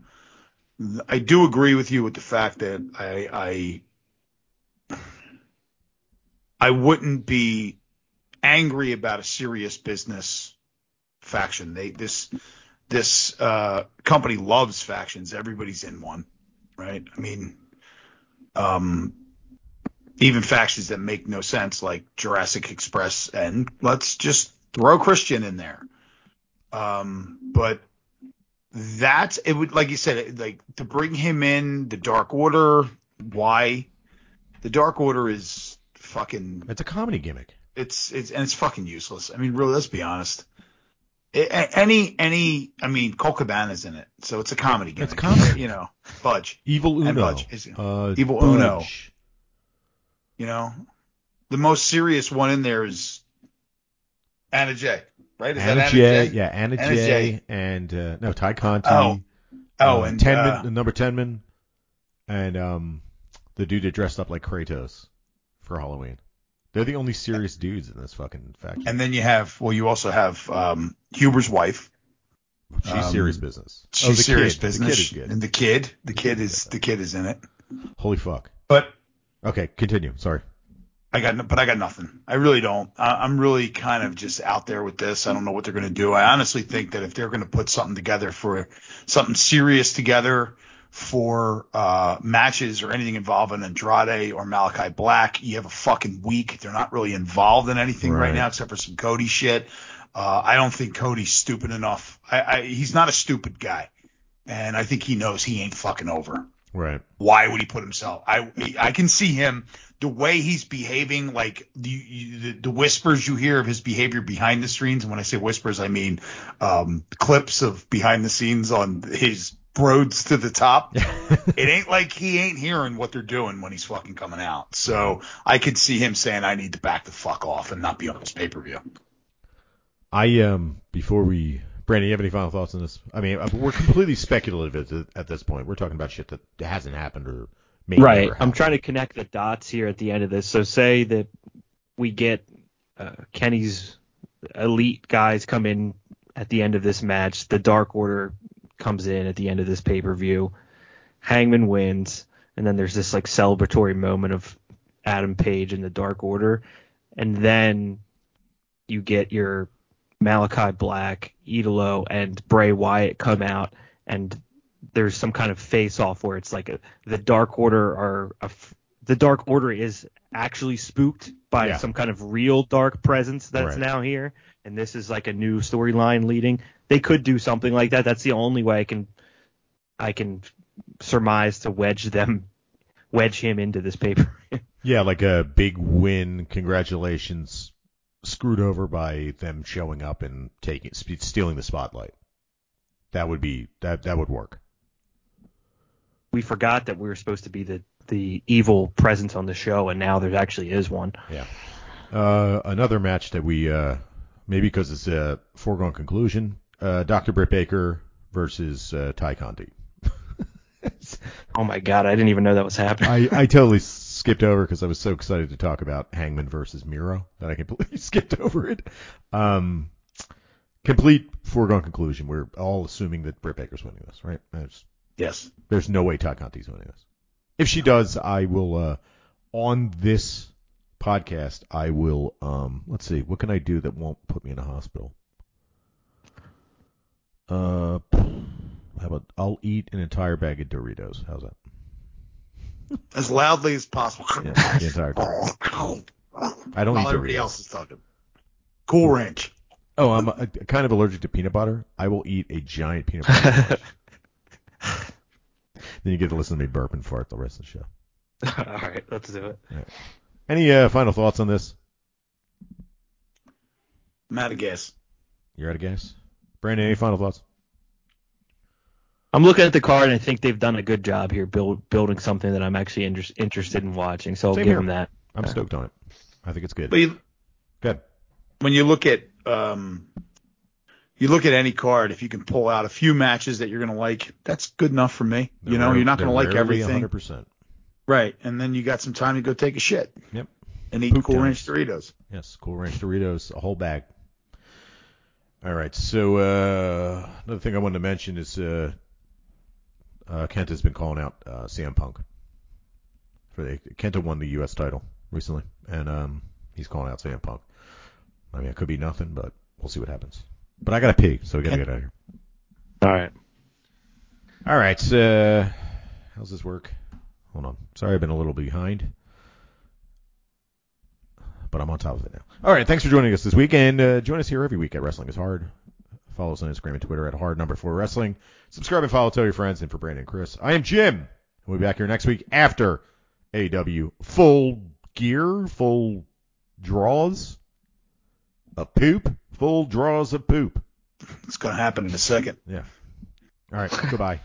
I do agree with you with the fact that I I I wouldn't be angry about a serious business faction. They this this uh, company loves factions. Everybody's in one, right? I mean, um, even factions that make no sense, like Jurassic Express, and let's just throw Christian in there. Um, but that's it would like you said like to bring him in the dark order why the dark order is fucking It's a comedy gimmick. it's it's and it's fucking useless i mean really let's be honest any any i mean Colt Cabana's in it so it's a comedy gimmick It's comedy. you know budge Evil Uno. And Budge is- uh, Evil Budge. Uno. you know the most serious one in there is Anna Jay right is Anna that J. Anna Jay Yeah, Anna, Anna Jay. J. And uh, no, Tay Conti. Oh. oh uh, and Tenman, uh, the number Tenman, and um, the dude that dressed up like Kratos for Halloween. They're the only serious dudes in this fucking faction. and then you have well you also have um Huber's wife She's um, serious business. She's oh, serious kid. business. The kid is good. And the kid, the kid is the kid is in it. Holy fuck. But Okay, continue. Sorry. I got, no- but I got nothing. I really don't. I, I'm really kind of just out there with this. I don't know what they're going to do. I honestly think that if they're going to put something together for something serious together for uh, matches or anything involving Andrade or Malachi Black, you have a fucking week. They're not really involved in anything right, Right. now except for some Cody shit. Uh, I don't think Cody's stupid enough. I, I, he's not a stupid guy, and I think he knows he ain't fucking over. Right. Why would he put himself? I I can see him the way he's behaving, like the you, the, the whispers you hear of his behavior behind the scenes. And when I say whispers, I mean um, clips of behind the scenes on his Rhodes to the Top. it ain't like he ain't hearing what they're doing when he's fucking coming out. So I could see him saying, "I need to back the fuck off and not be on this pay per view." I um before we Brandon, you have any final thoughts on this? I mean, uh, we're completely speculative at, this point. We're talking about shit that hasn't happened or may right. never I'm trying to connect the dots here at the end of this. So say that we get uh, Kenny's elite guys come in at the end of this match. The Dark Order comes in at the end of this pay per view. Hangman wins, and then there's this like celebratory moment of Adam Page and the Dark Order, and then you get your Malachi Black, Idolo, and Bray Wyatt come out, and there's some kind of face off where it's like a, the Dark Order are a the Dark Order is actually spooked by Yeah. some kind of real dark presence that's Right. now here, and this is like a new storyline leading. They could do something like that. That's the only way I can I can surmise to wedge them wedge him into this paper. Yeah, like a big win. Congratulations. Screwed over by them showing up and taking stealing the spotlight. That would be that that would work. we forgot that we were supposed to be the the evil presence on the show, and now there actually is one. Yeah. Uh, another match that we uh, maybe because it's a foregone conclusion. Uh, Dr. Britt Baker versus uh, Tay Conti. Oh my god, I didn't even know that was happening. I, I totally skipped over because I was so excited to talk about Hangman versus Miro that I completely skipped over it. Um, complete foregone conclusion. We're all assuming that Britt Baker's winning this, right? There's, Yes. there's no way Tay Conti's winning this. If she does, I will uh, on this podcast. I will. Um, let's see. What can I do that won't put me in a hospital? Uh, how about I'll eat an entire bag of Doritos. How's that? As loudly as possible. Yeah, the entire time. I don't While eat everybody Doritos. else is talking. Cool Ranch. Oh, I'm uh kind of allergic to peanut butter. I will eat a giant peanut butter. sandwich. then you get to listen to me burp and fart the rest of the show. All right, let's do it. Any uh, final thoughts on this? I'm out of gas. You're out of gas. Brandon, any final thoughts? I'm looking at the card, and I think they've done a good job here build, building something that I'm actually inter- interested in watching. So I'll Same give here. them that. I'm stoked on it. I think it's good. But you, Good. when you look at um, you look at any card, if you can pull out a few matches that you're going to like, that's good enough for me. you know, you're not going to like everything, 100%. right? And then you got some time to go take a shit Yep. and eat Poop Cool. Ranch Doritos. Yes, Cool Ranch Doritos, a whole bag. All right, so uh, another thing I wanted to mention is uh, uh, Kenta has been calling out uh, CM Punk. For the Kenta won the U.S. title recently, and um, he's calling out CM Punk. I mean, it could be nothing, but we'll see what happens. But I got to pee, so we got to get out of here. All right. All right, uh, how's this work? Hold on. Sorry, I've been a little behind, but I'm on top of it now. All right, thanks for joining us this week, and uh, join us here every week at Wrestling is Hard. Follow us on Instagram and Twitter at Hard Number Four Wrestling. Subscribe and follow, tell your friends, and for Brandon and Chris, I am Jim. We'll be back here next week after AEW full gear, full draws a poop, full draws of poop. It's going to happen in a second. Yeah. All right. goodbye.